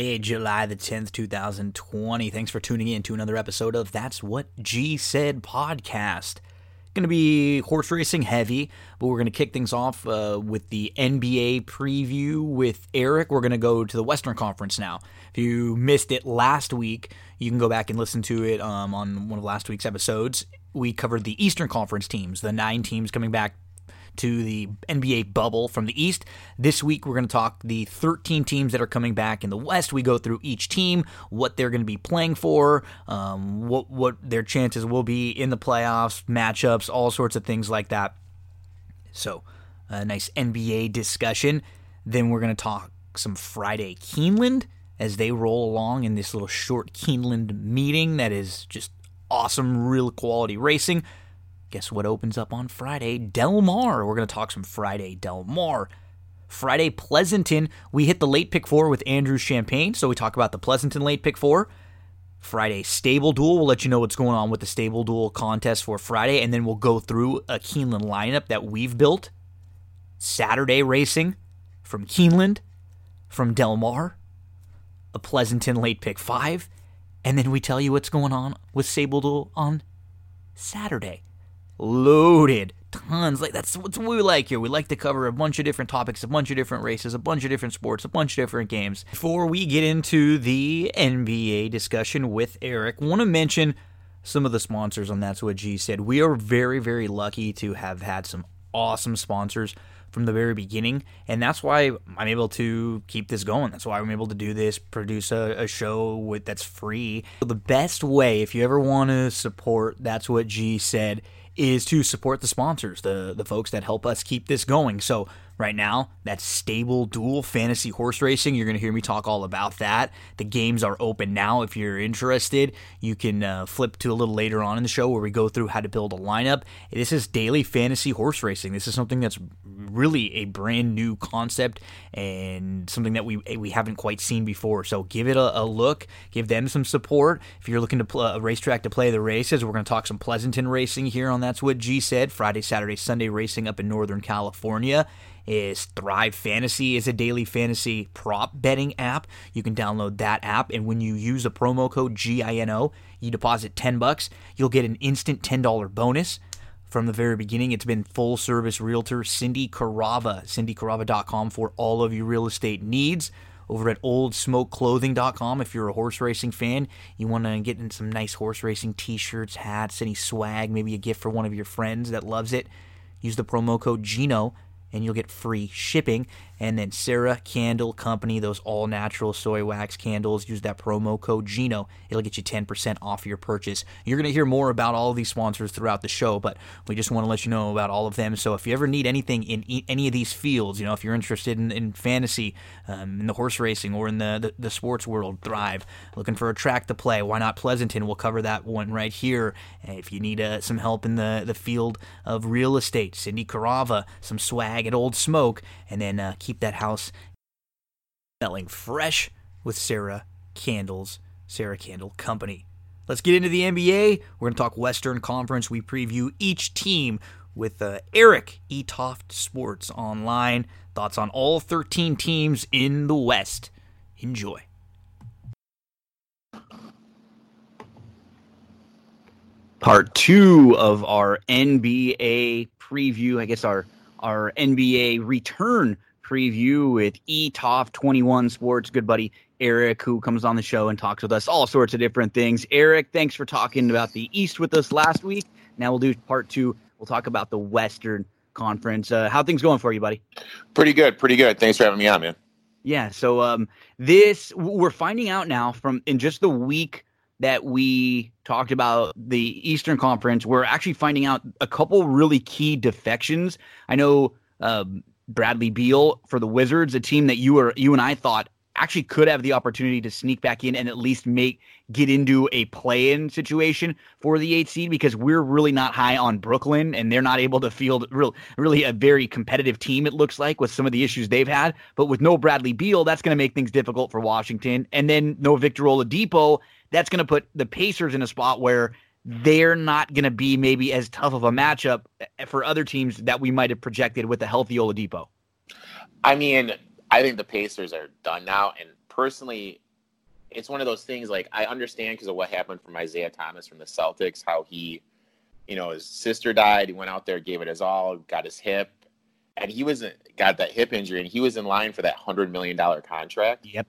Friday, July the 10th, 2020. Thanks for tuning in to another episode of That's What G Said podcast. Going to be horse racing heavy, but we're going to kick things off uh, with the NBA preview with Eric. We're going to go to the Western Conference now. If you missed it last week, you can go back and listen to it um, on one of last week's episodes. We covered the Eastern Conference teams, the nine teams coming back to the NBA bubble from the East. This week, we're going to talk the 13 teams that are coming back in the West. We go through each team, what they're going to be playing for, um, what what their chances will be in the playoffs, matchups, all sorts of things like that. So, a nice NBA discussion. Then we're going to talk some Friday Keeneland as they roll along in this little short Keeneland meeting that is just awesome, real quality racing. Guess what opens up on Friday? Del Mar. We're going to talk some Friday Del Mar. Friday Pleasanton. We hit the late pick four with Andrew Champagne, so we talk about the Pleasanton late pick four. Friday Stable Duel. We'll let you know what's going on with the Stable Duel contest for Friday, and then we'll go through a Keeneland lineup that we've built. Saturday Racing from Keeneland, from Del Mar, a Pleasanton late pick five, and then we tell you what's going on with Stable Duel on Saturday loaded tons. Like that's what we like here. We like to cover a bunch of different topics a bunch of different races a bunch of different sports a bunch of different games. Before we get into the nba discussion with eric want to mention some of the sponsors on that's what g said. We are very very lucky to have had some awesome sponsors from the very beginning and that's why i'm able to keep this going. That's why i'm able to do this produce a, a show with that's free. The best way if you ever want to support that's what g said is to support the sponsors, the the folks that help us keep this going. So right now, that's Stable Duel Fantasy Horse Racing. You're going to hear me talk all about that. The games are open now. If you're interested, you can uh, flip to a little later on in the show where we go through how to build a lineup. This is daily fantasy horse racing. This is something that's really a brand new concept and something that we we haven't quite seen before. So give it a, a look. Give them some support. If you're looking to play a racetrack to play the races, we're going to talk some Pleasanton racing here on That's What G Said. Friday, Saturday, Sunday racing up in Northern California is Thrive Fantasy is a daily fantasy prop betting app. You can download that app and when you use the promo code GINO, you deposit 10 bucks, you'll get an instant $10 bonus. From the very beginning, it's been full service realtor Cindy Carava, cindycarava.com for all of your real estate needs over at oldsmokeclothing.com if you're a horse racing fan you want to get in some nice horse racing t-shirts hats any swag maybe a gift for one of your friends that loves it use the promo code gino and you'll get free shipping. And then Sarah Candle Company, those all natural soy wax candles, use that promo code GINO. It'll get you 10% off your purchase. You're going to hear more about all of these sponsors throughout the show, but we just want to let you know about all of them. So if you ever need anything in any of these fields, you know, if you're interested in, in fantasy, um, in the horse racing, or in the, the, the sports world, Thrive, looking for a track to play, why not Pleasanton? We'll cover that one right here. If you need uh, some help in the, the field of real estate, Cindy Carava, some swag at Old Smoke, and then uh, that house smelling fresh with Sarah Candles, Sarah Candle Company. Let's get into the NBA. We're going to talk Western Conference. We preview each team with uh, Eric Etoft Sports Online. Thoughts on all 13 teams in the West. Enjoy. Part two of our NBA preview. I guess our our NBA return preview with ETOF 21 Sports. Good buddy Eric, who comes on the show and talks with us all sorts of different things. Eric, thanks for talking about the East with us last week. Now we'll do part two. We'll talk about the Western Conference. Uh, how things going for you, buddy? Pretty good, pretty good. Thanks for having me on, man. Yeah. So um, this we're finding out now from in just the week that we talked about the Eastern Conference, we're actually finding out a couple really key defections. I know um, Bradley Beal for the Wizards, a team that you were you and I thought actually could have the opportunity to sneak back in and at least make get into a play-in situation for the eight seed because we're really not high on Brooklyn and they're not able to field real, really a very competitive team. It looks like with some of the issues they've had, but with no Bradley Beal, that's going to make things difficult for Washington, and then no Victor Oladipo that's going to put the Pacers in a spot where they're not going to be maybe as tough of a matchup eh, eh, for other teams that we might have projected with a healthy Oladipo. I mean, I think the Pacers are done now, and personally, it's one of those things. Like I understand because of what happened from Isaiah Thomas from the Celtics, how he, you know, his sister died. He went out there, gave it his all, got his hip, and he wasn't got that hip injury, and he was in line for that hundred million dollar contract. Yep.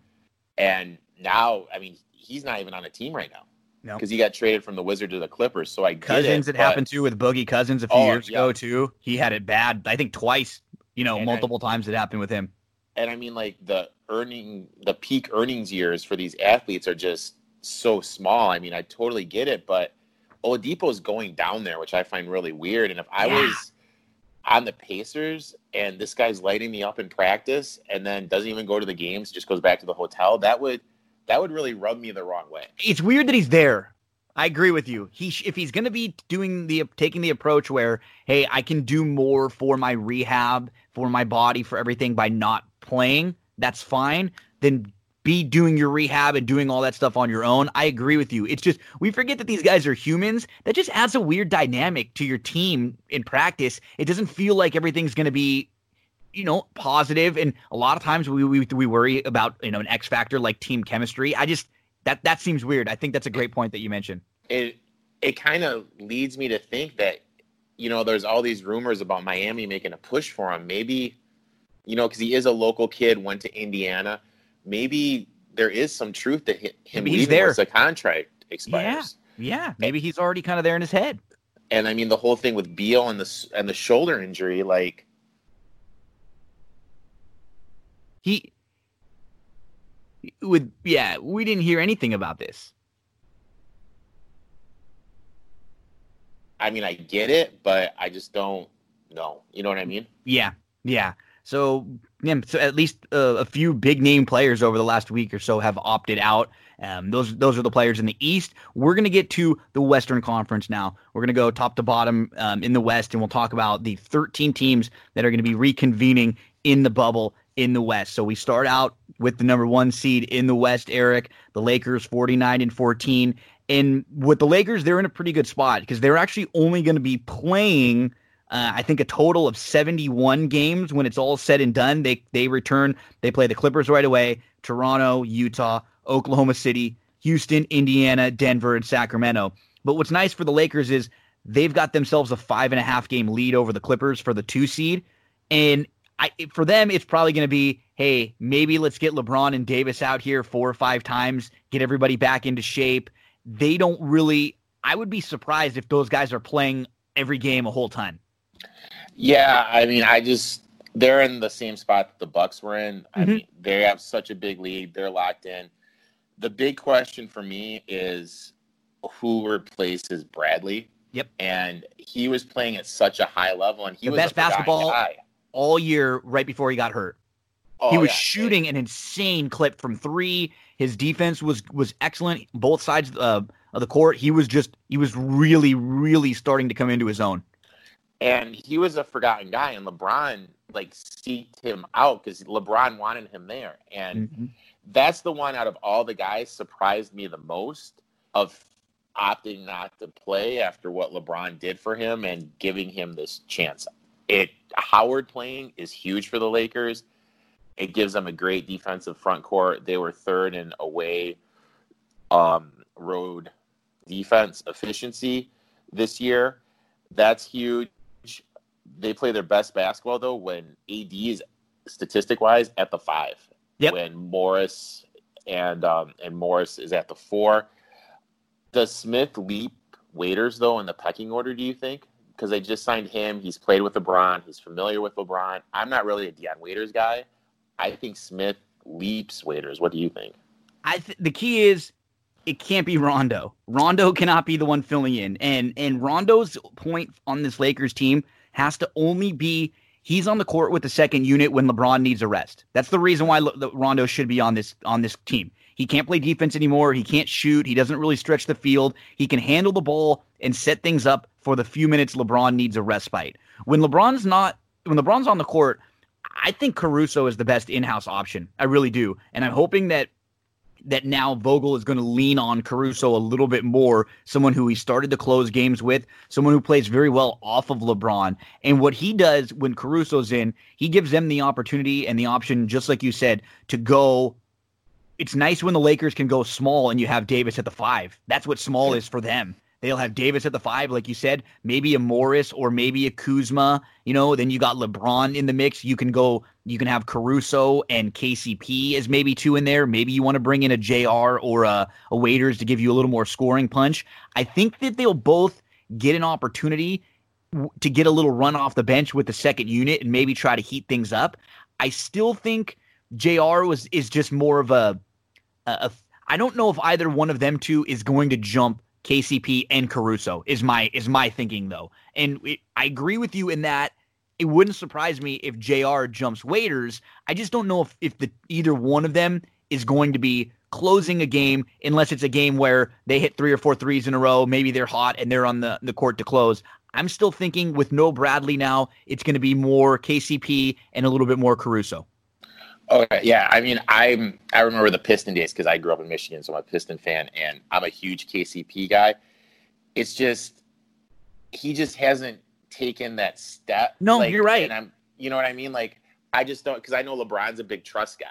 And now, I mean, he's not even on a team right now. No. because he got traded from the Wizards to the Clippers. So I Cousins it, it but- happened to with Boogie Cousins a few Oh, years yeah. ago too. He had it bad. I think twice. You know, And I- multiple times it happened with him. and I mean, like the earning, the peak earnings years for these athletes are just so small. I mean, I totally get it, but Oladipo's going down there, which I find really weird. And if I Yeah. was on the Pacers and this guy's lighting me up in practice and then doesn't even go to the games, just goes back to the hotel, that would that would really rub me the wrong way. It's weird that he's there. I agree with you. He if he's going to be doing the taking the approach where hey, I can do more for my rehab, for my body, for everything by not playing, that's fine. Then be doing your rehab and doing all that stuff on your own. I agree with you. It's just we forget that these guys are humans. That just adds a weird dynamic to your team in practice. It doesn't feel like everything's going to be you know positive and a lot of times we, we we worry about you know an x factor like team chemistry i just that that seems weird i think that's a great point that you mentioned It it kind of leads me to think that you know there's all these rumors about Miami making a push for him. Maybe you know because he is a local kid, went to Indiana. Maybe there is some truth to him Maybe he's there. once the contract expires. yeah yeah. maybe he's already kind of there in his head And I mean the whole thing with Beal and the and the shoulder injury, like he with yeah we didn't hear anything about this I mean I get it, but I just don't know. You know what I mean? Yeah, yeah. So, yeah, so at least uh, a few big name players over the last week or so have opted out. Um, those those are the players in the East. We're gonna get to the Western Conference now. We're gonna go top to bottom um, in the West, and we'll talk about the 13 teams that are gonna be reconvening in the bubble in the West. So we start out with the number one seed in the West, Eric. The Lakers, 49 and 14. And with the Lakers, they're in a pretty good spot because they're actually only going to be playing uh, I think a total of 71 games when it's all said and done. They they return. They play the Clippers right away. Toronto, Utah, Oklahoma City, Houston, Indiana, Denver, and Sacramento. But what's nice for the Lakers is they've got themselves a five and a half game lead over the Clippers for the two seed, and I for them it's probably going to be hey maybe let's get LeBron and Davis out here four or five times, get everybody back into shape. They don't really. I would be surprised if those guys are playing every game a whole ton. Yeah, I mean, I just they're in the same spot that the Bucks were in. I Mhm. mean, they have such a big lead; they're locked in. The big question for me is who replaces Bradley. Yep. And he was playing at such a high level, and he was The was best a basketball- guy. All year right before he got hurt. Oh, he was yeah. shooting an insane clip from three. His defense was was excellent, both sides uh, of the court. He was just he was really really starting to come into his own. and he was a forgotten guy, and LeBron like seeked him out because LeBron wanted him there, and Mhm. that's the one out of all the guys surprised me the most of opting not to play after what LeBron did for him and giving him this chance. It Howard playing is huge for the Lakers. It gives them a great defensive front court. They were third in away um, road defense efficiency this year. That's huge. They play their best basketball though when AD is statistic wise at the five. Yep. When Morris and um, and Morris is at the four. Does Smith leap Waiters though in the pecking order? Do you think? Because they just signed him. He's played with LeBron. He's familiar with LeBron. I'm not really a Dion Waiters guy. I think Smith leaps Waiters. What do you think? I th- the key is it can't be Rondo. Rondo cannot be the one filling in, and and Rondo's point on this Lakers team has to only be he's on the court with the second unit when LeBron needs a rest. That's the reason why Rondo should be on this on this team. He can't play defense anymore. He can't shoot. He doesn't really stretch the field. He can handle the ball and set things up for the few minutes LeBron needs a respite. When LeBron's not when LeBron's on the court, I think Caruso is the best in-house option. I really do. And I'm hoping that that now Vogel is going to lean on Caruso a little bit more, someone who he started to close games with, someone who plays very well off of LeBron. And what he does when Caruso's in, he gives them the opportunity and the option, just like you said, to go it's nice when the Lakers can go small and you have Davis at the five. That's what small is for them. They'll have Davis at the five, like you said, maybe a Morris or maybe a Kuzma. You know, then you got LeBron in the mix. You can go, you can have Caruso and KCP as maybe two in there. Maybe you want to bring in a JR or a, a Waiters to give you a little more scoring punch. I think that they'll both get an opportunity to get a little run off the bench with the second unit and maybe try to heat things up. I still think JR was is just more of a, a, a I don't know if either one of them two is going to jump KCP and Caruso is my is my thinking though. And it, I agree with you in that it wouldn't surprise me if JR jumps Waiters. I just don't know if if the either one of them is going to be closing a game unless it's a game where they hit three or four threes in a row, maybe they're hot and they're on the, the court to close. I'm still thinking with no Bradley now, it's going to be more KCP and a little bit more Caruso. Okay, yeah. I mean, I'm I remember the Piston days because I grew up in Michigan, so I'm a Piston fan, and I'm a huge KCP guy. It's just he just hasn't taken that step. No, like, you're right. And I'm, you know what I mean? Like, I just don't because I know LeBron's a big trust guy.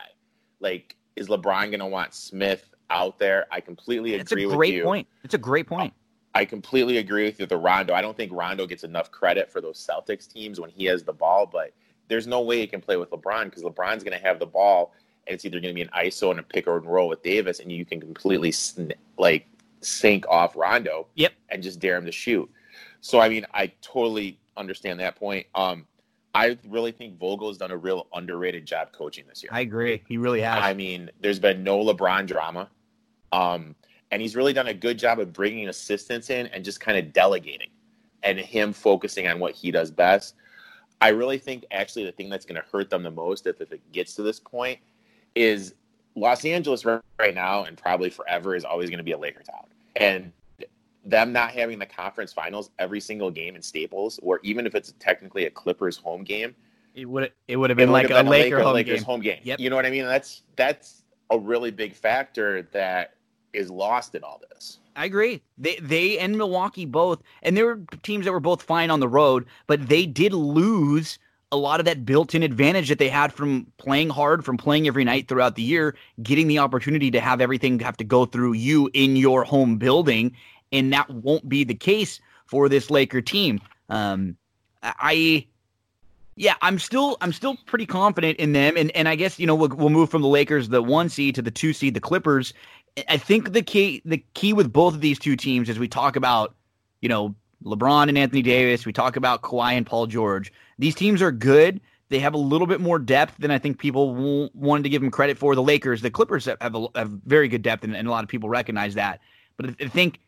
Like, is LeBron going to want Smith out there? I completely agree with you. It's a great point. It's a great point. I completely agree with you. The Rondo. I don't think Rondo gets enough credit for those Celtics teams when he has the ball, but there's no way he can play with LeBron because LeBron's going to have the ball and it's either going to be an ISO and a pick and roll with Davis, and you can completely sn- like sink off Rondo. Yep. And just dare him to shoot. So I mean, I totally understand that point. Um, I really think Vogel's done a real underrated job coaching this year. I agree. He really has. I mean, there's been no LeBron drama. Um, and he's really done a good job of bringing assistants in and just kind of delegating and him focusing on what he does best. I really think actually the thing that's going to hurt them the most if, if it gets to this point is Los Angeles right now and probably forever is always going to be a Laker town. And them not having the conference finals every single game in Staples, or even if it's technically a Clippers home game, it would it would have been like been a, Laker, Laker home Lakers game. home game. Yep. You know what I mean? That's that's a really big factor that is lost in all this. I agree. They they and Milwaukee both, and there were teams that were both fine on the road, but they did lose a lot of that built-in advantage that they had from playing hard, from playing every night throughout the year, getting the opportunity to have everything have to go through you in your home building, and that won't be the case for this Laker team. Um, I yeah, I'm still I'm still pretty confident in them, and and I guess you know we'll, we'll move from the Lakers, the one seed, to the two seed, the Clippers, I think the key the key with both of these two teams is we talk about, you know, LeBron and Anthony Davis, we talk about Kawhi and Paul George. These teams are good. They have a little bit more depth than I think people wanted to give them credit for. The Lakers, the Clippers have, have, a, have very good depth, and, and, a lot of people recognize that. But I think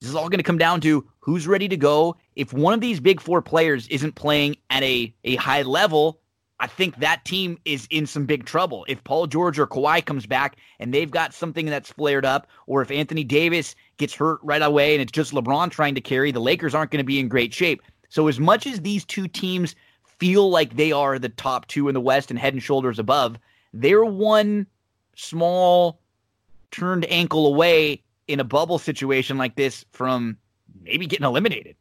this is all going to come down to who's ready to go. If one of these big four players isn't playing at a, a high level, I think that team is in some big trouble. If Paul George or Kawhi comes back and they've got something that's flared up, or if Anthony Davis gets hurt right away and it's just LeBron trying to carry, the Lakers aren't going to be in great shape. So, as much as these two teams feel like they are the top two in the West and head and shoulders above, they're one small turned ankle away in a bubble situation like this from maybe getting eliminated.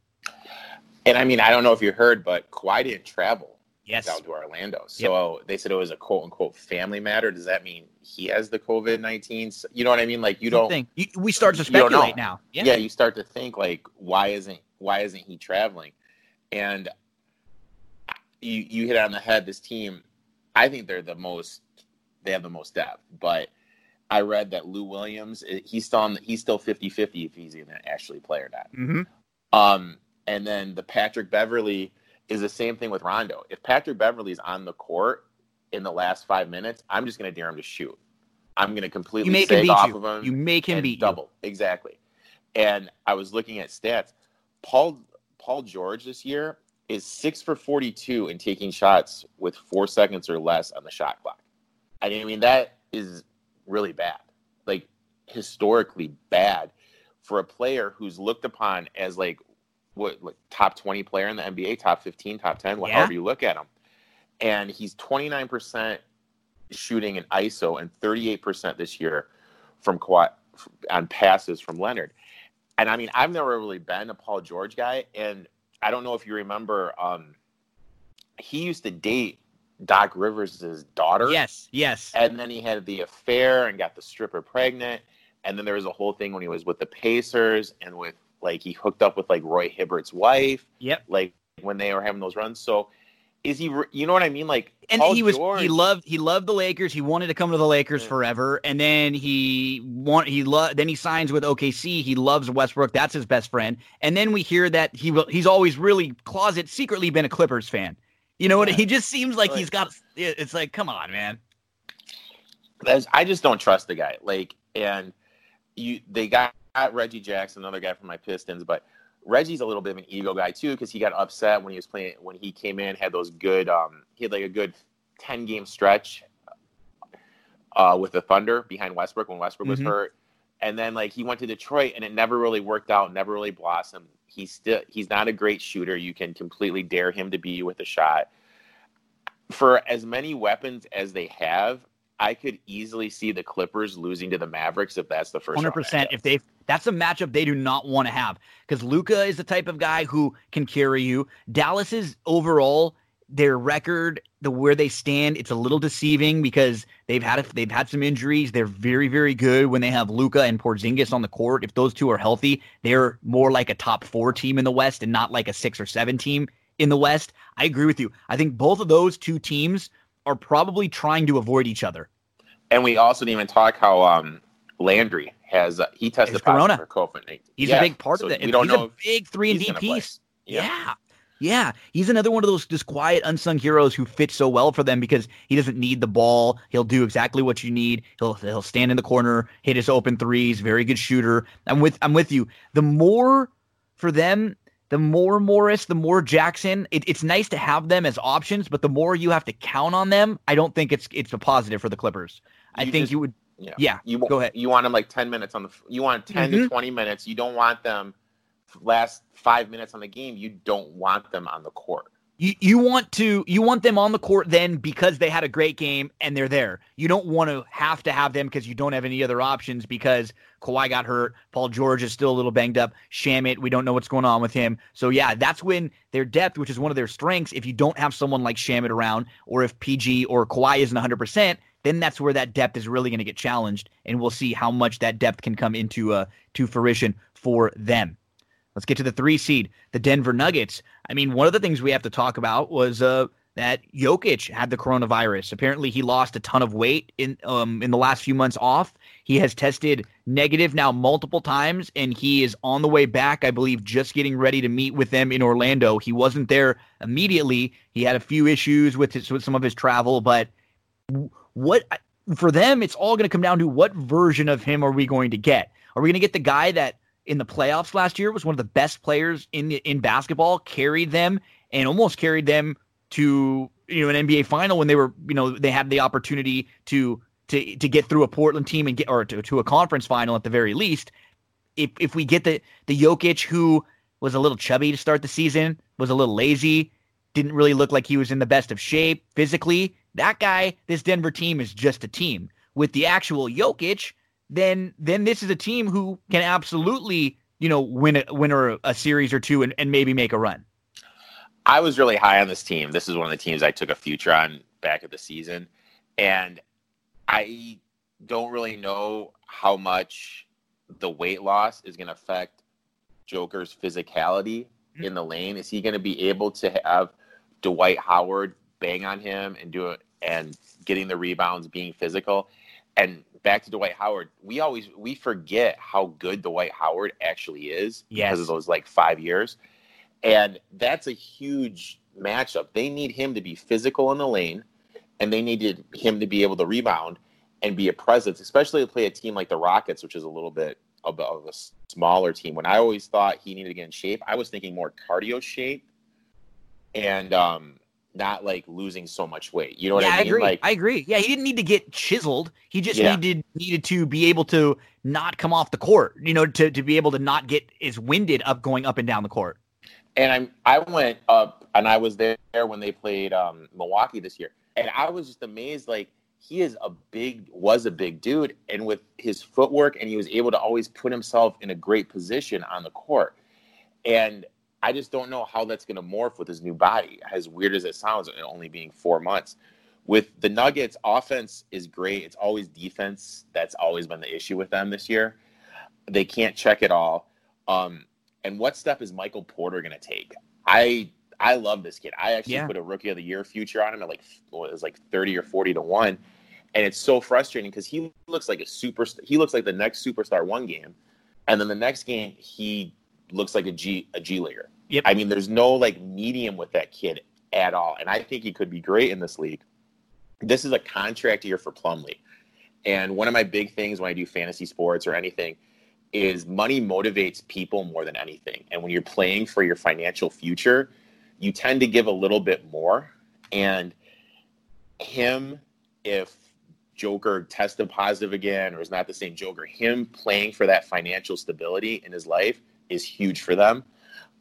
And I mean, I don't know if you heard, but Kawhi didn't travel yes. down to Orlando. So yep. they said it was a quote unquote family matter. Does that mean he has the COVID 19? You know what I mean? Like you don't, you, we start to speculate now. Yeah. yeah. You start to think like, why isn't, why isn't he traveling? And you, you hit on the head. This team, I think they're the most, they have the most depth, but I read that Lou Williams, eh, he's still on, he's still 50 50 if he's even actually play or not. Mm-hmm. Um, and then the Patrick Beverley, is the same thing with Rondo. If Patrick Beverley's on the court in the last five minutes, I'm just going to dare him to shoot. I'm going to completely you make him beat off you. of him. You make him beat double you. exactly. And I was looking at stats. Paul Paul George this year is six for 42 in taking shots with four seconds or less on the shot clock. I mean that is really bad, like historically bad for a player who's looked upon as like what like top 20 player in the NBA, top 15, top 10, yeah. however you look at him. And he's 29% shooting in ISO and 38% this year from on passes from Leonard. And I mean, I've never really been a Paul George guy, and I don't know if you remember, um, he used to date Doc Rivers' daughter. Yes, yes. And then he had the affair and got the stripper pregnant. And then there was a whole thing when he was with the Pacers and with like he hooked up with like Roy Hibbert's wife. Yep. Like when they were having those runs. So is he? You know what I mean? Like, and Paul he was George, he loved he loved the Lakers. He wanted to come to the Lakers yeah. forever, and then he want he loved. Then he signs with OKC. He loves Westbrook. That's his best friend. And then we hear that he will, he's always really closet secretly been a Clippers fan. You know what? He just seems like he's got. It's like, come on, man. I just don't trust the guy. Like, and you, they got Reggie Jackson, another guy from my Pistons, but Reggie's a little bit of an ego guy too because he got upset when he was playing when he came in had those good um he had like a good 10 game stretch uh with the Thunder behind Westbrook when Westbrook mm-hmm. was hurt and then like he went to Detroit and it never really worked out never really blossomed he's still he's not a great shooter you can completely dare him to be with a shot for as many weapons as they have I could easily see the Clippers losing to the Mavericks if that's the first. Hundred percent. If they, that's a matchup they do not want to have because Luka is the type of guy who can carry you. Dallas is overall their record, the where they stand, it's a little deceiving because they've had they've had some injuries. They're very very good when they have Luka and Porzingis on the court. If those two are healthy, they're more like a top four team in the West and not like a six or seven team in the West. I agree with you. I think both of those two teams are probably trying to avoid each other. And we also didn't even talk how um, Landry has uh, he tested positive for COVID nineteen. He's yeah, a big part so of it. We don't he's know a big three and D piece. Yeah. yeah. Yeah, he's another one of those just quiet, unsung heroes who fits so well for them because he doesn't need the ball. He'll do exactly what you need. He'll he'll stand in the corner, hit his open threes. Very good shooter. I'm with I'm with you. The more for them, the more Morris, the more Jackson. It, it's nice to have them as options, but the more you have to count on them, I don't think it's it's a positive for the Clippers. I think just, you would. Yeah. yeah. You go ahead. You want them like ten minutes on the. You want 10 mm-hmm. to twenty minutes. You don't want them last five minutes on the game. You don't want them on the court. You you want to you want them on the court then because they had a great game and they're there. You don't want to have to have them because you don't have any other options because Kawhi got hurt. Paul George is still a little banged up. Shamet, we don't know what's going on with him. So yeah, that's when their depth, which is one of their strengths, if you don't have someone like Shamet around, or if PG or Kawhi isn't 100, percent then that's where that depth is really going to get challenged, and we'll see how much that depth can come into uh, to fruition for them. Let's get to the three seed, the Denver Nuggets. I mean, one of the things we have to talk about was uh, that Jokic had the coronavirus. Apparently, he lost a ton of weight in um, in the last few months off. He has tested negative now multiple times, and he is on the way back. I believe just getting ready to meet with them in Orlando. He wasn't there immediately. He had a few issues with his, with some of his travel, but what for them, it's all going to come down to what version of him are we going to get? Are we going to get the guy that in the playoffs last year was one of the best players in in basketball, carried them and almost carried them to you know an NBA final when they were you know they had the opportunity to to to get through a Portland team and get or to, to a conference final at the very least. If if we get the the Jokic who was a little chubby to start the season, was a little lazy, didn't really look like he was in the best of shape physically, that guy, this Denver team is just a team. With the actual Jokic, then then this is a team who can absolutely, you know, win a win a, a series or two and, and maybe make a run. I was really high on this team. This is one of the teams I took a future on back at the season. And I don't really know how much the weight loss is going to affect Joker's physicality mm-hmm. in the lane. Is he going to be able to have Dwight Howard bang on him and do it and getting the rebounds, being physical. And back to Dwight Howard, we always we forget how good Dwight Howard actually is yes. because of those like five years. And that's a huge matchup. They need him to be physical in the lane, and they needed him to be able to rebound and be a presence, especially to play a team like the Rockets, which is a little bit of a smaller team. When I always thought he needed to get in shape, I was thinking more cardio shape. And um, not like losing so much weight. You know what yeah, I mean? I agree. Like, I agree. Yeah, he didn't need to get chiseled. He just yeah. needed needed to be able to not come off the court. You know, to to be able to not get as winded up going up and down the court. And I'm I went up and I was there when they played um, Milwaukee this year, and I was just amazed. Like he is a big was a big dude, and with his footwork, and he was able to always put himself in a great position on the court. And I just don't know how that's going to morph with his new body. As weird as it sounds, only being four months. With the Nuggets, offense is great. It's always defense that's always been the issue with them this year. They can't check it all. Um, and what step is Michael Porter going to take? I I love this kid. I actually yeah. put a rookie of the year future on him at like well, it was like thirty or forty to one, and it's so frustrating because he looks like a super. He looks like the next superstar one game, and then the next game he looks like a G a G leaguer. Yep. I mean, there's no like medium with that kid at all, and I think he could be great in this league. This is a contract year for Plumlee, and one of my big things when I do fantasy sports or anything is money motivates people more than anything. And when you're playing for your financial future, you tend to give a little bit more. And him, if Joker tested positive again or is not the same Joker, him playing for that financial stability in his life is huge for them.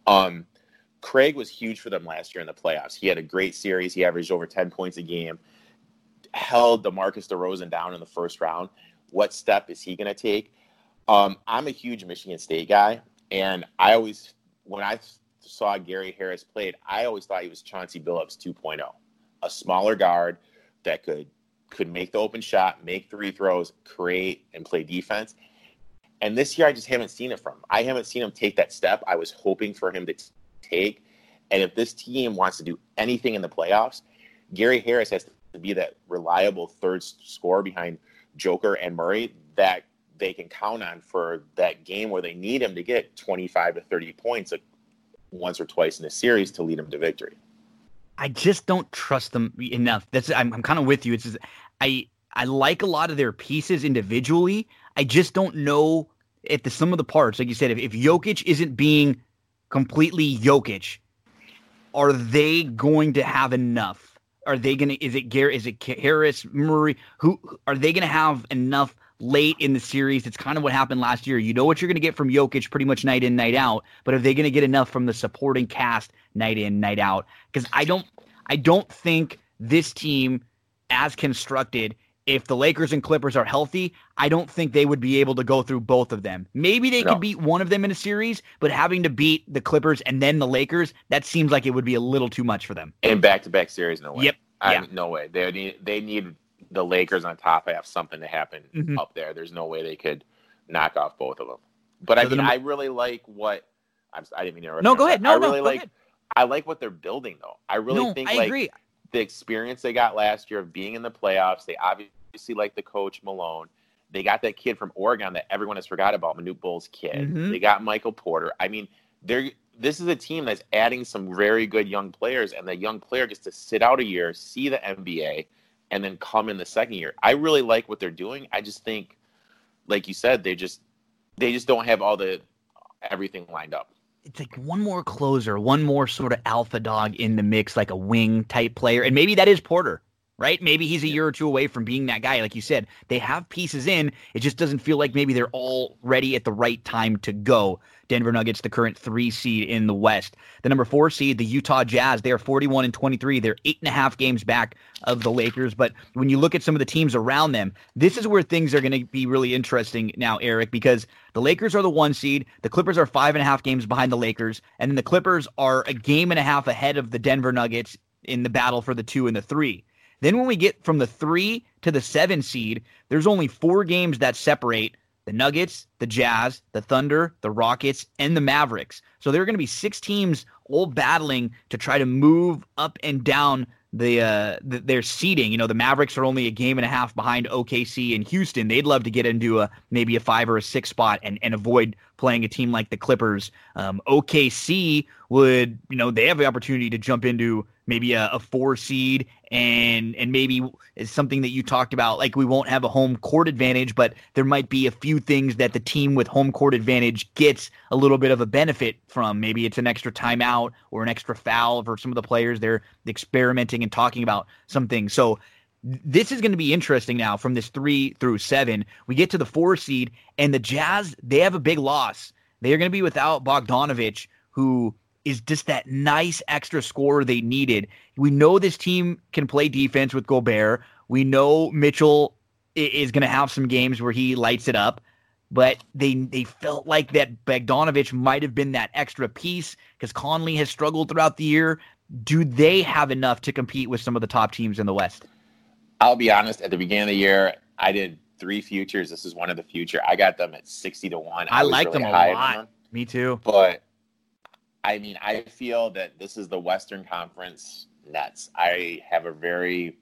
Um, Craig was huge for them last year in the playoffs. He had a great series. He averaged over 10 points a game, held DeMarcus DeRozan down in the first round. What step is he going to take? Um, I'm a huge Michigan State guy, and I always, when I saw Gary Harris played, I always thought he was Chauncey Billups 2.0, a smaller guard that could could make the open shot, make three throws, create, and play defense. And this year, I just haven't seen it from. I haven't seen him take that step. I was hoping for him to t- take. And if this team wants to do anything in the playoffs, Gary Harris has to be that reliable third scorer behind Joker and Murray that they can count on for that game where they need him to get 25 to 30 points once or twice in a series to lead them to victory. I just don't trust them enough. That's I'm, I'm kind of with you. It's just, I I like a lot of their pieces individually. I just don't know if the sum of the parts, like you said, if, if Jokic isn't being completely Jokic, are they going to have enough? Are they gonna? Is it Gary? Is it Harris Murray? Who are they gonna have enough late in the series. It's kind of what happened last year. You know what you're going to get from Jokic pretty much night in, night out, but are they going to get enough from the supporting cast night in, night out? Because I don't, I don't think this team, as constructed, if the Lakers and Clippers are healthy, I don't think they would be able to go through both of them. Maybe they no. could beat one of them in a series, but having to beat the Clippers and then the Lakers, that seems like it would be a little too much for them. In back-to-back series, no way. Yep. I, yeah. No way. They need they need the Lakers on top I have something to happen mm-hmm. up there. There's no way they could knock off both of them. But so I mean, number- I really like what I'm. I didn't mean to. No, go ahead. No, I really no, like. Ahead. I like what they're building though. I really no, think I like agree. the experience they got last year of being in the playoffs. They obviously like the coach Malone. They got that kid from Oregon that everyone has forgot about, Manute Bol's kid. Mm-hmm. They got Michael Porter. I mean, they're this is a team that's adding some very good young players, and the young player gets to sit out a year, see the NBA, and then come in the second year. I really like what they're doing. I just think, like you said, they just they just don't have all the everything lined up. It's like one more closer, one more sort of alpha dog in the mix, like a wing type player, and maybe that is Porter right? Maybe he's a year or two away from being that guy. Like you said, they have pieces in. It just doesn't feel like maybe they're all ready at the right time to go. Denver Nuggets, the current three seed in the West. The number four seed, the Utah Jazz, they are 41 and 23. They're eight and a half games back of the Lakers. But when you look at some of the teams around them, this is where things are going to be really interesting now, Eric, because the Lakers are the one seed. The Clippers are five and a half games behind the Lakers. And then the Clippers are a game and a half ahead of the Denver Nuggets in the battle for the two and the three. Then when we get from the three to the seven seed, there's only four games that separate the Nuggets, the Jazz, the Thunder, the Rockets, and the Mavericks. So there are going to be six teams all battling to try to move up and down the, uh, the, their seeding. You know, the Mavericks are only a game and a half behind OKC and Houston. They'd love to get into a maybe a five or a six spot and, and avoid playing a team like the Clippers. Um, OKC would, you know, they have the opportunity to jump into maybe a, a, four seed and and maybe it's something that you talked about like we won't have a home court advantage but there might be a few things that the team with home court advantage gets a little bit of a benefit from. Maybe it's an extra timeout or an extra foul for some of the players they're experimenting and talking about something. So this is going to be interesting now from this 3 through 7 we get to the 4 seed and the Jazz they have a big loss. They are going to be without Bogdanovich who is just that nice extra scorer they needed. We know this team can play defense with Gobert. We know Mitchell is going to have some games where he lights it up. but they they felt like that Bogdanovich might have been that extra piece because Conley has struggled throughout the year. Do they have enough to compete with some of the top teams in the West? I'll be honest. At the beginning of the year, I did three futures. This is one of the future. I got them at sixty to one. I, I like really them a lot. Them, Me too. But I mean, I feel that this is the Western Conference Nets. I have a very,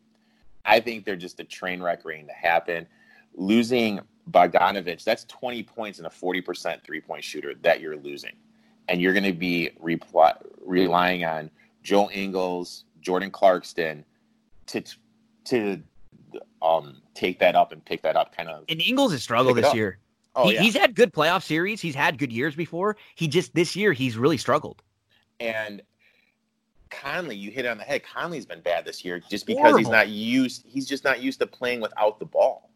I think they're just a train wreck waiting to happen. Losing Bogdanovich, that's 20 points and a 40% three point shooter that you're losing. And you're going to be repl- relying on Joe Ingles, Jordan Clarkson to, to um, take that up and pick that up kind of. And Ingles has struggled this year. Oh, he, yeah. He's had good playoff series. He's had good years before. He just, this year, he's really struggled. And Conley, you hit it on the head. Conley's been bad this year just because Horrible. he's not used. He's just not used to playing without the ball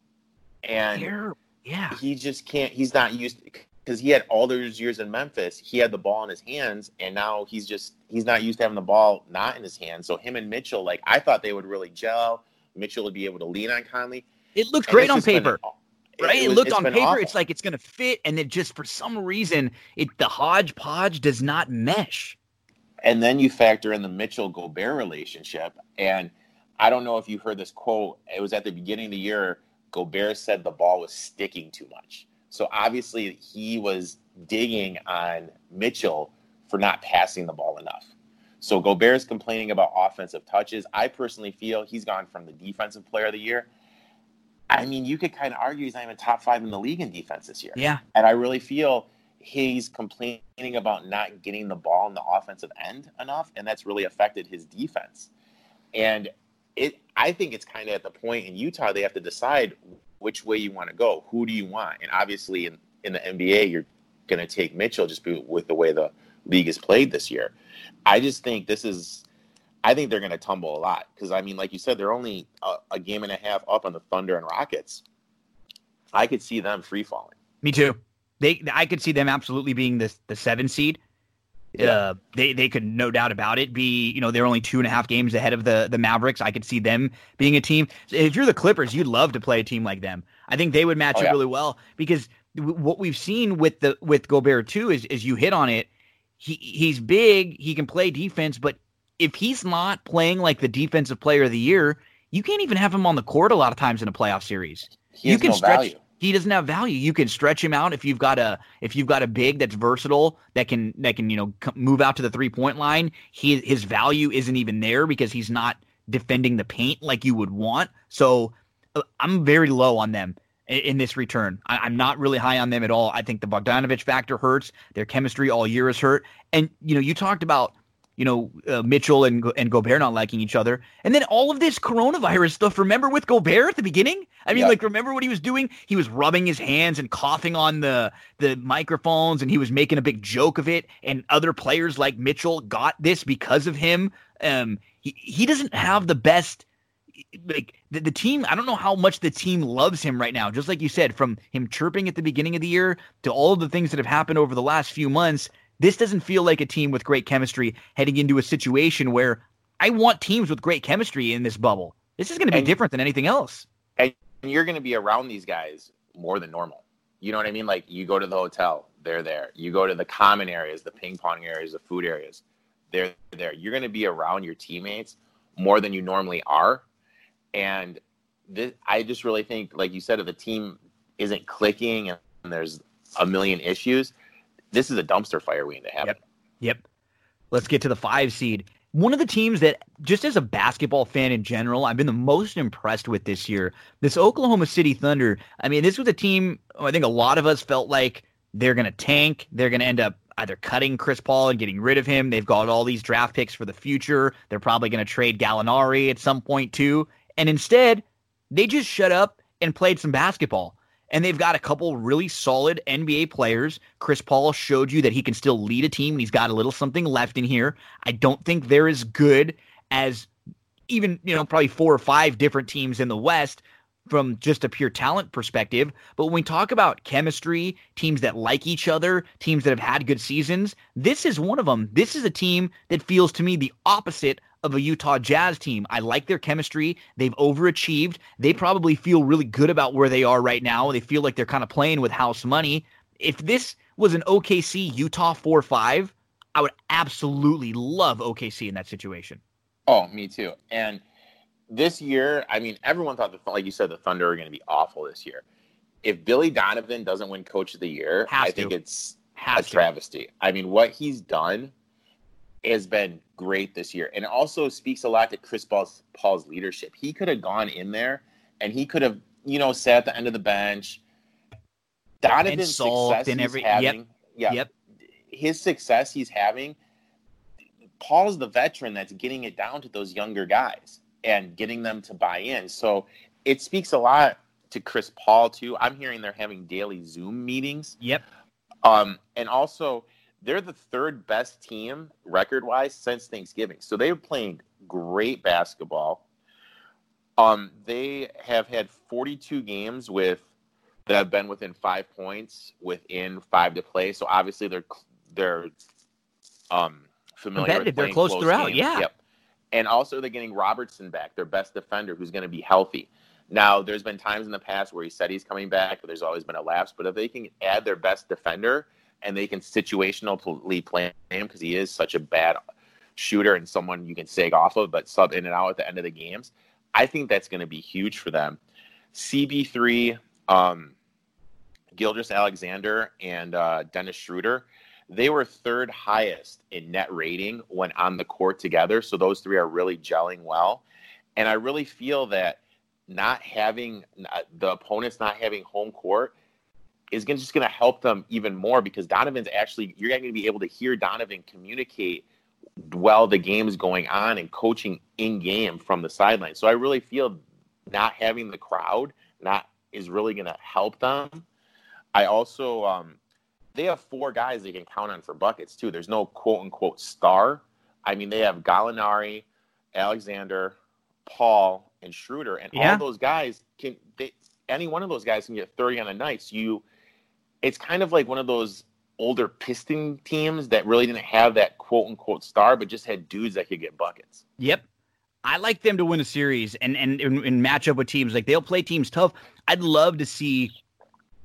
and yeah, he just can't. He's not used because he had all those years in Memphis. He had the ball in his hands, and now he's just he's not used to having the ball not in his hands. So him and Mitchell, like I thought they would really gel. Mitchell would be able to lean on Conley. It looks great on paper. Been, right? It, it was, looked on paper. Awful. It's like it's going to fit, and it just for some reason, it the hodgepodge does not mesh. And then you factor in the Mitchell Gobert relationship, and I don't know if you heard this quote. It was at the beginning of the year. Gobert said the ball was sticking too much. So obviously he was digging on Mitchell for not passing the ball enough. So Gobert is complaining about offensive touches. I personally feel he's gone from the defensive player of the year. I mean, you could kind of argue he's not even top five in the league in defense this year. Yeah. And I really feel he's complaining about not getting the ball in the offensive end enough, and that's really affected his defense. And it I think it's kind of at the point in Utah they have to decide which way you want to go. Who do you want? And obviously in, in the NBA you're going to take Mitchell just with the way the league is played this year. I just think this is I think they're going to tumble a lot because I mean like you said they're only a, a game and a half up on the Thunder and Rockets. I could see them free falling. Me too. They I could see them absolutely being the the 7 seed yeah. Uh, they they could no doubt about it be you know they're only two and a half games ahead of the the Mavericks. I could see them being a team. If you're the Clippers, you'd love to play a team like them. I think they would match oh, yeah. up really well because w- what we've seen with the with Gobert too is is you hit on it. He he's big. He can play defense, but if he's not playing like the defensive player of the year, you can't even have him on the court a lot of times in a playoff series. He you can no stretch. Value he doesn't have value. You can stretch him out if you've got a if you've got a big that's versatile that can that can you know move out to the three point line. He his value isn't even there because he's not defending the paint like you would want. So uh, I'm very low on them in, in this return. I, am not really high on them at all. I think the Bogdanovich factor hurts. Their chemistry all year is hurt. And you know you talked about you know, uh, Mitchell and and Gobert not liking each other, and then all of this coronavirus stuff. Remember with Gobert at the beginning? I mean, like, remember what he was doing? He was rubbing his hands and coughing on the the microphones, and he was making a big joke of it. And other players like Mitchell got this because of him. Um, he he doesn't have the best. Like the, the team, I don't know how much the team loves him right now. Just like you said, from him chirping at the beginning of the year to all of the things that have happened over the last few months, this doesn't feel like a team with great chemistry heading into a situation where I want teams with great chemistry in this bubble. This is going to be and, different than anything else. And you're going to be around these guys more than normal. You know what I mean? Like you go to the hotel, they're there. You go to the common areas, the ping pong areas, the food areas, they're there. You're going to be around your teammates more than you normally are. And this, I just really think, like you said, if the team isn't clicking and there's a million issues, this is a dumpster fire waiting to happen. Yep. Yep. Let's get to the five seed. One of the teams that, just as a basketball fan in general, I've been the most impressed with this year. This Oklahoma City Thunder. I mean, this was a team I think a lot of us felt like they're going to tank. They're going to end up either cutting Chris Paul and getting rid of him. They've got all these draft picks for the future. They're probably going to trade Gallinari at some point too. And instead, they just shut up and played some basketball and they've got a couple really solid NBA players. Chris Paul showed you that he can still lead a team and he's got a little something left in here. I don't think they're as good as even, you know, probably four or five different teams in the West from just a pure talent perspective. But when we talk about chemistry, teams that like each other, teams that have had good seasons, this is one of them. This is a team that feels to me the opposite of a Utah Jazz team. I like their chemistry. They've overachieved. They probably feel really good about where they are right now. They feel like they're kind of playing with house money. If this was an OKC Utah 4 5, I would absolutely love OKC in that situation. Oh, me too. And this year, I mean, everyone thought the like you said, the Thunder are going to be awful this year. If Billy Donovan doesn't win Coach of the Year, Has I think it's Has a to. travesty. I mean, what he's done has been great this year, and it also speaks a lot to Chris Paul's, Paul's leadership. He could have gone in there and he could have, you know, sat at the end of the bench. Donovan's success and every, having, yep, yeah, yep. his success he's having. Paul's the veteran that's getting it down to those younger guys and getting them to buy in. So it speaks a lot to Chris Paul too. I'm hearing they're having daily Zoom meetings. Yep. Um, and also they're the third best team record wise since Thanksgiving. So they're playing great basketball. Um, they have had 42 games with that have been within five points within five to play. So obviously they're they're um familiar. They're close throughout. Games. Yeah. Yep and also they're getting Roberson back, their best defender, who's going to be healthy. Now, there's been times in the past where he said he's coming back, but there's always been a lapse. But if they can add their best defender and they can situationally play him because he is such a bad shooter and someone you can sag off of, but sub in and out at the end of the games, I think that's going to be huge for them. CB3, um, Gilgeous Alexander, and uh, Dennis Schroeder they were third highest in net rating when on the court together. So those three are really gelling well. And I really feel that not having uh, the opponents not having home court is gonna, just going to help them even more because Donovan's actually you're going to be able to hear Donovan communicate while the game is going on and coaching in game from the sideline. So I really feel not having the crowd not is really going to help them. I also um, they have four guys they can count on for buckets too. There's no quote unquote star. I mean, they have Gallinari, Alexander, Paul, and Schroeder, and yeah. all those guys can. They, any one of those guys can get 30 on a night. So you, it's kind of like one of those older Piston teams that really didn't have that quote unquote star, but just had dudes that could get buckets. Yep. I like them to win a series and and, and, and match up with teams like they'll play teams tough. I'd love to see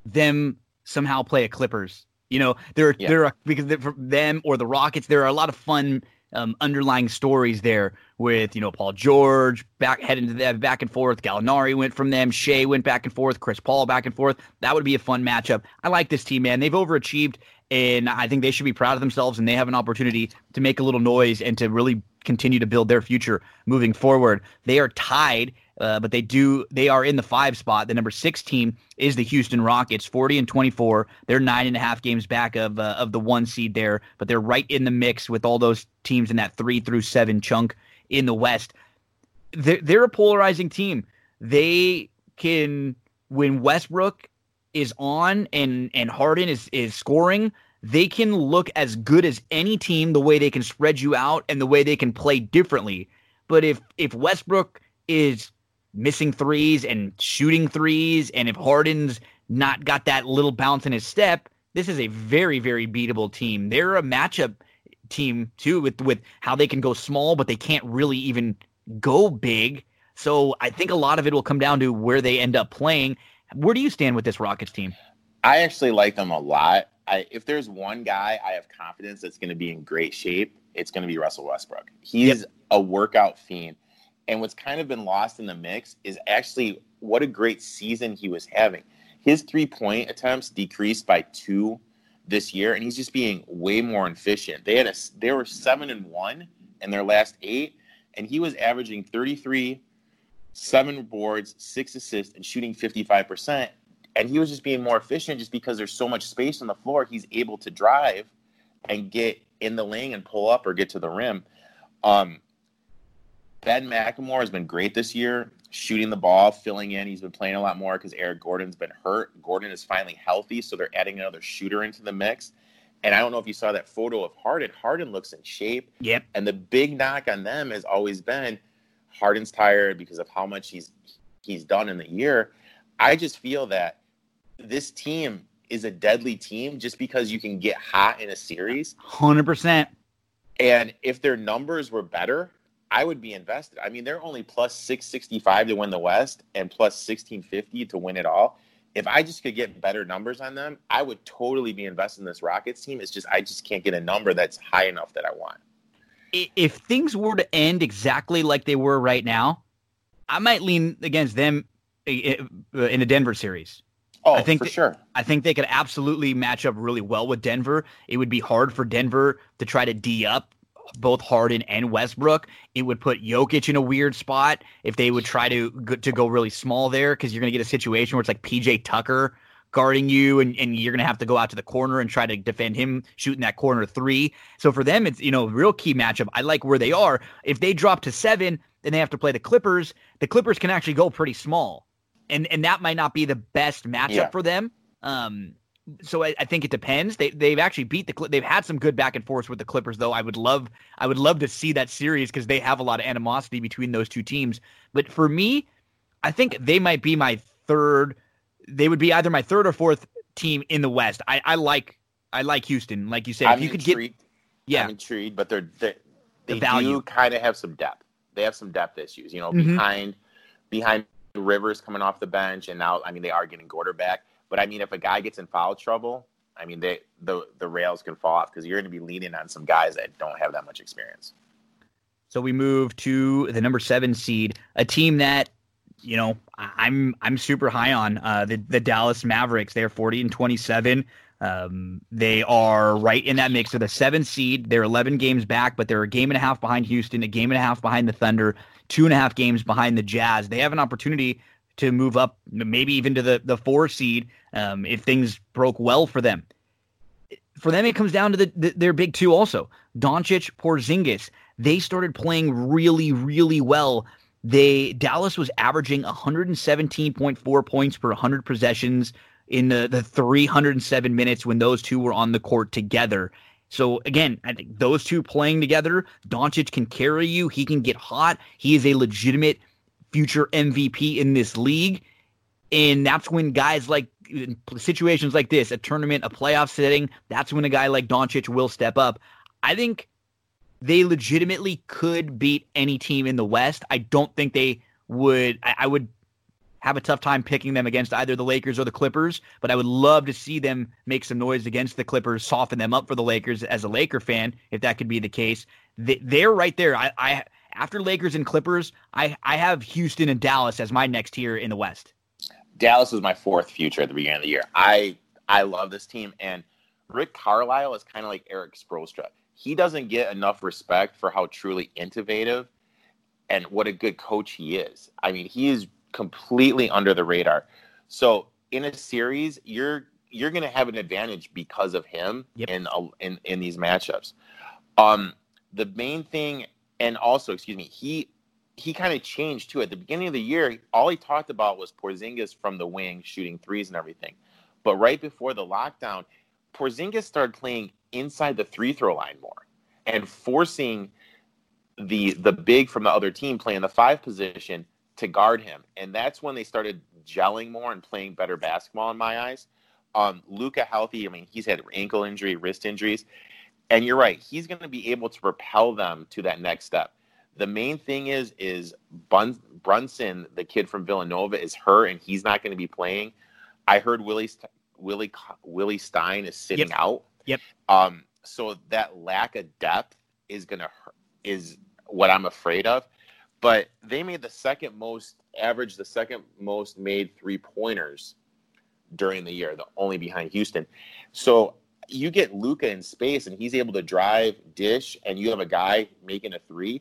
them somehow play a Clippers you know, there yeah. there are because for them or the Rockets, there are a lot of fun um, underlying stories there with you know Paul George back heading to that back and forth. Gallinari went from them. Shai went back and forth. Chris Paul back and forth. That would be a fun matchup. I like this team, man. They've overachieved, and I think they should be proud of themselves. And they have an opportunity to make a little noise and to really continue to build their future moving forward. They are tied uh, but they do they are in the five spot. The number six team is the Houston Rockets, forty and twenty four. They're nine and a half games back of uh, of the one seed there, but they're right in the mix with all those teams in that three through seven chunk in the West. They're, they're a polarizing team. They can when Westbrook is on and and Harden is is scoring. They can look as good as any team the way they can spread you out and the way they can play differently. But if if Westbrook is missing threes and shooting threes. And if Harden's not got that little bounce in his step, this is a very, very beatable team. They're a matchup team too with with how they can go small, but they can't really even go big. So I think a lot of it will come down to where they end up playing. Where do you stand with this Rockets team? I actually like them a lot. I, if there's one guy I have confidence that's going to be in great shape, it's going to be Russell Westbrook. He's yep. a workout fiend. And what's kind of been lost in the mix is actually what a great season he was having. His three point attempts decreased by two this year, and he's just being way more efficient. They had a they were seven and one in their last eight, and he was averaging 33, seven boards, six assists, and shooting 55%. And he was just being more efficient just because there's so much space on the floor. He's able to drive and get in the lane and pull up or get to the rim. Um, Ben McLemore has been great this year, shooting the ball, filling in. He's been playing a lot more because Eric Gordon's been hurt. Gordon is finally healthy, so they're adding another shooter into the mix. And I don't know if you saw that photo of Harden. Harden looks in shape. Yep. And the big knock on them has always been Harden's tired because of how much he's he's done in the year. I just feel that this team is a deadly team just because you can get hot in a series. 100%. And if their numbers were better, I would be invested. I mean, they're only plus 665 to win the West and plus 1650 to win it all. If I just could get better numbers on them, I would totally be invested in this Rockets team. It's just I just can't get a number that's high enough that I want. If things were to end exactly like they were right now, I might lean against them in the Denver series. Oh, I think for th- sure. I think they could absolutely match up really well with Denver. It would be hard for Denver to try to D up both Harden and Westbrook. It would put Jokic in a weird spot if they would try to to go really small there because you're going to get a situation where it's like PJ Tucker guarding you and, and you're going to have to go out to the corner and try to defend him shooting that corner three. So for them, it's, you know, a real key matchup. I like where they are. If they drop to seven and they have to play the Clippers, the Clippers can actually go pretty small. And, and that might not be the best matchup Yeah. for them. Um, so I, I think it depends. They they've actually beat the they've had some good back and forth with the Clippers though. I would love I would love to see that series because they have a lot of animosity between those two teams. But for me, I think they might be my third. They would be either my third or fourth team in the West. I, I like I like Houston. Like you said, I'm if you could get yeah I'm intrigued, but they're, they The they value. do kind of have some depth. They have some depth issues, you know, Mhm. behind behind Rivers coming off the bench, and now I mean they are getting Gordon back. But I mean, if a guy gets in foul trouble, I mean they the the rails can fall off because you're going to be leaning on some guys that don't have that much experience. So we move to the number seven seed, a team that you know I'm I'm super high on uh, the the Dallas Mavericks. They're 40 and 27. Um, they are right in that mix of the seven seed. They're 11 games back, but they're a game and a half behind Houston, a game and a half behind the Thunder, two and a half games behind the Jazz. They have an opportunity to move up, maybe even to the the four seed um, if things broke well for them. For them, it comes down to the, the their big two also. Doncic, Porzingis. They started playing really, really well. They Dallas was averaging 117.4 points per 100 possessions in the, the 307 minutes when those two were on the court together. So again, I think those two playing together, Doncic can carry you. He can get hot. He is a legitimate future MVP in this league. And that's when guys like situations like this, a tournament, a playoff setting, that's when a guy like Doncic will step up. I think they legitimately could beat any team in the West. I don't think they would. I, I would have a tough time picking them against either the Lakers or the Clippers, but I would love to see them make some noise against the Clippers, soften them up for the Lakers as a Laker fan, if that could be the case. They, they're right there. I, I after Lakers and Clippers, I, I have Houston and Dallas as my next tier in the West. Dallas was my fourth future at the beginning of the year. I I love this team, and Rick Carlisle is kind of like Erik Spoelstra. He doesn't get enough respect for how truly innovative and what a good coach he is. I mean, he is completely under the radar. So in a series, you're you're going to have an advantage because of him Yep. in, a- in in these matchups. Um, the main thing, and also, excuse me, he he kind of changed too. At the beginning of the year, all he talked about was Porzingis from the wing shooting threes and everything. But right before the lockdown, Porzingis started playing inside the three throw line more and forcing the the big from the other team playing the five position to guard him. And that's when they started gelling more and playing better basketball in my eyes. Um, Luka healthy, I mean, he's had ankle injury, wrist injuries. And you're right, he's going to be able to propel them to that next step. The main thing is is Bun- Brunson, the kid from Villanova, is hurt and he's not going to be playing. I heard Willie St- Willie Willie Stein is sitting Yep. out. Yep. Um, so that lack of depth is going to is what I'm afraid of. But they made the second most average, the second most made three pointers during the year, the only behind Houston. So you get Luka in space and he's able to drive, dish, and you have a guy making a three.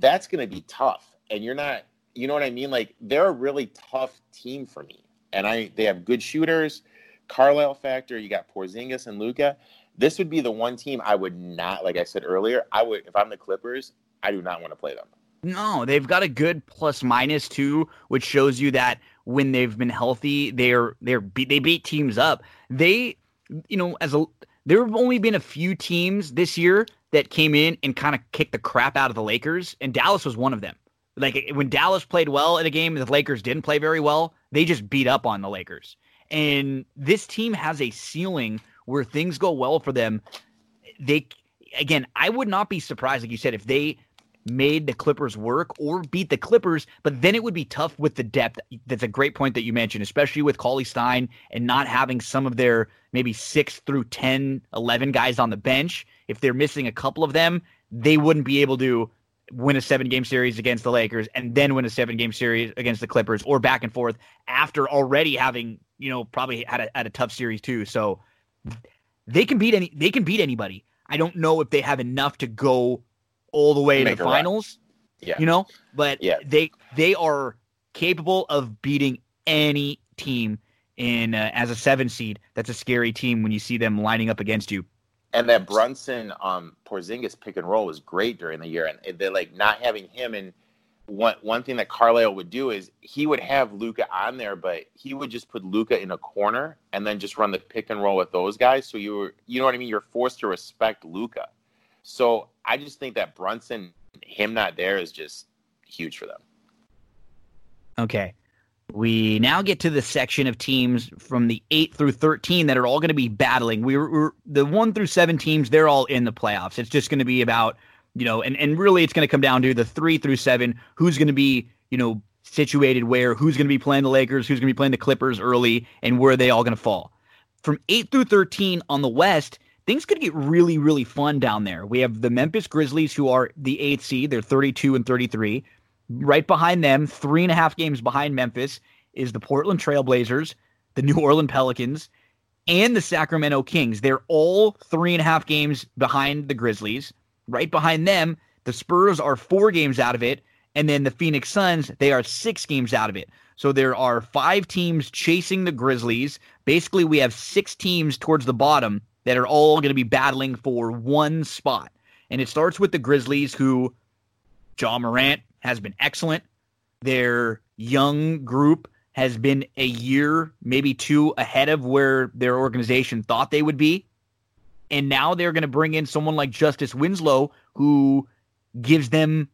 That's going to be tough. And you're not, you know what I mean? Like they're a really tough team for me. And I, they have good shooters, Carlisle factor. You got Porzingis and Luka. This would be the one team I would not, like I said earlier, I would, if I'm the Clippers, I do not want to play them. No, they've got a good plus minus too, which shows you that when they've been healthy, they're they're they beat teams up. They, you know, as a there have only been a few teams this year that came in and kind of kicked the crap out of the Lakers, and Dallas was one of them. Like when Dallas played well in a game, the Lakers didn't play very well. They just beat up on the Lakers, and this team has a ceiling where things go well for them. They again, I would not be surprised, like you said, if they made the Clippers work or beat the Clippers, but then it would be tough with the depth. That's a great point that you mentioned, especially with Cauley Stein and not having some of their maybe six through 10, 11 guys on the bench. If they're missing a couple of them, they wouldn't be able to win a seven game series against the Lakers and then win a seven game series against the Clippers or back and forth after already having, you know, probably had a, had a tough series too. So they can beat any, they can beat anybody. I don't know if they have enough to go all the way to the finals. Yeah. You know, but yeah. they they are capable of beating any team in uh, as a seven seed. That's a scary team when you see them lining up against you. And that Brunson um Porzingis pick and roll was great during the year, and they're like not having him. And one one thing that Carlisle would do is he would have Luka on there, but he would just put Luka in a corner and then just run the pick and roll with those guys. So you were, you know what I mean? You're forced to respect Luka. So I just think that Brunson, him not there, is just huge for them. Okay. We now get to the section of teams from the 8 through 13 that are all going to be battling. We are the 1 through 7 teams, they're all in the playoffs. It's just going to be about, you know, and, and really it's going to come down to the 3 through 7, who's going to be, you know, situated where, who's going to be playing the Lakers, who's going to be playing the Clippers early, and where are they all going to fall. From 8 through 13 on the West, things could get really, really fun down there. We have the Memphis Grizzlies, who are the eighth seed. They're 32 and 33. Right behind them, three and a half games behind Memphis, is the Portland Trailblazers, the New Orleans Pelicans, and the Sacramento Kings. They're all three and a half games behind the Grizzlies. Right behind them, the Spurs are four games out of it. And then the Phoenix Suns, they are six games out of it. So there are five teams chasing the Grizzlies. Basically, we have six teams towards the bottom that are all going to be battling for one spot. And it starts with the Grizzlies, who Ja Morant has been excellent. Their young group has been a year, maybe two ahead of where their organization thought they would be. And now they're going to bring in someone like Justice Winslow, who gives them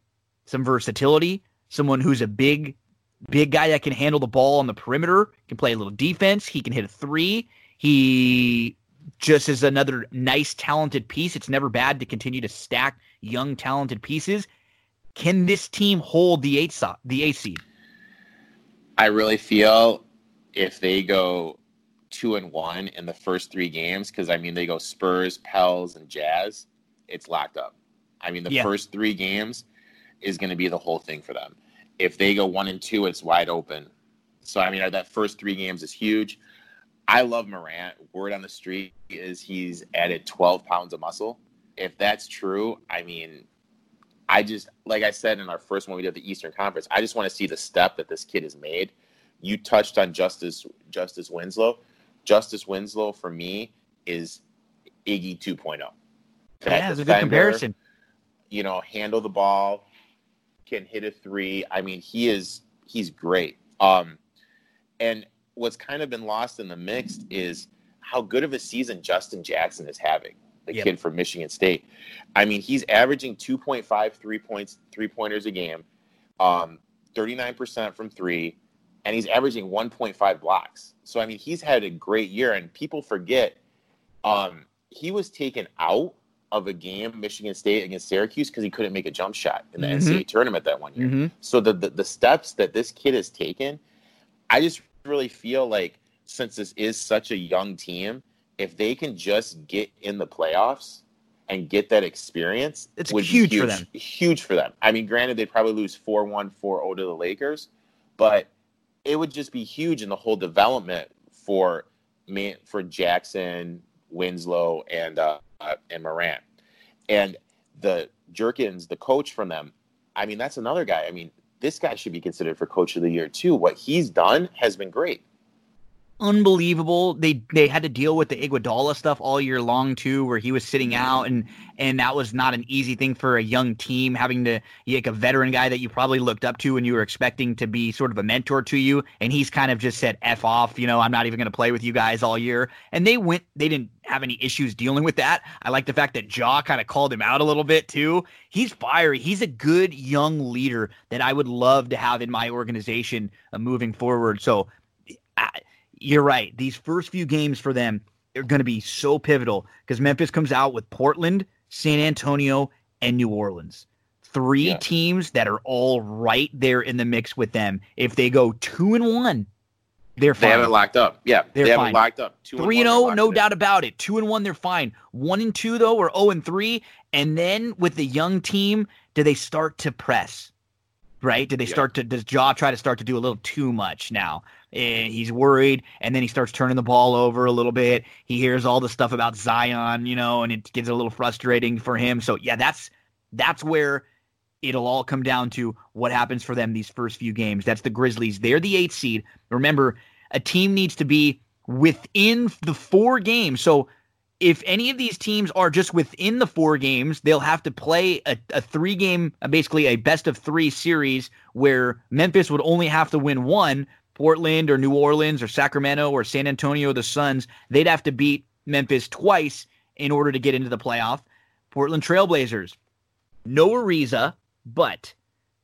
some versatility, someone who's a big, big guy that can handle the ball on the perimeter, can play a little defense. He can hit a three. He just as another nice, talented piece. It's never bad to continue to stack young, talented pieces. Can this team hold the eight so- the eight seed? I really feel if they go two and one in the first three games, because I mean they go Spurs, Pels, and Jazz, it's locked up. I mean the yeah. first three games is going to be the whole thing for them. If they go one and two, it's wide open. So I mean that first three games is huge. I love Morant. Word on the street is he's added 12 pounds of muscle. If that's true, I mean, I just, like I said in our first one we did the Eastern Conference, I just want to see the step that this kid has made. You touched on Justice Justice Winslow. Justice Winslow for me is Iggy 2.0. That yeah, it's a good comparison. You know, handle the ball, can hit a three. I mean, he is he's great. Um, and what's kind of been lost in the mix is how good of a season Justin Jackson is having, the yep. kid from Michigan State. I mean, he's averaging 2.5 three points, three pointers a game, um, 39% from three, and he's averaging 1.5 blocks. So I mean, he's had a great year, and people forget um, he was taken out of a game, Michigan State against Syracuse, because he couldn't make a jump shot in the mm-hmm. NCAA tournament that one year. Mm-hmm. So the, the the steps that this kid has taken, I just really feel like since this is such a young team, if they can just get in the playoffs and get that experience, it's huge, huge, for them. Huge for them. I mean, granted, they'd probably lose 4 1, 4 0 to the Lakers, but it would just be huge in the whole development for me, for Jackson, Winslow, and uh, and Morant. And the Jenkins, the coach from them, I mean, that's another guy. I mean, this guy should be considered for coach of the year too. What he's done has been great. Unbelievable. They they had to deal with the Iguodala stuff all year long too, where he was sitting out, and and that was not an easy thing for a young team having to like a veteran guy that you probably looked up to and you were expecting to be sort of a mentor to you, and he's kind of just said f off. You know, I'm not even going to play with you guys all year, and they went. They didn't have any issues dealing with that. I like the fact that Ja kind of called him out a little bit too. He's fiery. He's a good young leader that I would love to have in my organization uh, moving forward. So I, you're right. These first few games for them are going to be so pivotal because Memphis comes out with Portland, San Antonio, and New Orleans. three Yeah. teams that are all right there in the mix with them. If they go two and one, they're They haven't locked up. Yeah, They're they haven't fine. locked up. Two Three and zero, they're oh, no doubt about it. Two and one, they're fine. One and two though, or zero and three. And then with the young team, do they start to press? Right? Do they Yeah. start to? Does Ja try to start to do a little too much now? And he's worried, and then he starts turning the ball over a little bit. He hears all the stuff about Zion, you know, and it gets a little frustrating for him. So yeah, that's that's where it'll all come down to what happens for them these first few games. That's the Grizzlies. They're the eighth seed. Remember, a team needs to be within the four games. So if any of these teams are just within the four games, they'll have to play a, a three game, basically a best of three series where Memphis would only have to win one. Portland or New Orleans or Sacramento or San Antonio, the Suns, they'd have to beat Memphis twice in order to get into the playoff. Portland Trailblazers, no Ariza, but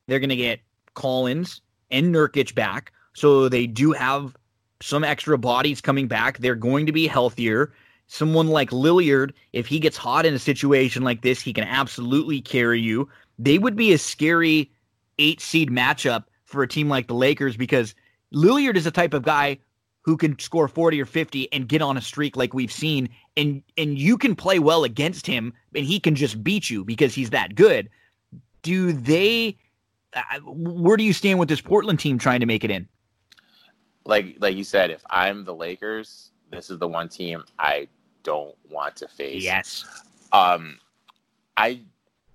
they're going to get Collins and Nurkic back. So they do have some extra bodies coming back. They're going to be healthier. Someone like Lillard, if he gets hot in a situation like this, he can absolutely carry you. They would be a scary eight seed matchup for a team like the Lakers because Lillard is the type of guy who can score 40 or 50 and get on a streak like we've seen and and you can play well against him and he can just beat you because he's that good. Do they uh, where do you stand with this Portland team trying to make it in? Like like you said, if I'm the Lakers, this is the one team I don't want to face. Yes. Um, I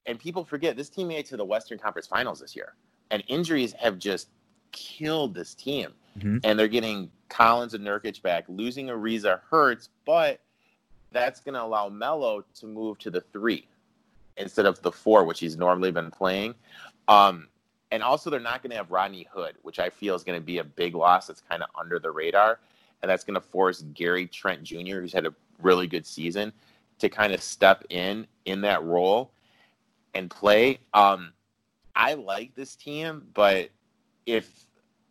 and people forget this team made it to the Western Conference Finals this year, and injuries have just killed this team. Mhm. And they're getting Collins and Nurkic back. Losing Ariza hurts, but that's going to allow Melo to move to the three instead of the four, which he's normally been playing. Um, and also, they're not going to have Rodney Hood, which I feel is going to be a big loss. That's kind of under the radar, and that's going to force Gary Trent Jr., who's had a really good season, to kind of step in in that role and play. Um, I like this team, but if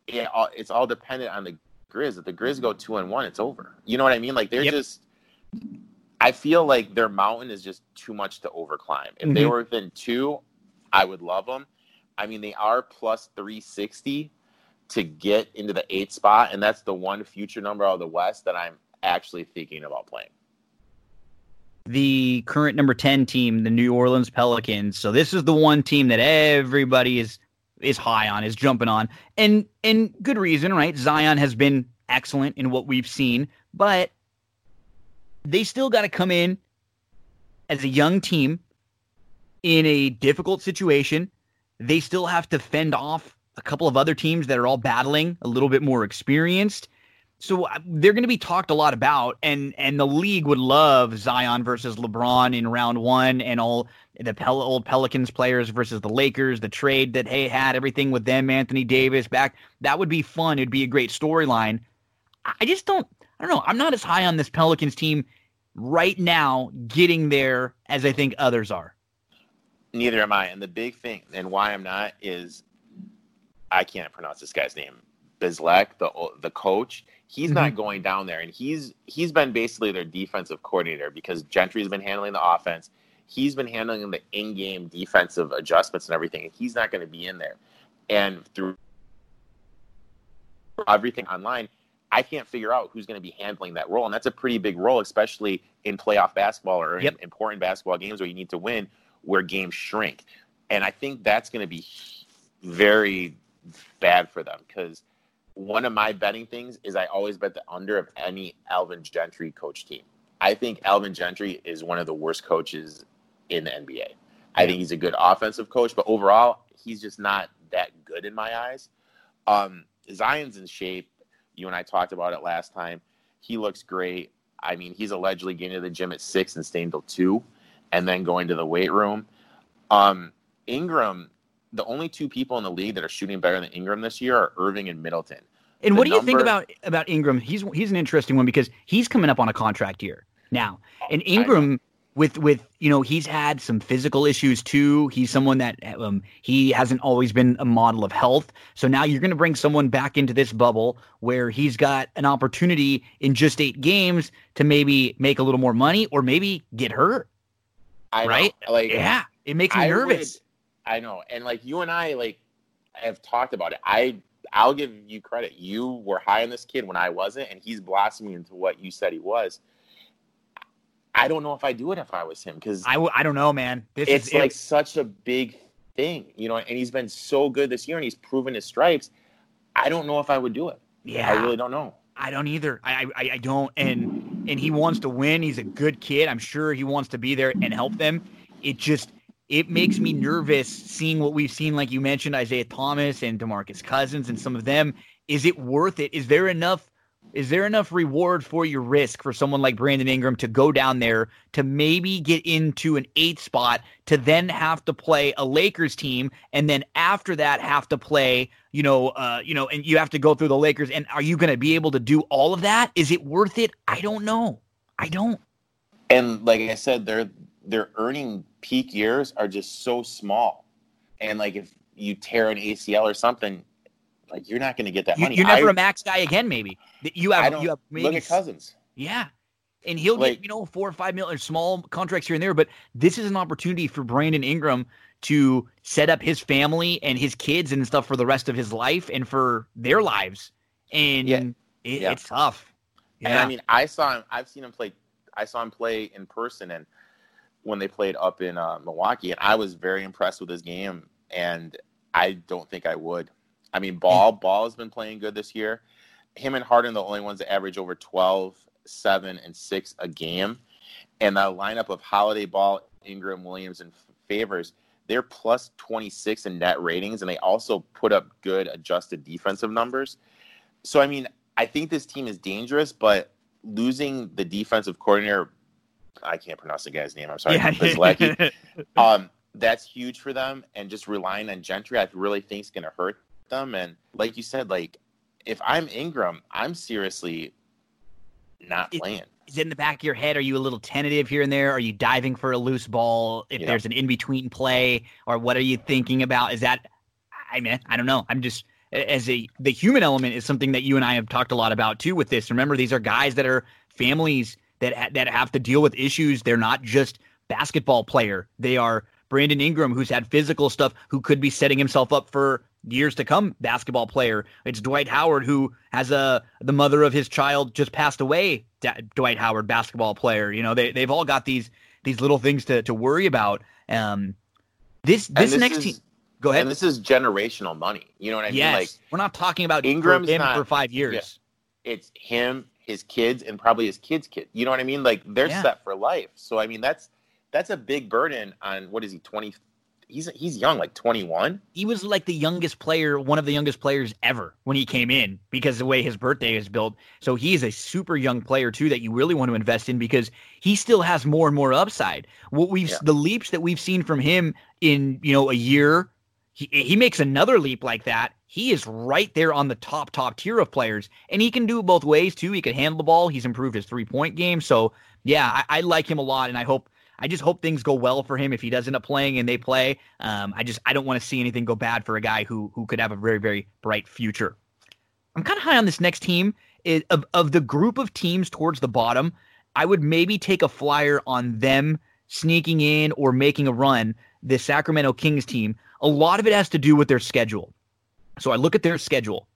it all, it's all dependent on the Grizz. If the Grizz go two and one, it's over. You know what I mean? Like they're Yep. just. I feel like their mountain is just too much to overclimb. If they Mhm. were within two, I would love them. I mean, they are plus three sixty to get into the eighth spot, and that's the one future number out of the West that I'm actually thinking about playing. The current number 10 team, the New Orleans Pelicans. So this is the one team that everybody is is high on, is jumping on. And and good reason, right? Zion has been excellent in what we've seen, but they still got to come in as a young team in a difficult situation. They still have to fend off a couple of other teams that are all battling a little bit more experienced. So uh, they're going to be talked a lot about, and and the league would love Zion versus LeBron in round one, and all the Pel- old Pelicans players versus the Lakers, the trade that hey had everything with them, Anthony Davis back. That would be fun. It'd be a great storyline. I I just don't. I don't know. I'm not as high on this Pelicans team right now, getting there as I think others are. Neither am I. And the big thing, and why I'm not, is I can't pronounce this guy's name. Bizlek, the the coach, he's mm-hmm. not going down there, and he's he's been basically their defensive coordinator because Gentry's been handling the offense. He's been handling the in-game defensive adjustments and everything, and he's not going to be in there. And through everything online, I can't figure out who's going to be handling that role, and that's a pretty big role, especially in playoff basketball or Yep. in important basketball games where you need to win, where games shrink. And I think that's going to be very bad for them because one of my betting things is I always bet the under of any Alvin Gentry coach team. I think Alvin Gentry is one of the worst coaches in the NBA. I think he's a good offensive coach, but overall, he's just not that good in my eyes. Um, Zion's in shape. You and I talked about it last time. He looks great. I mean, he's allegedly getting to the gym at six and staying till two, and then going to the weight room. Um, Ingram, the only two people in the league that are shooting better than Ingram this year are Irving and Middleton. And The what do you think about about Ingram? He's he's an interesting one because he's coming up on a contract year now, and I. Ingram with with you know he's had some physical issues too. He's someone that um, he hasn't always been a model of health. So now you're going to bring someone back into this bubble where he's got an opportunity in just eight games to maybe make a little more money or maybe get hurt. I know, Right? Like, Yeah, it makes me I nervous. I know, and like you and I, like have talked about it. I I'll give you credit. You were high on this kid when I wasn't, and he's blossoming into what you said he was. I don't know if I do it if I was him because I w- I don't know, man. This it's is, like it, such a big thing, you know. And he's been so good this year, and he's proven his stripes. I don't know if I would do it. Yeah, I really don't know. I don't either. I, I I don't. And and he wants to win. He's a good kid. I'm sure he wants to be there and help them. It just it makes me nervous seeing what we've seen, like you mentioned, Isaiah Thomas and Demarcus Cousins and some of them. Is it worth it? Is there enough? Is there enough reward for your risk for someone like Brandon Ingram to go down there to maybe get into an eighth spot to then have to play a Lakers team and then after that have to play, you know, uh, you know, and you have to go through the Lakers and are you going to be able to do all of that? Is it worth it? I don't know. I don't. And like I said, they're they're earning peak years are just so small. And like if you tear an ACL or something, like you're not going to get that money. You're never I, a max guy again. Maybe you have. You have maybe look at Cousins. Yeah, and he'll like, get you know four or five million small contracts here and there. But this is an opportunity for Brandon Ingram to set up his family and his kids and stuff for the rest of his life and for their lives. And yeah. It, yeah. it's tough. Yeah. And I mean, I saw him. I've seen him play. I saw him play in person, and when they played up in uh, Milwaukee, and I was very impressed with his game. And I don't think I would. I mean, Ball Ball has been playing good this year. Him and Harden the only ones that average over 12, 7, and 6 a game. And the lineup of Holiday Ball, Ingram, Williams, and Favors, they're plus 26 in net ratings, and they also put up good adjusted defensive numbers. So, I mean, I think this team is dangerous, but losing the defensive coordinator I can't pronounce the guy's name. I'm sorry, yeah. um, that's huge for them, and just relying on Gentry, I really think is going to hurt them. And like you said, like if I'm Ingram, I'm seriously not playing. Is it in the back of your head? Are you a little tentative here and there? Are you diving for a loose ball if yeah. there's an in between play, or what are you thinking about? Is that I mean, I don't know. I'm just as a the human element is something that you and I have talked a lot about too with this. Remember, these are guys that are families that that have to deal with issues. They're not just basketball player. They are Brandon Ingram, who's had physical stuff, who could be setting himself up for years to come basketball player. It's Dwight Howard, who has a the mother of his child just passed away. D- Dwight Howard, basketball player. You know, they they've all got these these little things to to worry about. Um, this this, this next is, team. Go ahead. And this is generational money. You know what I yes. mean? Like we're not talking about Ingram's for him not, for five years. Yeah, it's him his kids and probably his kids' kids. You know what I mean? Like they're yeah. set for life. So I mean that's that's a big burden on what is he twenty? He's he's young, like twenty one. He was like the youngest player, one of the youngest players ever when he came in because the way his birthday is built. So he's a super young player too that you really want to invest in because he still has more and more upside. What we've yeah. the leaps that we've seen from him in you know a year, he he makes another leap like that he is right there on the top top tier of players, and he can do it both ways too. He can handle the ball. He's improved his three point game. So yeah, I, I, like him a lot, and I hope I just hope things go well for him if he does end up playing and they play. Um, I just I don't want to see anything go bad for a guy who who could have a very very bright future. I'm kind of high on this next team. It, of of the group of teams towards the bottom, I would maybe take a flyer on them sneaking in or making a run. The Sacramento Kings team. A lot of it has to do with their schedule. So I look at their schedule.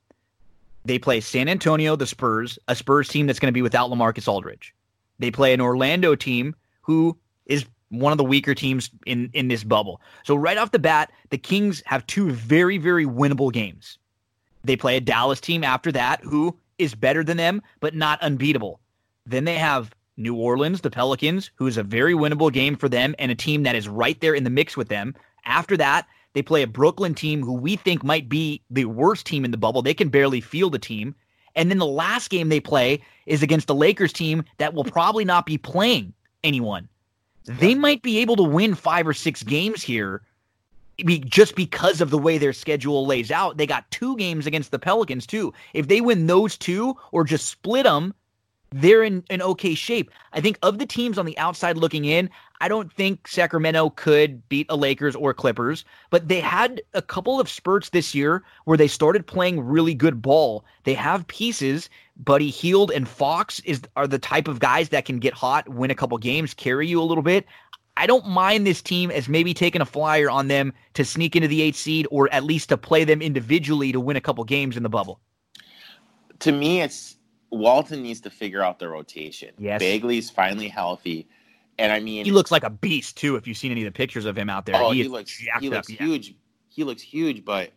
They play San Antonio, the Spurs, a Spurs team that's going to be without LaMarcus Aldridge. They play an Orlando team who is one of the weaker teams in in this bubble. So right off the bat, the Kings have two very very winnable games. They play a Dallas team after that who is better than them but not unbeatable. Then they have New Orleans, the Pelicans, who is a very winnable game for them and a team that is right there in the mix with them. After that, they play a Brooklyn team who we think might be the worst team in the bubble. They can barely field a team. And then the last game they play is against the Lakers team that will probably not be playing anyone. They might be able to win five or six games here just because of the way their schedule lays out. They got two games against the Pelicans, too. If they win those two or just split them, they're in an okay shape. I think of the teams on the outside looking in, I don't think Sacramento could beat a Lakers or Clippers, but they had a couple of spurts this year where they started playing really good ball. They have pieces. Buddy Hield and Fox is are the type of guys that can get hot, win a couple games, carry you a little bit. I don't mind this team as maybe taking a flyer on them to sneak into the eighth seed or at least to play them individually to win a couple games in the bubble. To me, it's Walton needs to figure out the rotation. Yes. Bagley's finally healthy. And I mean, he looks like a beast too. If you've seen any of the pictures of him out there, oh, he, he, looks he looks up, yeah. huge. He looks huge, but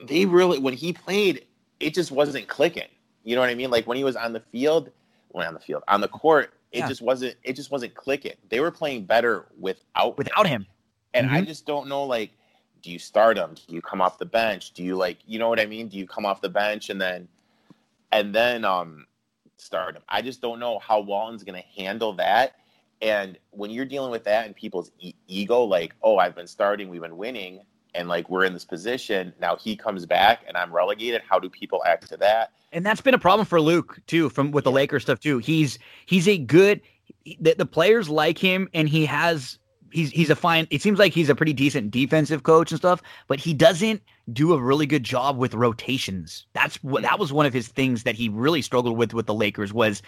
they really when he played, it just wasn't clicking. You know what I mean? Like when he was on the field, when on the field, on the court, it Yeah. just wasn't it just wasn't clicking. They were playing better without. Without him, And I Mhm. just don't know, like, do you start him? Do you come off the bench? Do you like, you know what I mean? Do you come off the bench and then, and then um, start him? I just don't know how Walton's going to handle that. And when you're dealing with that and people's e- ego, like, oh, I've been starting, we've been winning, and like we're in this position now, he comes back and I'm relegated. How do people act to that? and that's been a problem for Luke too, from with the. Lakers stuff too. He's he's a good. The, the players like him, and he has he's he's a fine. It seems like he's a pretty decent defensive coach and stuff, but he doesn't do a really good job with rotations. That's what that mm-hmm. was one of his things that he really struggled with with the Lakers was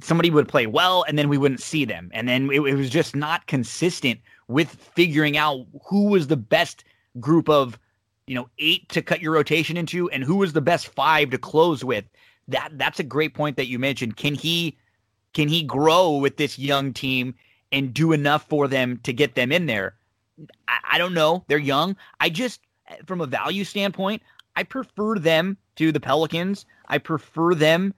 somebody would play well and then we wouldn't see them, and then it, it was just not consistent with figuring out who was the best group of you know eight to cut your rotation into and who was the best five to close with. That that's a great point that you mentioned. Can he can he grow with this young team and do enough for them to get them in there? I, I don't know. They're young. I just, from a value standpoint, I prefer them to the Pelicans. I prefer them,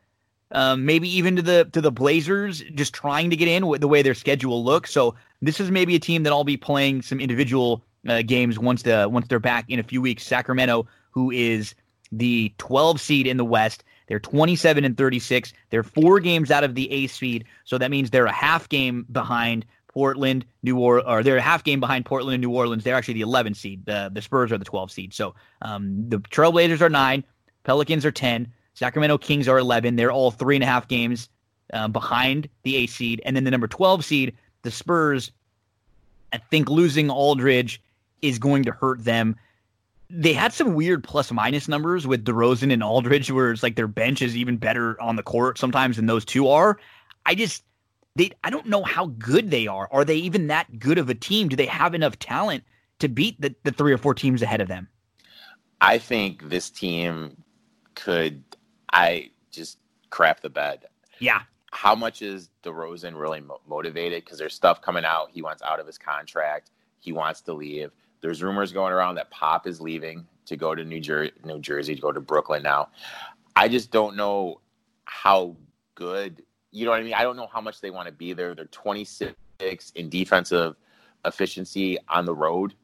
um, maybe even to the to the Blazers, just trying to get in with the way their schedule looks. So this is maybe a team that I'll be playing some individual uh, games once the once they're back in a few weeks. Sacramento, who is the 12 seed in the West. They're 27 and 36. They're four games out of the A seed, so that means they're a half game behind Portland, New Orleans, or they're a half game behind Portland and New Orleans. They're actually the 11 seed. The the Spurs are the 12 seed. So um, the Trailblazers are nine, Pelicans are 10, Sacramento Kings are 11. They're all three and a half games uh, behind the A seed, and then the number 12 seed, the Spurs. I think losing Aldridge is going to hurt them. They had some weird plus minus numbers with DeRozan and Aldridge, where it's like their bench is even better on the court sometimes than those two are. I just they I don't know how good they are. Are they even that good of a team? Do they have enough talent to beat the, the three or four teams ahead of them? I think this team could, I just crap the bed. Yeah. how much is DeRozan really mo- motivated? Because there's stuff coming out. He wants out of his contract. He wants to leave. There's rumors going around that Pop is leaving to go to New, Jer- New Jersey, to go to Brooklyn now. I just don't know how good, you know what I mean? I don't know how much they want to be there. They're 26 in defensive efficiency on the road.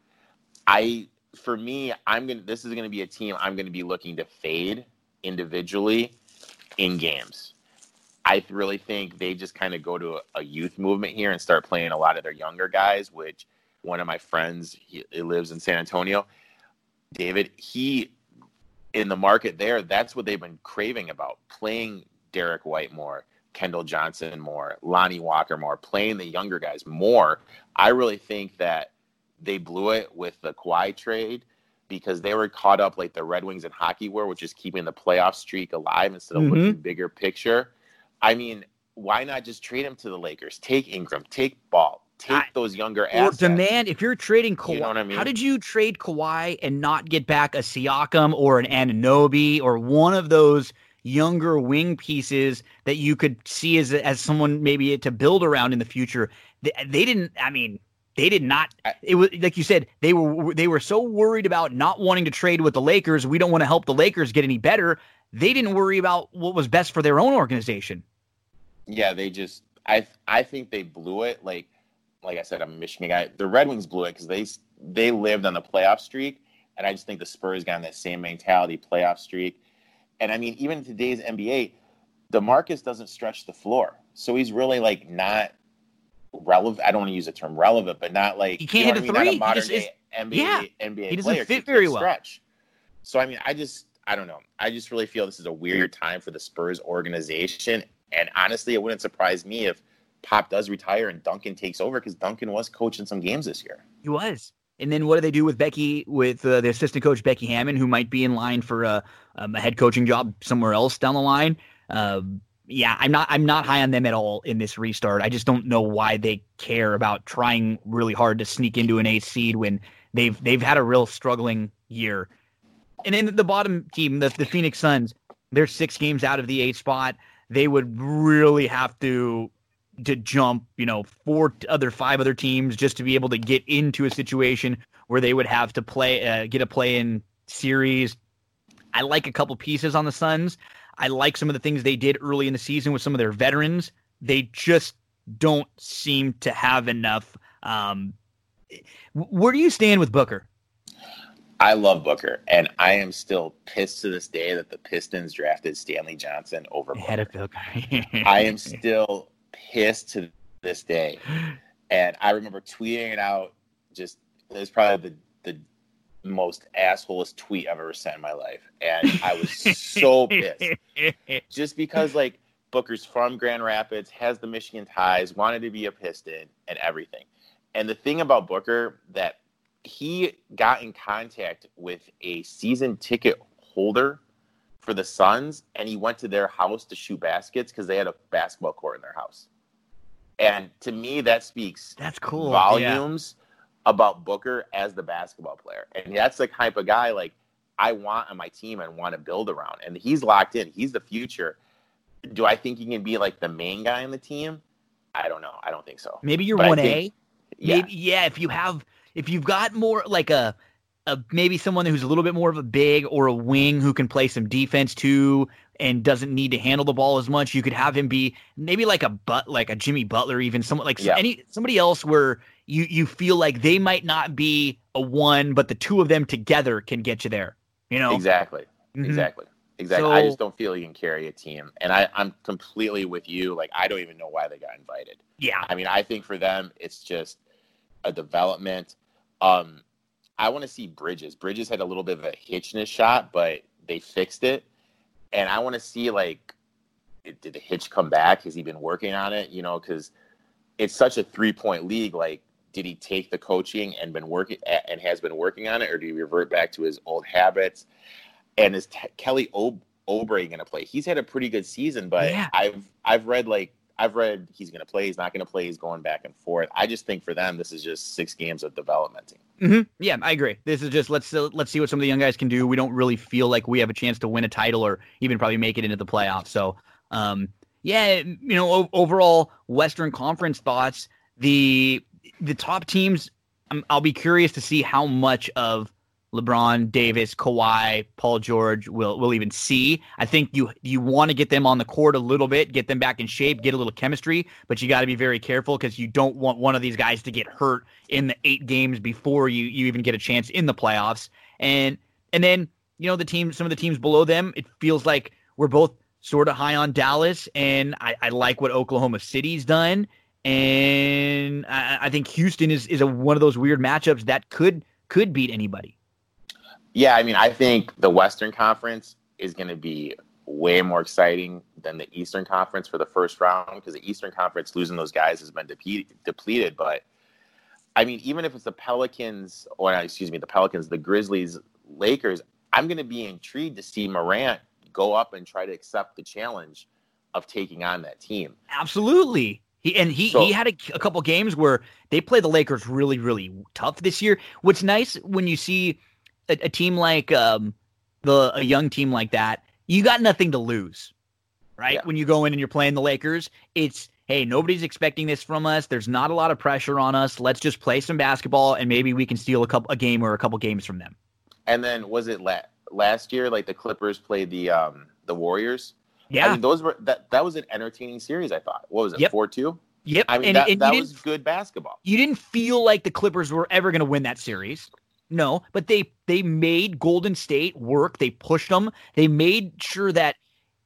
I, for me, I'm going to, this is going to be a team I'm going to be looking to fade individually in games. I really think they just kind of go to a, a youth movement here and start playing a lot of their younger guys, which one of my friends, he, he lives in San Antonio, David, he in the market there, that's what they've been craving about playing Derrick White more, Keldon Johnson more, Lonnie Walker more, playing the younger guys more. I really think that they blew it with the Kawhi trade because they were caught up like the Red Wings and hockey were, which is keeping the playoff streak alive instead of Mhm. looking bigger picture. I mean, why not just trade him to the Lakers? Take Ingram, take Ball, take I- those younger Or assets. demand if you're trading Kawhi. You know I mean? How did you trade Kawhi and not get back a Siakam or an Anunoby or one of those younger wing pieces that you could see as as someone maybe to build around in the future? They, they didn't. I mean, they did not. It was like you said. They were they were so worried about not wanting to trade with the Lakers. We don't want to help the Lakers get any better. They didn't worry about what was best for their own organization. Yeah, they just I I think they blew it. Like like I said, I'm a Michigan guy. The Red Wings blew it because they they lived on the playoff streak, and I just think the Spurs got on that same mentality playoff streak. And I mean, even today's NBA, Demarcus doesn't stretch the floor, so he's really like not relevant. I don't want to use the term relevant, but not like He can't you know hit I a mean? three. Not a modern day NBA yeah. NBA He doesn't player. fit very well. Stretch. So I mean, I just I don't know. I just really feel this is a weird time for the Spurs organization, and honestly, it wouldn't surprise me if Pop does retire and Duncan takes over because Duncan was coaching some games this year. He was. And then what do they do with Becky, with uh, the assistant coach Becky Hammon, who might be in line for a, um, a head coaching job somewhere else down the line? Uh, yeah, I'm not I'm not high on them at all in this restart. I just don't know why they care about trying really hard to sneak into an eighth seed when they've they've had a real struggling year. And then the bottom team, the, the Phoenix Suns, they're six games out of the eighth spot. They would really have to to jump, you know, four other five other teams just to be able to get into a situation where they would have to play uh, get a play in series. I like a couple pieces on the Suns. I like some of the things they did early in the season with some of their veterans. They just don't seem to have enough. Um, where do you stand with Booker? I love Booker, and I am still pissed to this day that the Pistons drafted Stanley Johnson over Booker. I am still pissed to this day, and I remember tweeting it out. Just it was probably the the most assholest tweet I've ever sent in my life. And I was so pissed. Just because like Booker's from Grand Rapids, has the Michigan ties, wanted to be a Piston and everything. And the thing about Booker that he got in contact with a season ticket holder for the Suns and he went to their house to shoot baskets because they had a basketball court in their house. And to me that speaks that's cool volumes yeah about Booker as the basketball player. And that's the type of guy like I want on my team and want to build around. And he's locked in. He's the future. Do I think he can be like the main guy on the team? I don't know. I don't think so. Maybe you're one A. Yeah. Maybe yeah, if you have if you've got more like a a maybe someone who's a little bit more of a big or a wing who can play some defense too and doesn't need to handle the ball as much. You could have him be maybe like a but like a Jimmy Butler, even someone like yeah. any somebody else where you you feel like they might not be a one, but the two of them together can get you there. You know exactly, mm-hmm. exactly, exactly. So, I just don't feel you can carry a team, and I I'm completely with you. Like I don't even know why they got invited. Yeah, I mean I think for them it's just a development. Um, I want to see Bridges. Bridges had a little bit of a hitch in his shot, but they fixed it, and I want to see like did the hitch come back? Has he been working on it? You know, because it's such a three point league. Like did he take the coaching and been working and has been working on it, or do he revert back to his old habits? And is T- Kelly Ob- Oubre going to play? He's had a pretty good season, but yeah. I've I've read like I've read he's going to play, he's not going to play, he's going back and forth. I just think for them, this is just six games of development. Mm-hmm. Yeah, I agree. This is just let's uh, let's see what some of the young guys can do. We don't really feel like we have a chance to win a title or even probably make it into the playoffs. So, um, yeah, you know, o- overall Western Conference thoughts. The the top teams, um, I'll be curious to see how much of LeBron, Davis, Kawhi, Paul George will will even see. I think you you want to get them on the court a little bit, get them back in shape, get a little chemistry, but you got to be very careful because you don't want one of these guys to get hurt in the eight games before you you even get a chance in the playoffs. And and then you know the team, some of the teams below them, it feels like we're both sort of high on Dallas, and I, I like what Oklahoma City's done and I, I, think Houston is is a, one of those weird matchups that could could beat anybody. Yeah, I mean, I think the Western Conference is going to be way more exciting than the Eastern Conference for the first round because the Eastern Conference losing those guys has been depleted. depleted but I mean, even if it's the Pelicans or excuse me, the Pelicans, the Grizzlies, Lakers, I'm going to be intrigued to see Morant go up and try to accept the challenge of taking on that team. Absolutely. He and he so, he had a, a, couple games where they play the Lakers really really tough this year. What's nice when you see a, a team like um the a young team like that, you got nothing to lose, right? Yeah. When you go in and you're playing the Lakers, it's hey nobody's expecting this from us. There's not a lot of pressure on us. Let's just play some basketball and maybe we can steal a couple a game or a couple games from them. And then was it la- last year like the Clippers played the um the Warriors? Yeah, I mean, those were that that was an entertaining series. I thought. What was it? Four yep. two. Yep. I mean, and, that, and that was good basketball. You didn't feel like the Clippers were ever going to win that series. No, but they they made Golden State work. They pushed them. They made sure that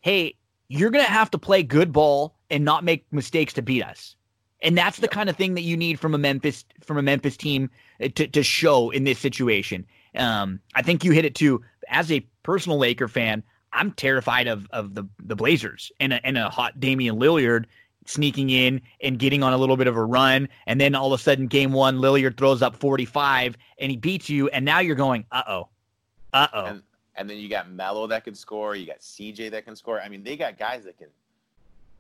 hey, you're going to have to play good ball and not make mistakes to beat us. And that's the kind of thing that you need from a Memphis from a Memphis team uh, to to show in this situation. Um, I think you hit it too. As a personal Laker fan, I'm terrified of of the the Blazers and a, and a hot Damian Lillard sneaking in and getting on a little bit of a run, and then all of a sudden, game one, Lillard throws up 45 and he beats you, and now you're going, uh oh, uh oh. And, and then you got Melo that can score, you got CJ that can score. I mean, they got guys that can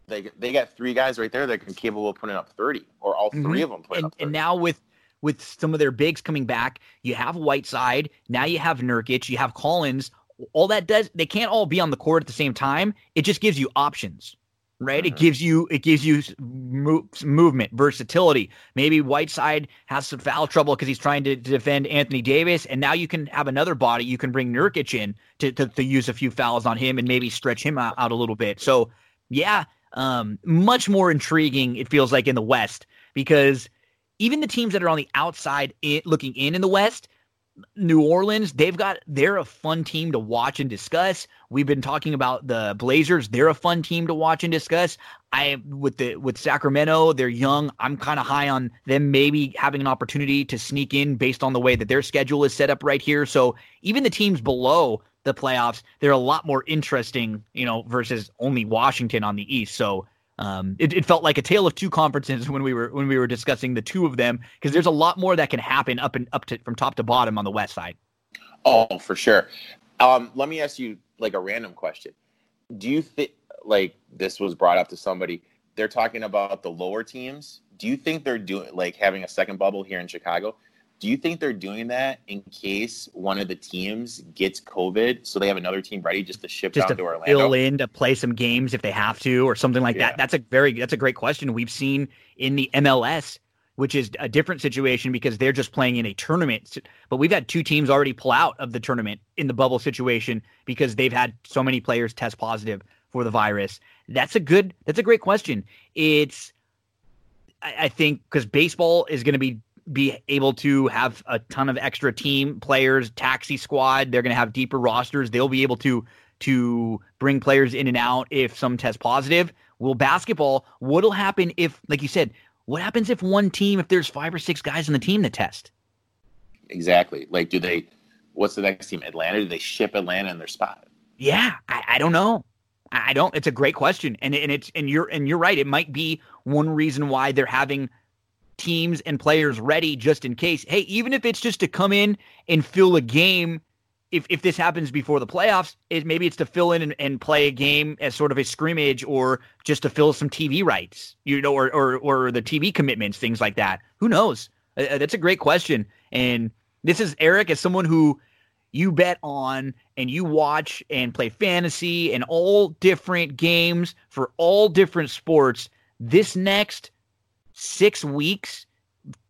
they they got three guys right there that can capable of putting up 30 or all 3 mm-hmm. of them putting and, up 30. And now with with some of their bigs coming back, you have Whiteside, now you have Nurkic, you have Collins. All that does they can't all be on the court at the same time. It just gives you options right? Mm-hmm. It gives you it gives you movement, versatility. Maybe Whiteside has some foul trouble because he's trying to, to, defend Anthony Davis, and now you can have another body. You can bring Nurkic in to, to, to use a few fouls on him and maybe stretch him out, out a little bit. So yeah, um, much more intriguing. It feels like in the West because even the teams that are on the outside in, looking in in the West, New Orleans, they've got they're a fun team to watch and discuss. We've been talking about the Blazers, they're a fun team to watch and discuss. I with the with Sacramento, they're young. I'm kind of high on them maybe having an opportunity to sneak in based on the way that their schedule is set up right here. So even the teams below the playoffs, they're a lot more interesting, you know, versus only Washington on the East. So um, it, it, felt like a tale of two conferences when we were when we were discussing the two of them because there's a lot more that can happen up and up to from top to bottom on the west side. Oh, for sure. Um, let me ask you like a random question. Do you think like this was brought up to somebody? They're talking about the lower teams. Do you think they're doing like having a second bubble here in Chicago? Do you think they're doing that in case one of the teams gets COVID, so they have another team ready just to ship just down to, to Orlando? Fill in to play some games if they have to, or something like yeah. that. That's a very that's a great question. We've seen in the MLS, which is a different situation because they're just playing in a tournament. But we've had two teams already pull out of the tournament in the bubble situation because they've had so many players test positive for the virus. That's a good. That's a great question. It's I, I think because baseball is going to be be able to have a ton of extra team players, taxi squad. They're going to have deeper rosters. They'll be able to to bring players in and out if some test positive. Will basketball? What'll happen if, like you said, what happens if one team, if there's five or six guys on the team that test? Exactly. Like, do they? What's the next team? Atlanta? Do they ship Atlanta in their spot? Yeah, I, I don't know. I don't. It's a great question, and and it's and you're and you're right. It might be one reason why they're having teams and players ready just in case. Hey, even if it's just to come in and fill a game, if, if this happens before the playoffs, it, maybe it's to fill in and, and play a game as sort of a scrimmage or just to fill some TV rights, you know, or, or, or the TV commitments, things like that. Who knows? Uh, uh, that's a great question. And this is Eric as someone who you bet on and you watch and play fantasy and all different games for all different sports. This next six weeks,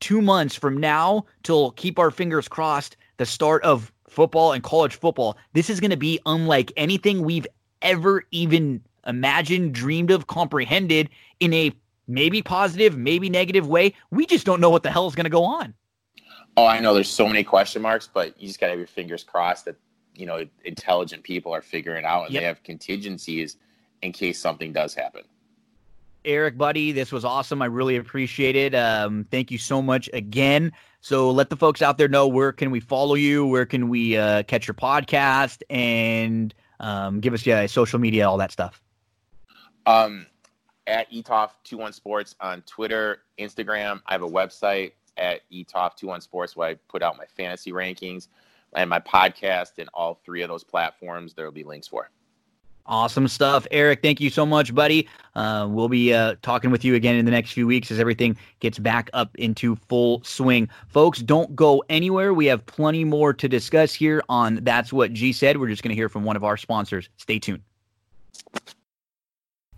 two months from now till keep our fingers crossed the start of football and college football. This is going to be unlike anything we've ever even imagined, dreamed of, comprehended in a maybe positive, maybe negative way. We just don't know what the hell is going to go on. Oh, I know there's so many question marks, but you just got to have your fingers crossed that, you know, intelligent people are figuring out and yep. they have contingencies in case something does happen. Eric, buddy, this was awesome. I really appreciate it. Um, thank you so much again. So let the folks out there know where can we follow you, where can we uh, catch your podcast, and um, give us yeah social media, all that stuff. Um, at etoff21 sports on Twitter, Instagram. I have a website at etoff21 sports where I put out my fantasy rankings and my podcast and all three of those platforms. There will be links for. Awesome stuff. Eric, thank you so much, buddy. Uh, we'll be uh, talking with you again in the next few weeks as everything gets back up into full swing. Folks, don't go anywhere. We have plenty more to discuss here on That's What G Said. We're just going to hear from one of our sponsors. Stay tuned.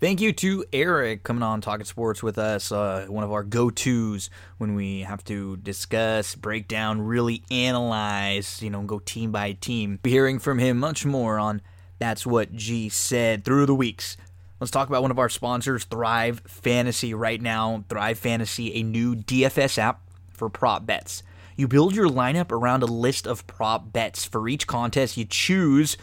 Thank you to Eric coming on Talking Sports with us. Uh, one of our go tos when we have to discuss, break down, really analyze, you know, go team by team. Be hearing from him much more on that's what G said through the weeks. Let's talk about one of our sponsors, Thrive Fantasy, right now. Thrive Fantasy, a new DFS app for prop bets. You build your lineup around a list of prop bets. For each contest, you choose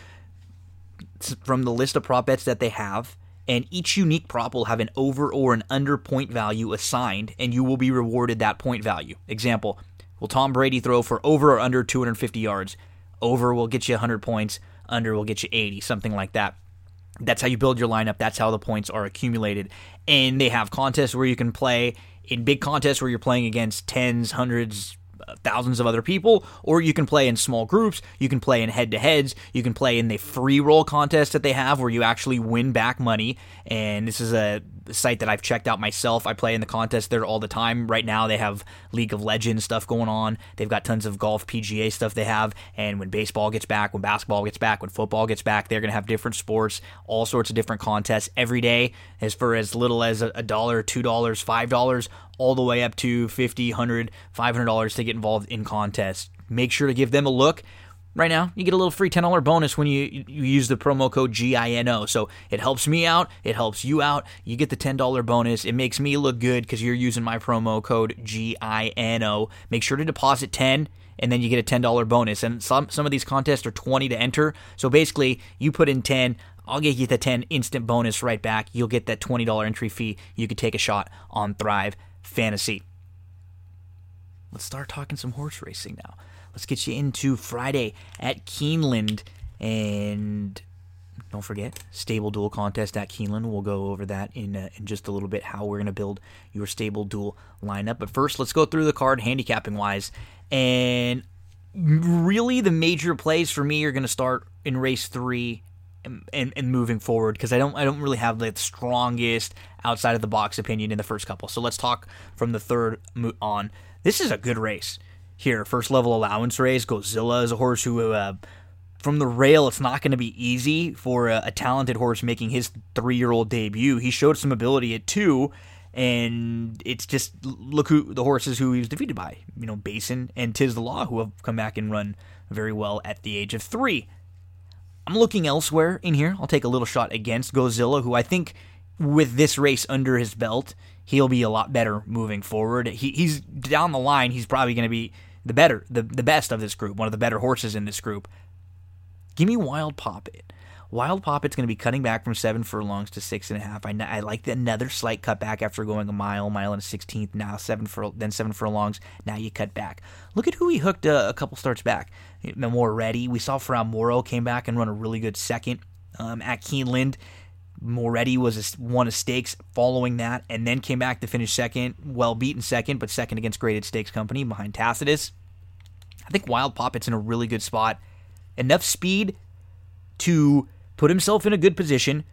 from the list of prop bets that they have, and each unique prop will have an over or an under point value assigned, and you will be rewarded that point value. Example Will Tom Brady throw for over or under 250 yards? Over will get you 100 points under will get you 80, something like that. That's how you build your lineup. That's how the points are accumulated. And they have contests where you can play in big contests where you're playing against tens, hundreds, thousands of other people, or you can play in small groups. You can play in head to heads. You can play in the free roll contest that they have where you actually win back money. And this is a site that I've checked out myself. I play in the contest there all the time. Right now, they have League of Legends stuff going on. They've got tons of golf PGA stuff they have. And when baseball gets back, when basketball gets back, when football gets back, they're going to have different sports, all sorts of different contests every day, as for as little as a dollar, two dollars, five dollars, all the way up to 50 100 $500 to get involved in contests. Make sure to give them a look right now you get a little free $10 bonus when you, you use the promo code GINO. So it helps me out, it helps you out. You get the $10 bonus. It makes me look good because you're using my promo code GINO. Make sure to deposit 10 and then you get a $10 bonus. And some some of these contests are 20 to enter. So basically, you put in 10, I'll get you the 10 instant bonus right back. You'll get that $20 entry fee. You could take a shot on Thrive Fantasy. Let's start talking some horse racing now let's get you into Friday at Keeneland. And don't forget, stable duel contest at Keeneland. We'll go over that in, uh, in just a little bit, how we're going to build your stable duel lineup. But first, let's go through the card handicapping wise. And really, the major plays for me are going to start in race three and, and, moving forward because I don't I don't really have the strongest outside of the box opinion in the first couple. So let's talk from the third on. This is a good race here. First level allowance race. Gozilla is a horse who, uh, from the rail, it's not going to be easy for a, a, talented horse making his three year old debut. He showed some ability at two, and it's just look who the horses who he was defeated by. You know, Basin and Tiz the Law, who have come back and run very well at the age of three. I'm looking elsewhere in here. I'll take a little shot against Gozilla, who I think with this race under his belt, he'll be a lot better moving forward. He, he's down the line. He's probably going to be the better, the, the best of this group, one of the better horses in this group. Give me Wild Poppet. Wild Poppet's going to be cutting back from seven furlongs to six and a half. I, I like the, another slight cutback after going a mile, mile and a sixteenth. Now seven for then seven furlongs. Now you cut back. Look at who he hooked a, a couple starts back. Moretti. We saw From Moro came back and run a really good second um, at Keeneland. Moretti was a, a stakes following that, and then came back to finish second, well beaten second, but second against Graded Stakes Company behind Tacitus. I think Wild Poppet's in a really good spot. Enough speed to put himself in a good position,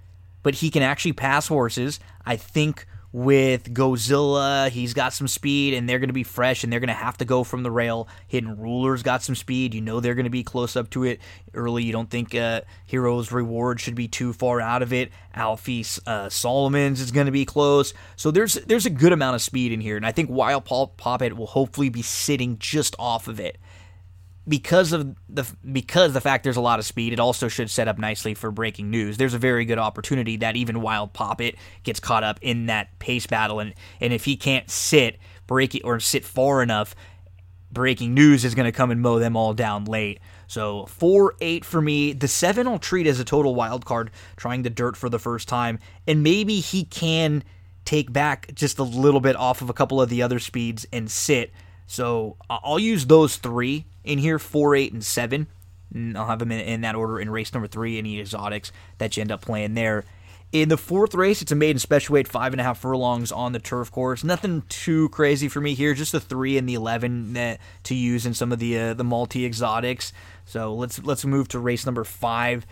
but he can actually pass horses. I think with Gozilla. He's got some speed, and they're going to be fresh, and they're going to have to go from the rail. Hidden Ruler's got some speed. You know they're going to be close up to it early. You don't think uh, Hero's Reward should be too far out of it. Alfie uh, Solomon's is going to be close. So there's there's a good amount of speed in here, and I think Wild Paul Poppet will hopefully be sitting just off of it because of the because the fact there's a lot of speed, it also should set up nicely for breaking news. There's a very good opportunity that even Wild Poppet gets caught up in that pace battle, and and if he can't sit break it or sit far enough, breaking news is going to come and mow them all down late. So four eight for me. The seven I'll treat as a total wild card, trying the dirt for the first time, and maybe he can take back just a little bit off of a couple of the other speeds and sit. So I'll use those three in here four, eight, and seven. I'll have them in, in that order in race number three. Any exotics that you end up playing there. In the fourth race, it's a maiden special weight, five and a half furlongs on the turf course. Nothing too crazy for me here, just the three and the eleven to use in some of the uh, the multi exotics. So let's let's move to race number five.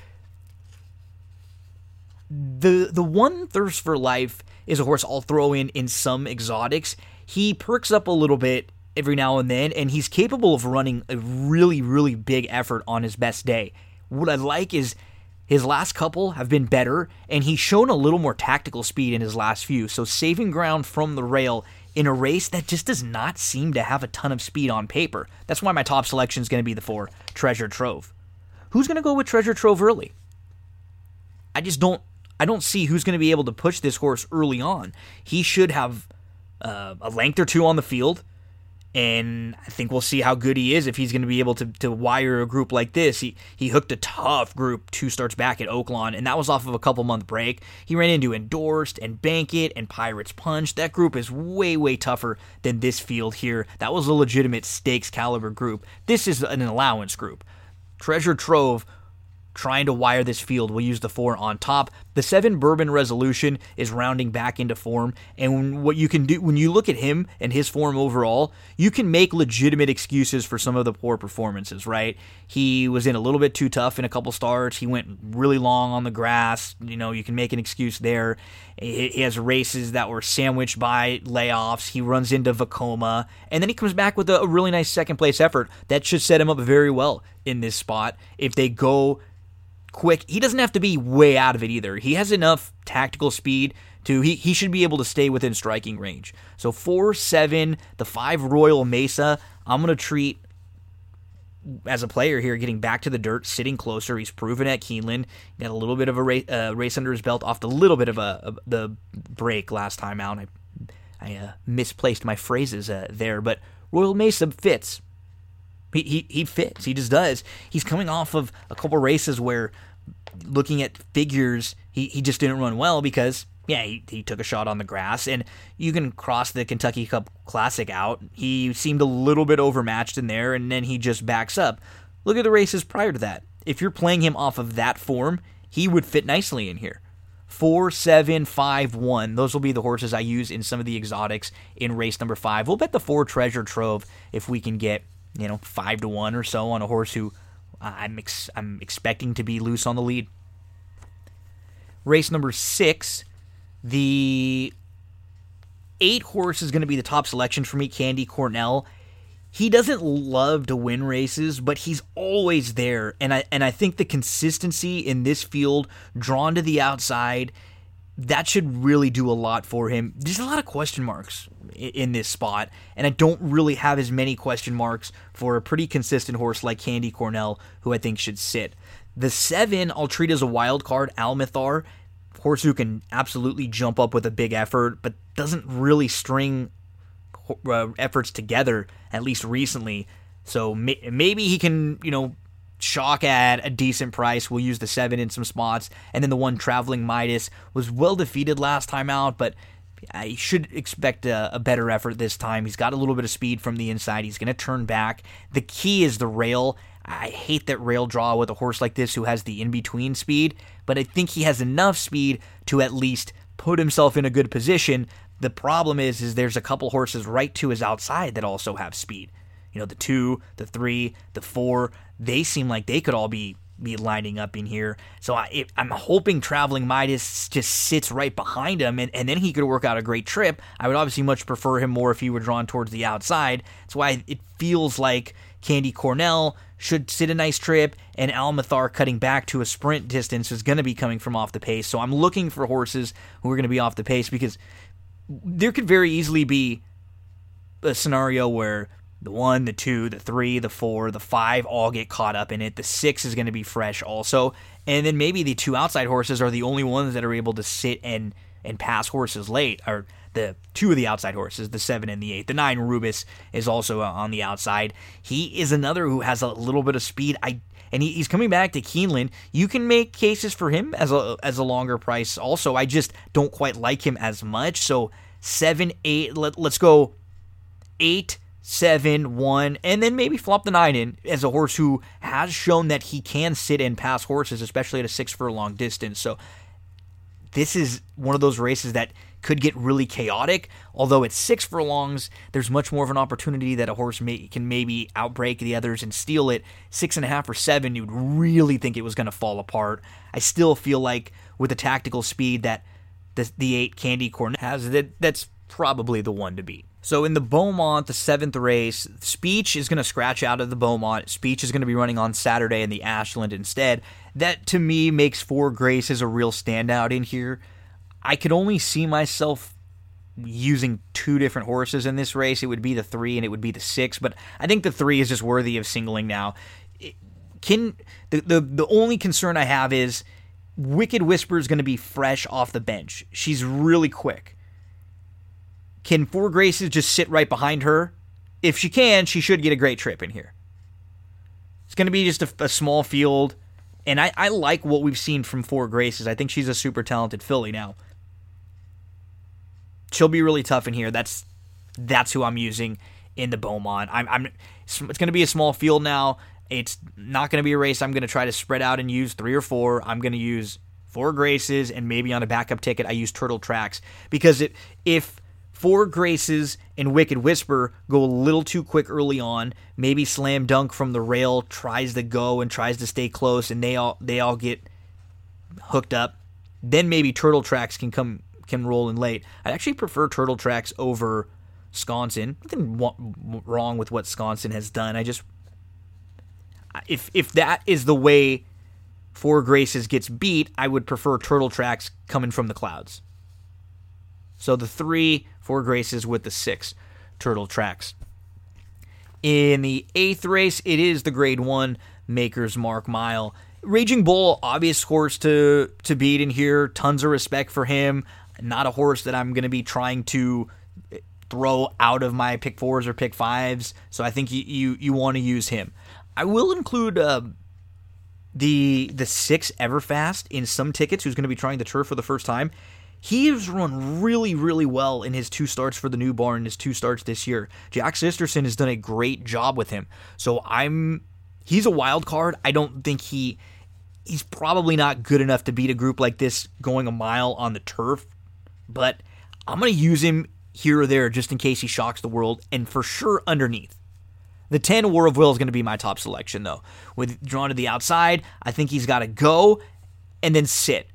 The the one thirst for life is a horse I'll throw in in some exotics. He perks up a little bit every now and then, and he's capable of running a really, really big effort on his best day. What I like is his last couple have been better, and he's shown a little more tactical speed in his last few. So saving ground from the rail in a race that just does not seem to have a ton of speed on paper. That's why my top selection is going to be the four Treasure Trove. Who's going to go with Treasure Trove early? I just don't. I don't see who's going to be able to push this horse early on. He should have uh, a length or two on the field and I think we'll see how good he is if he's going to be able to, to wire a group like this. He he hooked a tough group two starts back at Oaklawn, and that was off of a couple month break. He ran into Endorsed and Bankit and Pirates Punch. That group is way way tougher than this field here. That was a legitimate stakes caliber group. This is an allowance group. Treasure Trove trying to wire this field. We'll use the four on top. The seven Bourbon Resolution is rounding back into form, and what you can do when you look at him and his form overall, you can make legitimate excuses for some of the poor performances. Right? He was in a little bit too tough in a couple starts. He went really long on the grass. You know, you can make an excuse there. He has races that were sandwiched by layoffs. He runs into Vekoma, and then he comes back with a really nice second place effort that should set him up very well in this spot if they go quick. He doesn't have to be way out of it either. He has enough tactical speed to he, he should be able to stay within striking range. So 4 7, the 5 Royal Mesa, I'm to treat as a player here, getting back to the dirt, sitting closer. He's proven at Keeneland. Got a little bit of a race, uh, race under his belt off the little bit of a, a the break last time out. I, I uh, misplaced my phrases uh, there, but Royal Mesa fits. He, he, he fits. He just does. He's coming off of a couple races where, looking at figures, he, he just didn't run well because, yeah, he, he took a shot on the grass. And you can cross the Kentucky Cup Classic out. He seemed a little bit overmatched in there, and then he just backs up. Look at the races prior to that. If you're playing him off of that form, he would fit nicely in here. Four, seven, five, one. Those will be the horses I use in some of the exotics in race number five. We'll bet the four treasure trove if we can get you know, five to one or so on a horse who I'm ex- I'm expecting to be loose on the lead. Race number six, the eight horse is going to be the top selection for me. Candy Cornell. He doesn't love to win races, but he's always there, and I and I think the consistency in this field, drawn to the outside, that should really do a lot for him. There's a lot of question marks in this spot, and I don't really have as many question marks for a pretty consistent horse like Candy Cornell, who I think should sit. The seven I'll treat as a wild card, Almithar, horse who can absolutely jump up with a big effort, but doesn't really string uh, efforts together, at least recently. So may- maybe he can, you know, chalk at a decent price. We'll use the seven in some spots, and then the one traveling Midas was well defeated last time out, but I should expect a, a, better effort this time. He's got a little bit of speed from the inside. He's going to turn back. The key is the rail. I hate that rail draw with a horse like this who has the in between speed, but I think he has enough speed to at least put himself in a good position. The problem is, is there's a couple horses right to his outside that also have speed. You know, the two, the three, the four. They seem like they could all be be lining up in here. So I, I'm hoping Traveling Midas just sits right behind him, and, and then he could work out a great trip. I would obviously much prefer him more if he were drawn towards the outside. That's why it feels like Candy Cornell should sit a nice trip, and Almithar cutting back to a sprint distance is going to be coming from off the pace. So I'm looking for horses who are going to be off the pace because there could very easily be a scenario where the one, the two, the three, the four, the five all get caught up in it. The six is going to be fresh also. And then maybe the two outside horses are the only ones that are able to sit and, and pass horses late, or the two of the outside horses, the seven and the eight. The nine, Rubus, is also uh, on the outside. He is another who has a little bit of speed. I and he, he's coming back to Keeneland. You can make cases for him as a as a longer price. Also, I just don't quite like him as much. So seven, eight. Let, let's go eight seven, one, and then maybe flop the nine in as a horse who has shown that he can sit and pass horses, especially at a six furlong distance. So this is one of those races that could get really chaotic. Although at six furlongs, there's much more of an opportunity that a horse may, can maybe outbreak the others and steal it. Six and a half or seven, you'd really think it was going to fall apart. I still feel like with the tactical speed that the, the eight Candy Corn has, that that's probably the one to beat. So in the Beaumont, the seventh race, Speech is going to scratch out of the Beaumont. Speech is going to be running on Saturday in the Ashland instead. That to me makes Four Graces a real standout in here. I could only see myself using two different horses in this race. It would be the three and it would be the six, but I think the three is just worthy of singling now. Can the the, the only concern I have is Wicked Whisper is going to be fresh off the bench. She's really quick. Can Four Graces just sit right behind her? If she can, she should get a great trip in here. It's going to be just a, a small field, and I, I like what we've seen from Four Graces. I think she's a super talented filly now. She'll be really tough in here. That's that's who I'm using in the Beaumont. I'm, I'm it's going to be a small field now. It's not going to be a race. I'm going to try to spread out and use three or four. I'm going to use Four Graces, and maybe on a backup ticket, I use Turtle Tracks because it, if Four Graces and Wicked Whisper go a little too quick early on, maybe Slam Dunk from the rail tries to go and tries to stay close, and they all they all get hooked up. Then maybe Turtle Tracks can come can roll in late. I'd actually prefer Turtle Tracks over Sconson. Nothing wrong with what Sconson has done. I just if if that is the way Four Graces gets beat, I would prefer Turtle Tracks coming from the clouds. So the three Four Graces with the six Turtle Tracks. In the eighth race, it is the Grade One Maker's Mark Mile. Raging Bull, obvious horse to to beat in here. Tons of respect for him. Not a horse that I'm going to be trying to throw out of my pick fours or pick fives. So I think you you, you want to use him. I will include uh, the the six Everfast in some tickets. Who's going to be trying the turf for the first time? He has run really, really well in his two starts for the new barn, his two starts this year. Jack Sisterson has done a great job with him. So I'm he's a wild card. I don't think he he's probably not good enough to beat a group like this going a mile on the turf, but I'm going to use him here or there just in case he shocks the world and for sure underneath. The 10 War of Will is going to be my top selection, though. With drawn to the outside, I think he's got to go and then sit.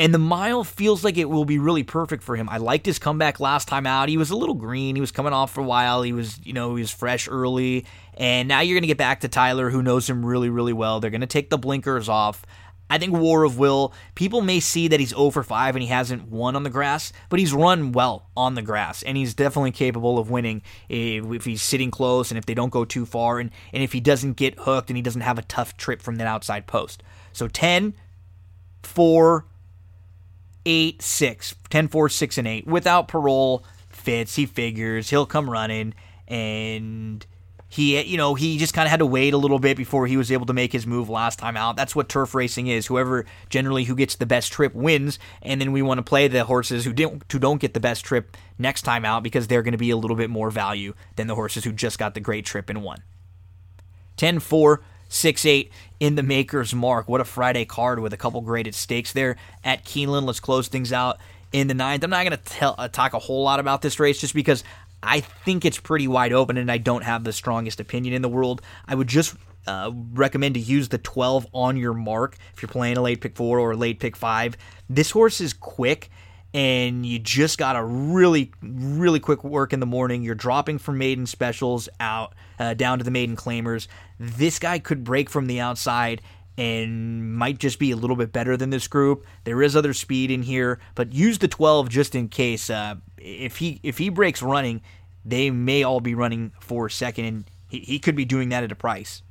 And the mile feels like it will be really perfect for him. I liked his comeback last time out. He was a little green. He was coming off for a while. He was, you know, he was fresh early. And now you're going to get back to Tyler, who knows him really, really well. They're going to take the blinkers off. I think War of Will, people may see that he's 0 for 5 and he hasn't won on the grass, but he's run well on the grass, and he's definitely capable of winning if, he's sitting close and if they don't go too far, and, and if he doesn't get hooked and he doesn't have a tough trip from that outside post. So 10, 4, 8, 6. 10, 4, 6, and 8. Without parole, fits, he figures, he'll come running, and he you know he just kind of had to wait a little bit before he was able to make his move last time out that's what turf racing is whoever generally who gets the best trip wins and then we want to play the horses who don't who don't get the best trip next time out because they're going to be a little bit more value than the horses who just got the great trip and won 10 4 6 8 in the maker's mark what a friday card with a couple graded stakes there at keeneland let's close things out in the ninth. I'm not going to uh, talk a whole lot about this race just because I think it's pretty wide open, and I don't have the strongest opinion in the world. I would just uh, recommend to use the 12 on your mark if you're playing a late pick four or a late pick five. This horse is quick, and you just got a really, really quick work in the morning. You're dropping from maiden specials out uh, down to the maiden claimers. This guy could break from the outside and might just be a little bit better than this group. There is other speed in here, but use the 12 just in case. Uh, if he if he breaks running, they may all be running for second, and he, he could be doing that at a price.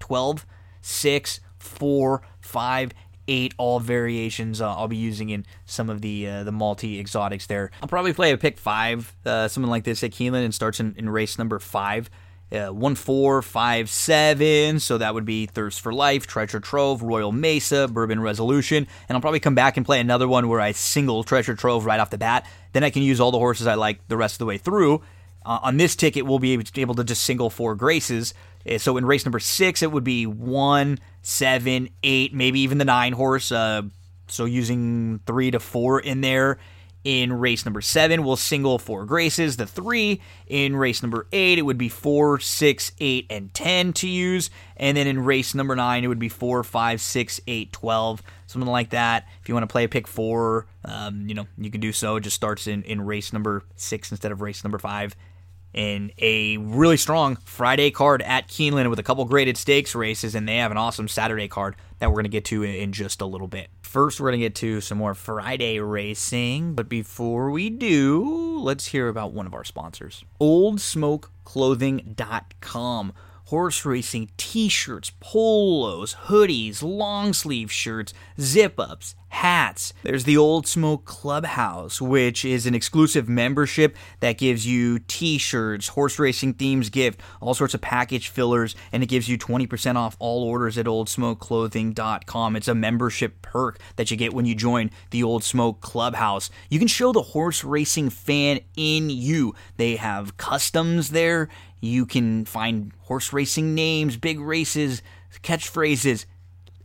12, 6, 4, 5, 8, all variations uh, I'll be using in some of the uh, the multi exotics there. I'll probably play a pick 5, uh, something like this at Keeneland, and starts in, in race number 5 uh, one four five seven. So that would be Thirst for Life, Treasure Trove, Royal Mesa, Bourbon Resolution, and I'll probably come back and play another one where I single Treasure Trove right off the bat. Then I can use all the horses I like the rest of the way through. Uh, on this ticket, we'll be able to just single four Graces. Uh, so in race number six, it would be one, seven, eight, maybe even the nine horse. Uh, so using three to four in there. In race number seven, we'll single four graces. The three in race number eight, it would be four, six, eight, and ten to use. And then in race number nine, it would be four, five, six, eight, twelve, something like that. If you want to play a pick four, um, you know you can do so. It just starts in in race number six instead of race number five in a really strong Friday card at Keeneland with a couple graded stakes races, and they have an awesome Saturday card that we're going to get to in just a little bit. First, we're going to get to some more Friday racing, but before we do, let's hear about one of our sponsors Old Smoke OldSmokeClothing.com horse racing t shirts, polos, hoodies, long sleeve shirts, zip ups, hats. There's the Old Smoke Clubhouse, which is an exclusive membership that gives you t shirts, horse racing themes gift, all sorts of package fillers, and it gives you 20% off all orders at oldsmokeclothing.com. It's a membership perk that you get when you join the Old Smoke Clubhouse. You can show the horse racing fan in you. They have customs there. You can find horse racing names, big races, catchphrases.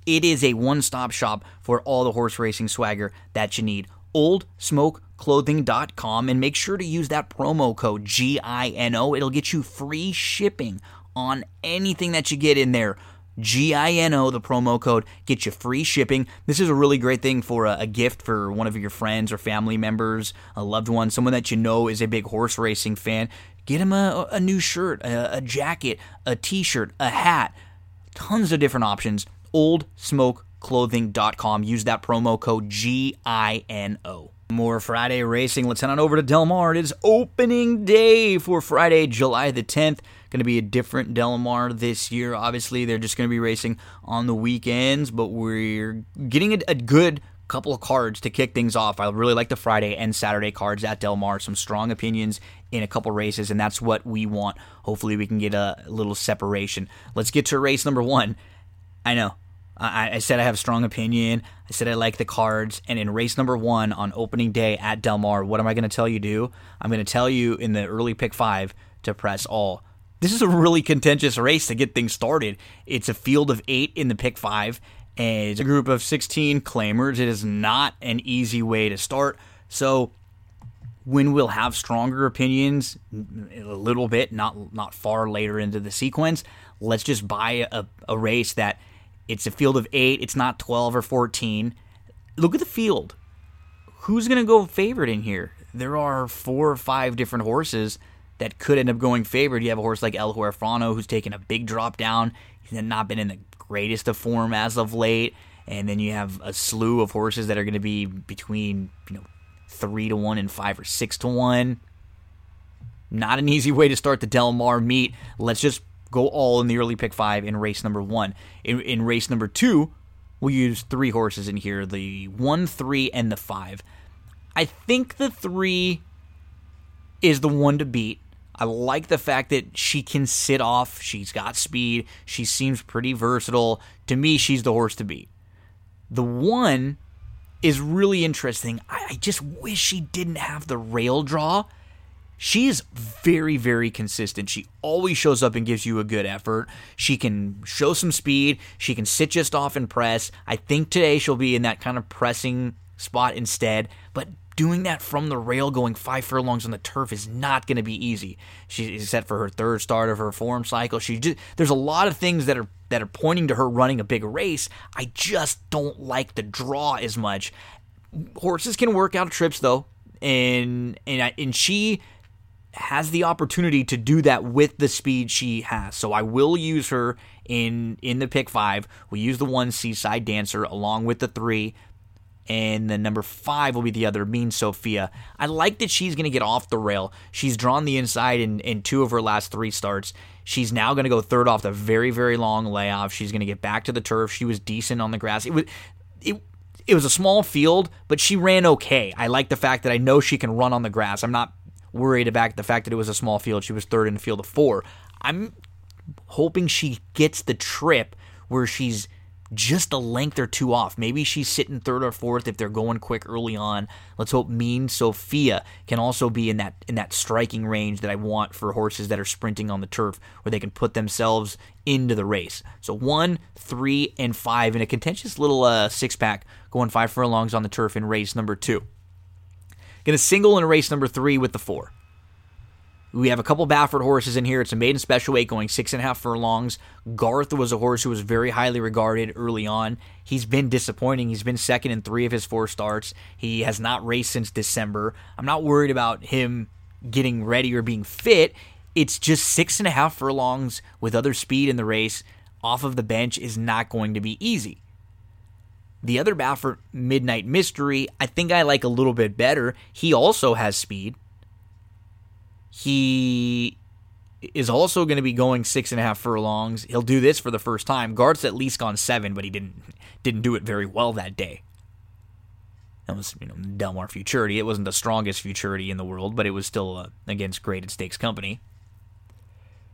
It is a one stop shop for all the horse racing swagger that you need. OldSmokeClothing.com and make sure to use that promo code GINO. It'll get you free shipping on anything that you get in there. GINO, the promo code, get you free shipping. This is a really great thing for a, a, gift for one of your friends or family members, a loved one, someone that you know is a big horse racing fan. Get him a, a new shirt, a, a jacket, a t shirt, a hat. Tons of different options. OldSmokeClothing.com. Use that promo code GINO. More Friday racing. Let's head on over to Del Mar. It is opening day for Friday, July the 10th. Going to be a different Del Mar this year. Obviously, they're just going to be racing on the weekends, but we're getting a, a good couple of cards to kick things off. I really like the Friday and Saturday cards at Del Mar. Some strong opinions in a couple races, and that's what we want. Hopefully, we can get a little separation. Let's get to race number one. I know I, I, said I have a strong opinion. I said I like the cards. And in race number one on opening day at Del Mar, what am I going to tell you do? I'm going to tell you in the early pick five to press all. This is a really contentious race to get things started. It's a field of eight in the pick five, it's a group of 16 claimers. It is not an easy way to start. So when we'll have stronger opinions a little bit, not not far later into the sequence, let's just buy a, a race that – it's a field of eight. It's not 12 or 14. Look at the field. Who's going to go favorite in here? There are four or five different horses that could end up going favored. You have a horse like El Huerfano who's taken a big drop down. He's not been in the greatest of form as of late. And then you have a slew of horses that are going to be between, you know, three to one and five or six to one. Not an easy way to start the Del Mar meet. Let's just go all in the early pick five in race number one. In, in race number two, we'll use three horses in here the one, three, and the five. I think the three is the one to beat. I like the fact that she can sit off. She's got speed. She seems pretty versatile. To me, she's the horse to beat. The one is really interesting. I, I just wish she didn't have the rail draw she is very, very consistent. She always shows up and gives you a good effort. She can show some speed. She can sit just off and press. I think today she'll be in that kind of pressing spot instead. But doing that from the rail, going five furlongs on the turf, is not going to be easy. She's set for her third start of her form cycle. She just, there's a lot of things that are that are pointing to her running a big race. I just don't like the draw as much. Horses can work out trips though, and and and she has the opportunity to do that with the speed she has. So I will use her in in the pick five. We use the one Seaside Dancer along with the three. And the number five will be the other, Mean Sophia. I like that she's going to get off the rail. She's drawn the inside in, in two of her last three starts. She's now going to go third off the very, very long layoff. She's going to get back to the turf. She was decent on the grass. It was, it, it was a small field, but she ran okay. I like the fact that I know she can run on the grass. I'm not worried about the fact that it was a small field. She was third in the field of four. I'm hoping she gets the trip where she's just a length or two off. Maybe she's sitting third or fourth if they're going quick early on. Let's hope Mean Sophia can also be in that in that striking range that I want for horses that are sprinting on the turf, where they can put themselves into the race. So one, three, and five in a contentious little uh, six pack, going five furlongs on the turf in race number two. To single in race number three with the four. We have a couple Baffert horses in here. It's a maiden special weight going six and a half furlongs. Garth was a horse who was very highly regarded early on. He's been disappointing. He's been second in three of his four starts. He has not raced since December. I'm not worried about him getting ready or being fit. It's just six and a half furlongs with other speed in the race off of the bench is not going to be easy. The other Baffert Midnight Mystery, I think I like a little bit better. He also has speed. He is also going to be going six and a half furlongs. He'll do this for the first time. Garth's at least gone seven, but he didn't didn't do it very well that day. That was you know Del Mar Futurity. It wasn't the strongest Futurity in the world, but it was still uh, against graded stakes company.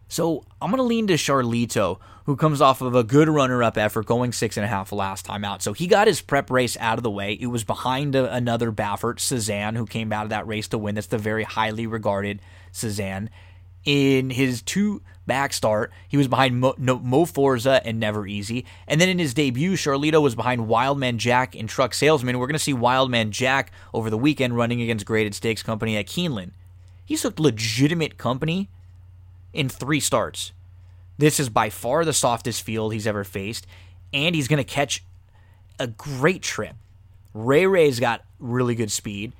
So I'm going to lean to Charlito, who comes off of a good runner up effort going six and a half last time out. So he got his prep race out of the way. It was behind a, another Baffert, Cezanne, who came out of that race to win. That's the very highly regarded Cezanne. In his two back start, he was behind Mo, Mo Forza and Never Easy. And then in his debut, Charlito was behind Wildman Jack and Truck Salesman. We're going to see Wildman Jack over the weekend running against Graded Stakes Company at Keeneland. He's a legitimate company in three starts. This is by far the softest field he's ever faced, and he's going to catch a great trip. Ray Ray's got really good speed.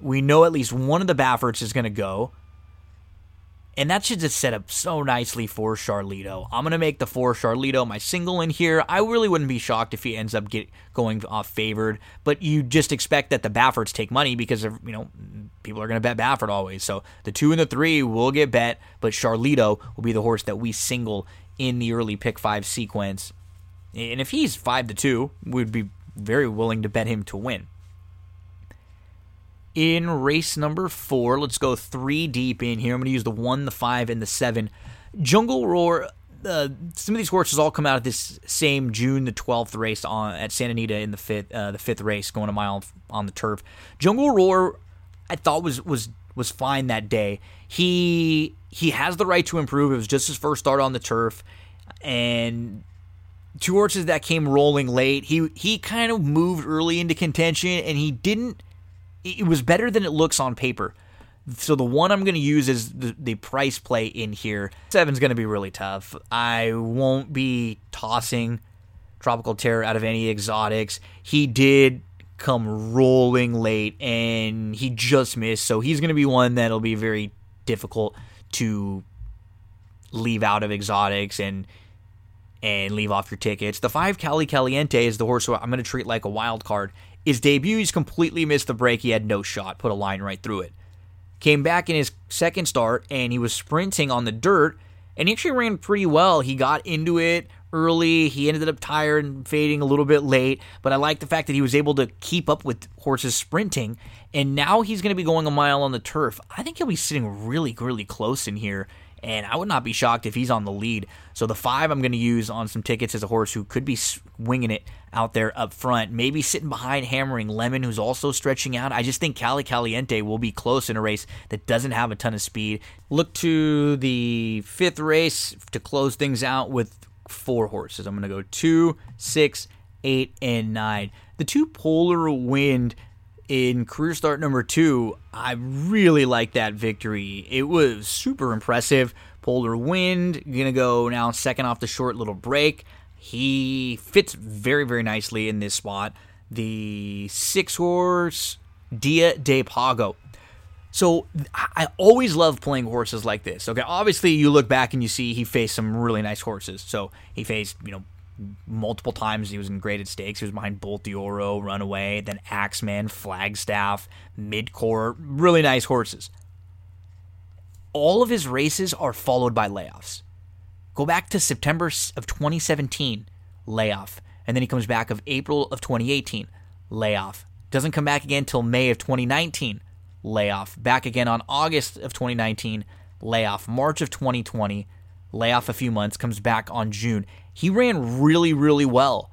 We know at least one of the Bafferts is going to go. And that should just set up so nicely for Charlito. I'm going to make the four Charlito my single in here. I really wouldn't be shocked if he ends up get, going off favored, but you just expect that the Bafferts take money because, of, you know, people are going to bet Baffert always. So the two and the three will get bet, but Charlito will be the horse that we single in the early pick five sequence. And if he's five to two, we'd be very willing to bet him to win. In race number four, let's go three deep in here. I'm going to use the one, the five, and the seven. Jungle Roar. Uh, some of these horses all come out of this same June the 12th race on at Santa Anita in the fifth uh, the fifth race, going a mile on the turf. Jungle Roar, I thought was was was fine that day. He he has the right to improve. It was just his first start on the turf, and two horses that came rolling late. He he kind of moved early into contention, and he didn't. It was better than it looks on paper. So the one I'm going to use is the, the price play in here. Seven's going to be really tough. I won't be tossing Tropical Terror out of any exotics. He did come rolling late, and he just missed. So he's going to be one that'll be very difficult to leave out of exotics and and leave off your tickets. The five Cali Caliente is the horse who I'm going to treat like a wild card. His debut, he's completely missed the break. He had no shot, put a line right through it. Came back in his second start, and he was sprinting on the dirt, and he actually ran pretty well. He got into it early. He ended up tired and fading a little bit late, but I like the fact that he was able to keep up with horses sprinting, and now he's going to be going a mile on the turf. I think he'll be sitting really, really close in here and I would not be shocked if he's on the lead. So the five I'm going to use on some tickets is a horse who could be swinging it out there up front, maybe sitting behind Hammering Lemon, who's also stretching out. I just think Cali Caliente will be close in a race that doesn't have a ton of speed. Look to the fifth race to close things out with four horses. I'm going to go two, six, eight, and nine. The two Polar Wind in career start number two, I really like that victory. It was super impressive. Polar Wind, gonna go now second off the short little break. He fits very, very nicely in this spot. The six horse Dia de Pago. So I always love playing horses like this. Okay, obviously you look back and you see he faced some really nice horses. So he faced, you know, multiple times he was in graded stakes. He was behind Bolt Oro, Runaway, then Axeman, Flagstaff, Midcourt. Really nice horses. All of his races are followed by layoffs. Go back to September of 2017, layoff. And then he comes back of April of 2018, layoff. Doesn't come back again till May of 2019, layoff. Back again on August of 2019, layoff. March of 2020, layoff a few months, comes back on June. He ran really, really well.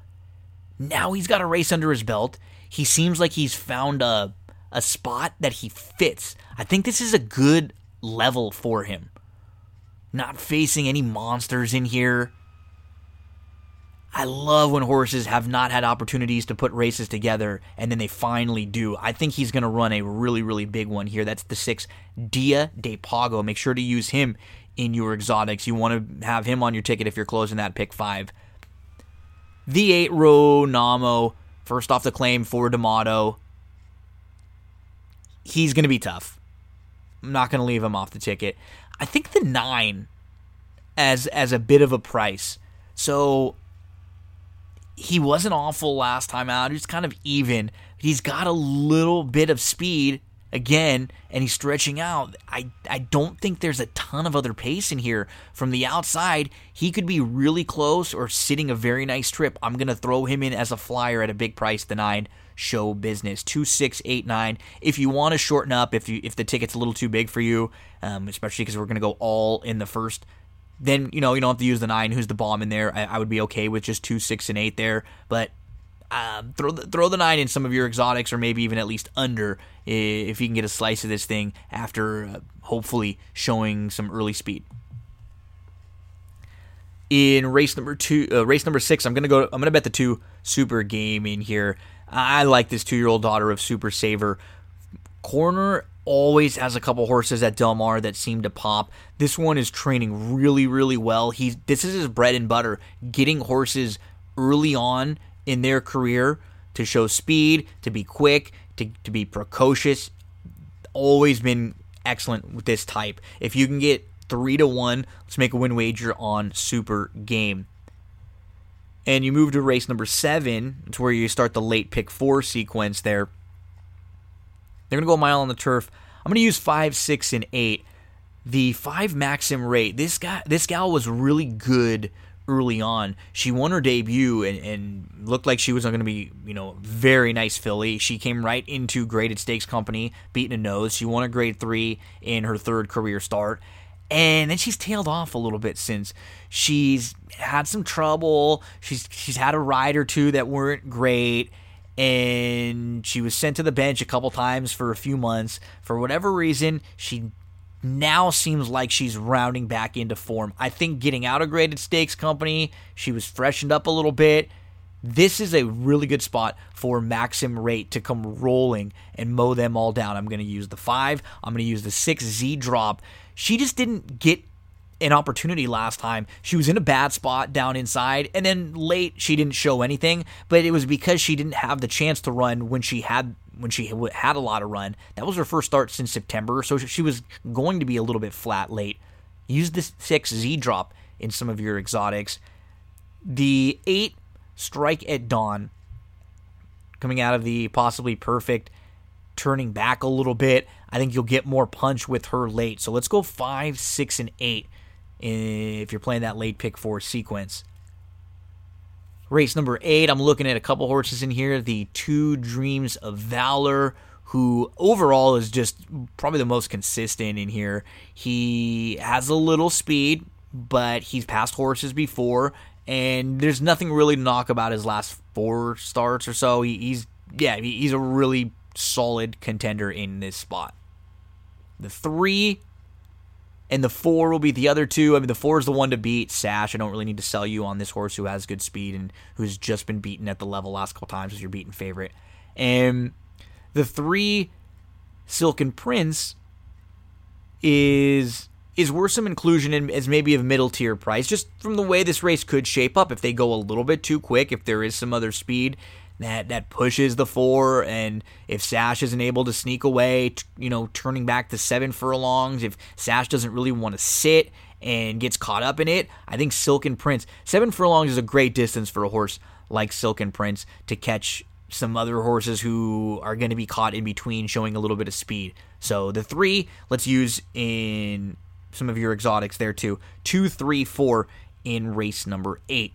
Now he's got a race under his belt. He seems like he's found a a spot that he fits. I think this is a good level for him. Not facing any monsters in here. I love when horses have not had opportunities to put races together and then they finally do. I think he's going to run a really, really big one here. That's the six, Dia de Pago. Make sure to use him in your exotics. You want to have him on your ticket if you're closing that pick five. The eight row Namo, first off the claim for D'Amato. He's going to be tough. I'm not going to leave him off the ticket. I think the nine as as a bit of a price. So he wasn't awful last time out. He's kind of even. He's got a little bit of speed again and he's stretching out. I I don't think there's a ton of other pace in here from the outside. He could be really close or sitting a very nice trip. I'm gonna throw him in as a flyer at a big price. The nine show business two six eight nine. If you want to shorten up, if you if the ticket's a little too big for you, um, especially because we're gonna go all in the first. Then you know you don't have to use the nine. Who's the bomb in there? I, I would be okay with just two, six, and eight there. But um, throw the, throw the nine in some of your exotics, or maybe even at least under if you can get a slice of this thing after uh, hopefully showing some early speed. In race number two, uh, race number six, I'm gonna go. I'm gonna bet the two super game in here. I like this two year old daughter of Super Saver. Corner always has a couple horses at Del Mar that seem to pop. This one is training really, really well. He's this is his bread and butter, getting horses early on in their career to show speed, to be quick, to, to be precocious. Always been excellent with this type. If you can get three to one, let's make a win wager on Super Game. And you move to race number seven. It's where you start the late pick four sequence there. They're going to go a mile on the turf. I'm going to use five, six, and eight. The five Maxim rate. This guy, this gal was really good early on. She won her debut and, and looked like she was going to be, you know, very nice filly. She came right into graded stakes company, beating a nose. She won a grade three in her third career start. And then she's tailed off a little bit since she's had some trouble. She's she's had a ride or two that weren't great and she was sent to the bench a couple times for a few months. For whatever reason, she now seems like she's rounding back into form. I think getting out of graded stakes company, she was freshened up a little bit. This is a really good spot for Maxim Rate to come rolling and mow them all down. I'm going to use the five. I'm going to use the six Z drop. She just didn't get an opportunity last time. She was in a bad spot down inside, and then late she didn't show anything. But it was because she didn't have the chance to run when she had when she had a lot of run. That was her first start since September, so she was going to be a little bit flat late. Use the 6 Z drop in some of your exotics. The 8 Strike at Dawn, coming out of the possibly perfect, turning back a little bit. I think you'll get more punch with her late. So let's go 5, 6, and 8 if you're playing that late pick four sequence. Race number eight, I'm looking at a couple horses in here. The Two Dreams of Valor, who overall is just probably the most consistent in here. He has a little speed, but he's passed horses before, and there's nothing really to knock about his last four starts or so. He, he's yeah, he's a really solid contender in this spot. The three and the four will be the other two. I mean, the four is the one to beat. Sash, I don't really need to sell you on this horse who has good speed and who's just been beaten at the level last couple times as your beaten favorite. And the three, Silken Prince, is is worth some inclusion in as maybe a middle tier price, just from the way this race could shape up. If they go a little bit too quick, if there is some other speed, that that pushes the four. And if Sash isn't able to sneak away, t- you know, turning back to seven furlongs, if Sash doesn't really want to sit and gets caught up in it, I think Silken Prince seven furlongs is a great distance for a horse like Silken Prince to catch some other horses who are going to be caught in between, showing a little bit of speed. So the three, let's use in some of your exotics there too. Two, three, four in race number eight.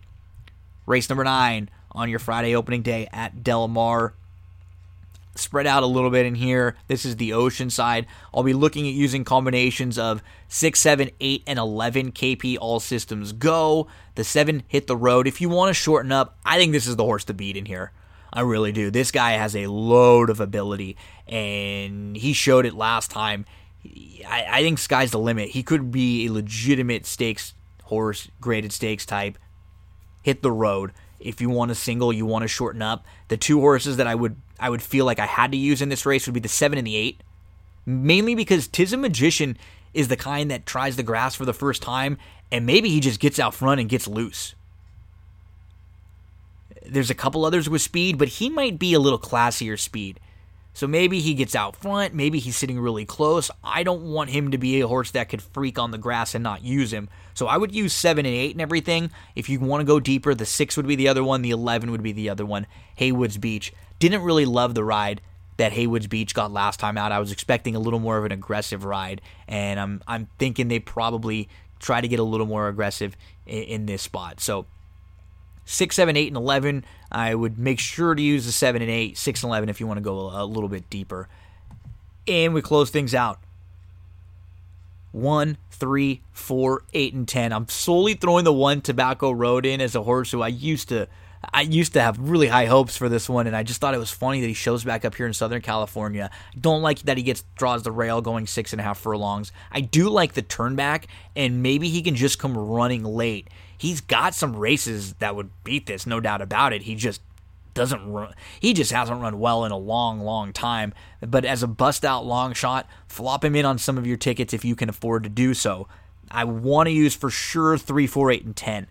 Race number nine, on your Friday opening day at Del Mar. Spread out a little bit in here. This is the ocean side. I'll be looking at using combinations of 6, 7, 8, and 11 KP all systems go. The 7 hit the road. If you want to shorten up, I think this is the horse to beat in here. I really do. This guy has a load of ability, and he showed it last time. I, I think sky's the limit. He could be a legitimate stakes horse, graded stakes type. Hit the road if you want a single, you want to shorten up. The two horses that I would I would feel like I had to use in this race would be the seven and the eight, mainly because Tiz a Magician is the kind that tries the grass for the first time, and maybe he just gets out front and gets loose. There's a couple others with speed, but he might be a little classier speed. So maybe he gets out front, maybe he's sitting really close. I don't want him to be a horse that could freak on the grass and not use him. So I would use 7 and 8 and everything. If you want to go deeper, the 6 would be the other one, the 11 would be the other one. Haywood's Beach. Didn't really love the ride that Haywood's Beach got last time out. I was expecting a little more of an aggressive ride, and I'm I'm thinking they probably try to get a little more aggressive in, in this spot. So 6, 7, 8, and 11, I would make sure to use the 7 and 8, 6 and 11 if you want to go a little bit deeper. And we close things out. 1, 3, 4, 8, and 10. I'm solely throwing the one Tobacco Road in as a horse who I used to I used to have really high hopes for this one, and I just thought it was funny that he shows back up here in Southern California. don't like that he gets draws the rail going six and a half furlongs. I do like the turn back, and maybe he can just come running late. He's got some races that would beat this, no doubt about it. He just doesn't run. He just hasn't run well in a long, long time. But as a bust out long shot, flop him in on some of your tickets if you can afford to do so. I want to use for sure three, four, eight, and ten.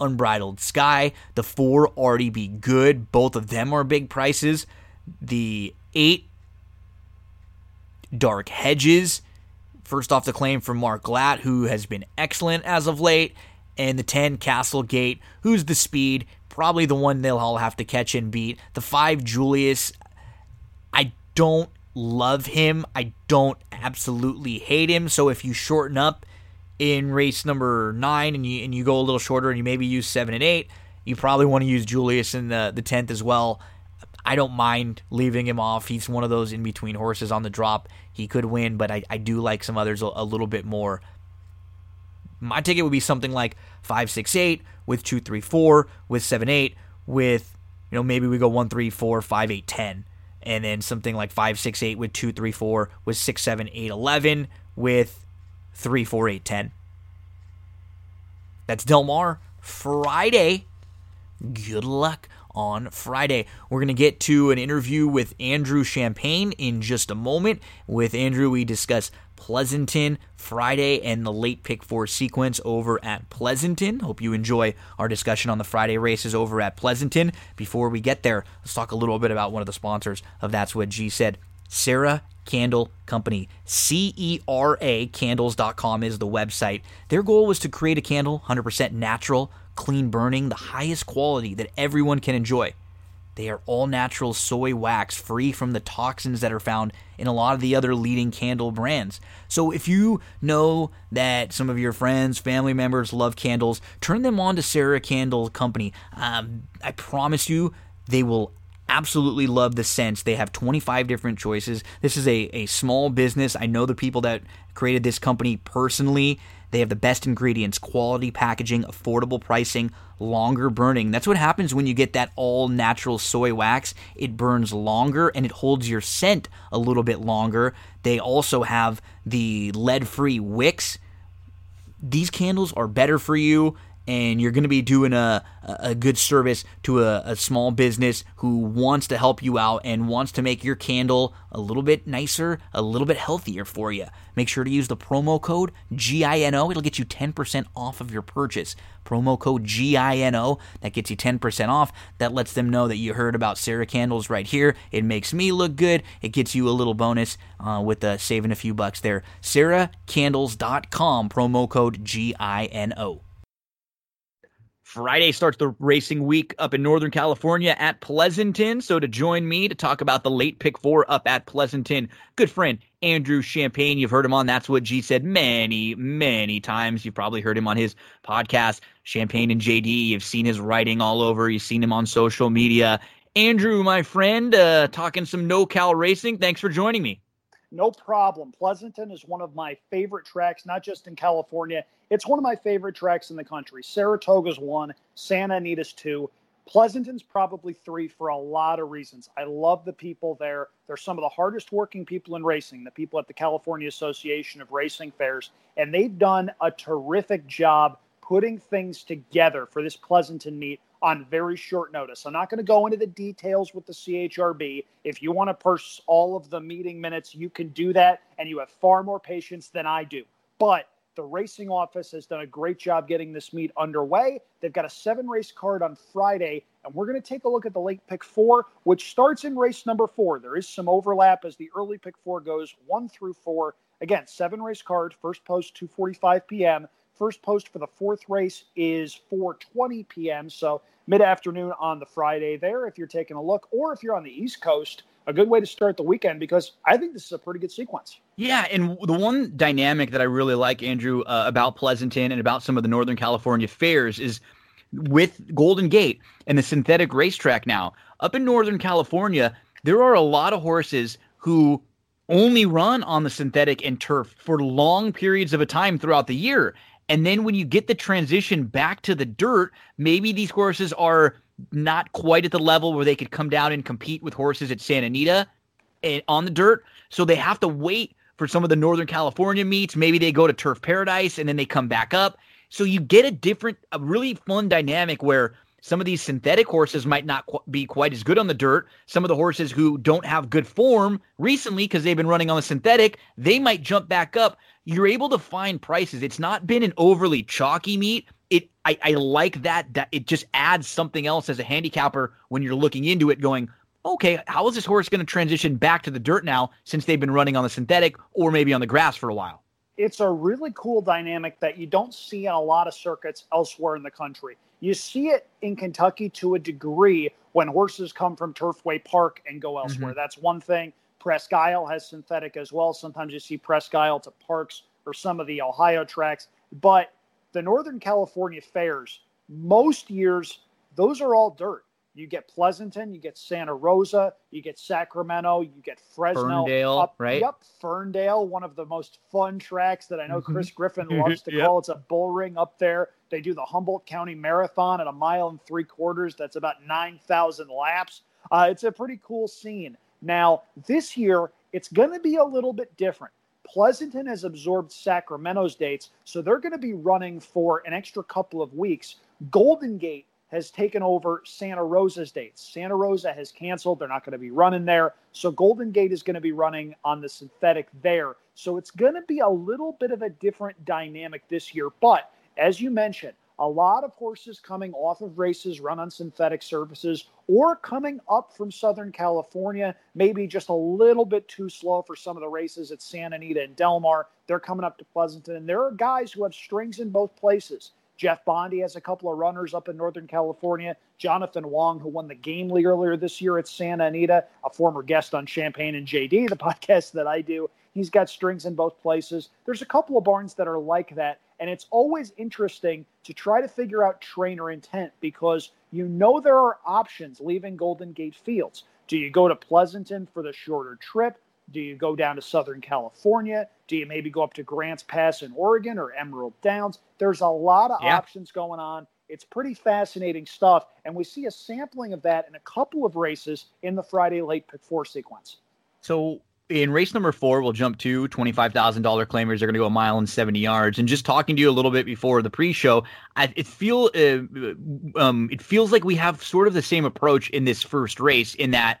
Unbridled Sky, the four already be good. Both of them are big prices. The eight Dark Hedges, first off the claim from Mark Glatt, who has been excellent as of late, and the 10 Castle Gate, who's the speed, probably the one they'll all have to catch and beat. The 5 Julius, I don't love him. I don't absolutely hate him. So if you shorten up in race number nine and you and you go a little shorter and you maybe use seven and eight, you probably want to use Julius in the the tenth as well. I don't mind leaving him off. He's one of those in between horses on the drop. He could win, but I, I do like some others a, a little bit more. My ticket would be something like five, six, eight with two, three, four, with seven, eight, with you know maybe we go one, three, four, five, eight, ten, and then something like five, six, eight with two, three, four, with six, seven, eight, eleven, with 34810. That's Del Mar Friday. Good luck on Friday. We're going to get to an interview with Andrew Champagne in just a moment. With Andrew, we discuss Pleasanton Friday and the late pick four sequence over at Pleasanton. Hope you enjoy our discussion on the Friday races over at Pleasanton. Before we get there, let's talk a little bit about one of the sponsors of That's What G Said. Cera Candle Company. C E R A candles.com is the website. Their goal was to create a candle 100% natural, clean burning, the highest quality that everyone can enjoy. They are all natural soy wax, free from the toxins that are found in a lot of the other leading candle brands. So if you know that some of your friends, family members love candles, turn them on to Cera Candle Company. Um, I promise you, they will absolutely love the scents. They have 25 different choices. This is a, a small business. I know the people that created this company personally. They have the best ingredients, quality packaging, affordable pricing, longer burning. That's what happens when you get that all natural soy wax. It burns longer and it holds your scent a little bit longer. They also have the lead free wicks. These candles are better for you and you're going to be doing a, a good service to a, a, small business who wants to help you out and wants to make your candle a little bit nicer, a little bit healthier for you. Make sure to use the promo code GINO. It'll get you 10% off of your purchase. Promo code GINO. That gets you 10% off. That lets them know that you heard about Cera Candles right here. It makes me look good. It gets you a little bonus uh, with uh, saving a few bucks there. CeraCandles.com, Promo code GINO. Friday starts the racing week up in Northern California at Pleasanton. So to join me to talk about the late pick four up at Pleasanton, good friend Andrew Champagne. You've heard him on That's What G said many, many times. You've probably heard him on his podcast, Champagne and JD. You've seen his writing all over. You've seen him on social media. Andrew, my friend, uh, talking some no cal racing. Thanks for joining me. No problem. Pleasanton is one of my favorite tracks, not just in California. It's one of my favorite tracks in the country. Saratoga's one, Santa Anita's two. Pleasanton's probably three for a lot of reasons. I love the people there. They're some of the hardest working people in racing, the people at the California Association of Racing Fairs, and they've done a terrific job putting things together for this Pleasanton meet on very short notice. I'm not going to go into the details with the CHRB. If you want to purse all of the meeting minutes, you can do that, and you have far more patience than I do. But the racing office has done a great job getting this meet underway. They've got a seven race card on Friday, and we're going to take a look at the late pick four, which starts in race number four. There is some overlap as the early pick four goes one through four. Again, seven race card, first post 2:45 p.m. First post for the fourth race is 4:20 p.m. So mid-afternoon on the Friday there if you're taking a look, or if you're on the East Coast, a good way to start the weekend because I think this is a pretty good sequence. Yeah, and the one dynamic that I really like, Andrew, uh, about Pleasanton and about some of the Northern California fairs is with Golden Gate and the synthetic racetrack now. Up in Northern California, there are a lot of horses who only run on the synthetic and turf for long periods of a time throughout the year. And then when you get the transition back to the dirt, maybe these horses are not quite at the level where they could come down and compete with horses at Santa Anita and on the dirt. So they have to wait for some of the Northern California meets. Maybe they go to Turf Paradise and then they come back up. So you get a different, a really fun dynamic where some of these synthetic horses might not qu- be quite as good on the dirt. Some of the horses who don't have good form recently because they've been running on the synthetic, they might jump back up. You're able to find prices. It's not been an overly chalky meet. I, I like that that it just adds something else as a handicapper when you're looking into it, going, okay, how is this horse going to transition back to the dirt now since they've been running on the synthetic or maybe on the grass for a while? It's a really cool dynamic that you don't see on a lot of circuits elsewhere in the country. You see it in Kentucky to a degree when horses come from Turfway Park and go elsewhere. Mm-hmm. That's one thing. Presque Isle has synthetic as well. Sometimes you see Presque Isle to Parx or some of the Ohio tracks. But the Northern California fairs, most years, those are all dirt. You get Pleasanton, you get Santa Rosa, you get Sacramento, you get Fresno, Ferndale, up, right? Yep, Ferndale, one of the most fun tracks that I know mm-hmm. Chris Griffin loves to yep. call. It's a bull ring up there. They do the Humboldt County Marathon at a mile and three quarters. That's about nine thousand laps. Uh, it's a pretty cool scene. Now this year, it's going to be a little bit different. Pleasanton has absorbed Sacramento's dates, so they're going to be running for an extra couple of weeks. Golden Gate has taken over Santa Rosa's dates. Santa Rosa has canceled. They're not going to be running there. So Golden Gate is going to be running on the synthetic there. So it's going to be a little bit of a different dynamic this year. But as you mentioned, a lot of horses coming off of races run on synthetic surfaces or coming up from Southern California, maybe just a little bit too slow for some of the races at Santa Anita and Del Mar. They're coming up to Pleasanton. And there are guys who have strings in both places. Jeff Bonde has a couple of runners up in Northern California. Jonathan Wong, who won the Gamely earlier this year at Santa Anita, a former guest on Champagne and JD, the podcast that I do. He's got strings in both places. There's a couple of barns that are like that. And it's always interesting to try to figure out trainer intent because you know there are options leaving Golden Gate Fields. Do you go to Pleasanton for the shorter trip? Do you go down to Southern California? Do you maybe go up to Grants Pass in Oregon or Emerald Downs? There's a lot of yeah. options going on. It's pretty fascinating stuff. And we see a sampling of that in a couple of races in the Friday late pick four sequence. So in race number four, we'll jump to $25,000 claimers. They're going to go a mile and 70 yards. And just talking to you a little bit before the pre-show, I, it feel uh, um, it feels like we have sort of the same approach in this first race in that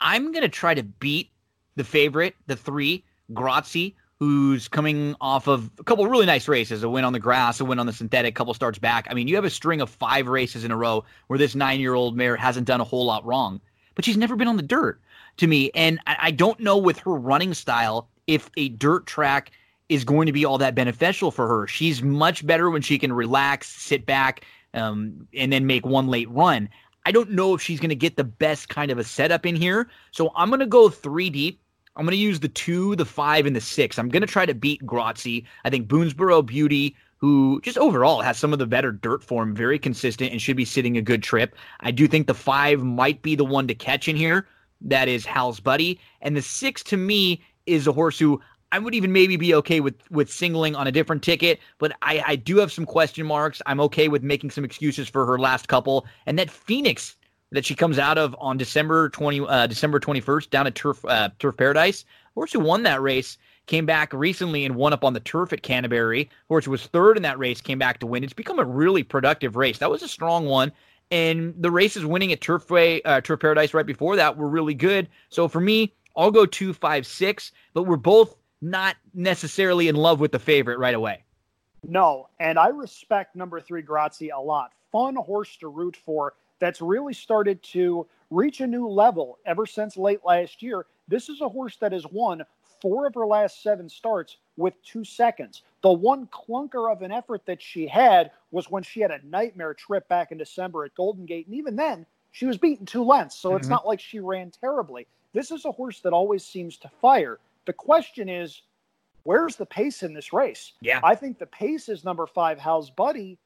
I'm going to try to beat the favorite, the three, Grazzi, who's coming off of a couple of really nice races, a win on the grass, a win on the synthetic, couple starts back. I mean, you have a string of five races in a row where this nine-year-old mare hasn't done a whole lot wrong, but she's never been on the dirt to me. And I, don't know with her running style if a dirt track is going to be all that beneficial for her. She's much better when she can relax, sit back, um, and then make one late run. I don't know if she's going to get the best kind of a setup in here. So I'm going to go three deep. I'm going to use the two, the five, and the six. I'm going to try to beat Grazzi. I think Boonesboro Beauty, who just overall has some of the better dirt form, very consistent, and should be sitting a good trip. I do think the five might be the one to catch in here. That is Hal's Buddy. And the six to me is a horse who I would even maybe be okay with with singling on a different ticket, but I, I do have some question marks. I'm okay with making some excuses for her last couple. And that Phoenix that she comes out of on December 20 uh, December 21st down at Turf uh, Turf Paradise. Horse who won that race came back recently and won up on the turf at Canterbury. Horse who was third in that race came back to win. It's become a really productive race. That was a strong one. And the races winning at Turfway, uh, Turf Paradise right before that were really good. So for me, I'll go two, five, six. But we're both not necessarily in love with the favorite right away. No, and I respect number three Grazzi a lot. Fun horse to root for that's really started to reach a new level ever since late last year. This is a horse that has won four of her last seven starts with two seconds. The one clunker of an effort that she had was when she had a nightmare trip back in December at Golden Gate. And even then, she was beaten two lengths. So mm-hmm. it's not like she ran terribly. This is a horse that always seems to fire. The question is, where's the pace in this race? Yeah. I think the pace is number five, Hal's Buddy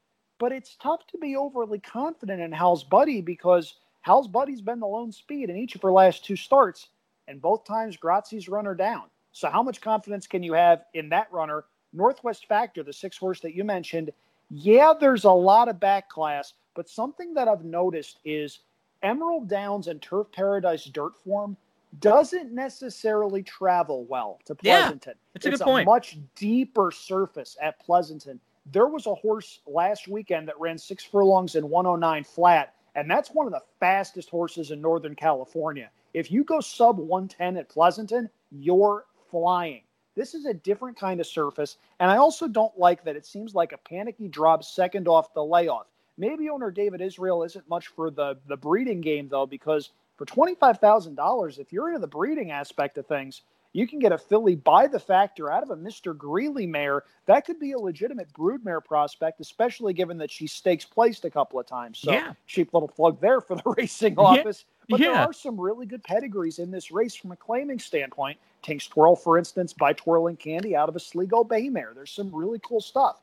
but it's tough to be overly confident in Hal's Buddy because Hal's Buddy's been the lone speed in each of her last two starts, and both times Grazzi's run her down. So, how much confidence can you have in that runner? Northwest Factor, the six horse that you mentioned, yeah, there's a lot of back class, but something that I've noticed is Emerald Downs and Turf Paradise dirt form doesn't necessarily travel well to Pleasanton. Yeah, that's a it's good point. a much deeper surface at Pleasanton. There was a horse last weekend that ran six furlongs in 109 flat, and that's one of the fastest horses in Northern California. If you go sub 110 at Pleasanton, you're flying. This is a different kind of surface, and I also don't like that it seems like a panicky drop second off the layoff. Maybe owner David Israel isn't much for the the breeding game though, because for twenty five thousand dollars, if you're into the breeding aspect of things, you can get a filly by the factor out of a Mr. Greeley mare. That could be a legitimate broodmare prospect, especially given that she stakes placed a couple of times. So Yeah. cheap little plug there for the racing office. But there are some really good pedigrees in this race from a claiming standpoint. Tink's Twirl, for instance, by Twirling Candy out of a Sligo Bay mare. There's some really cool stuff.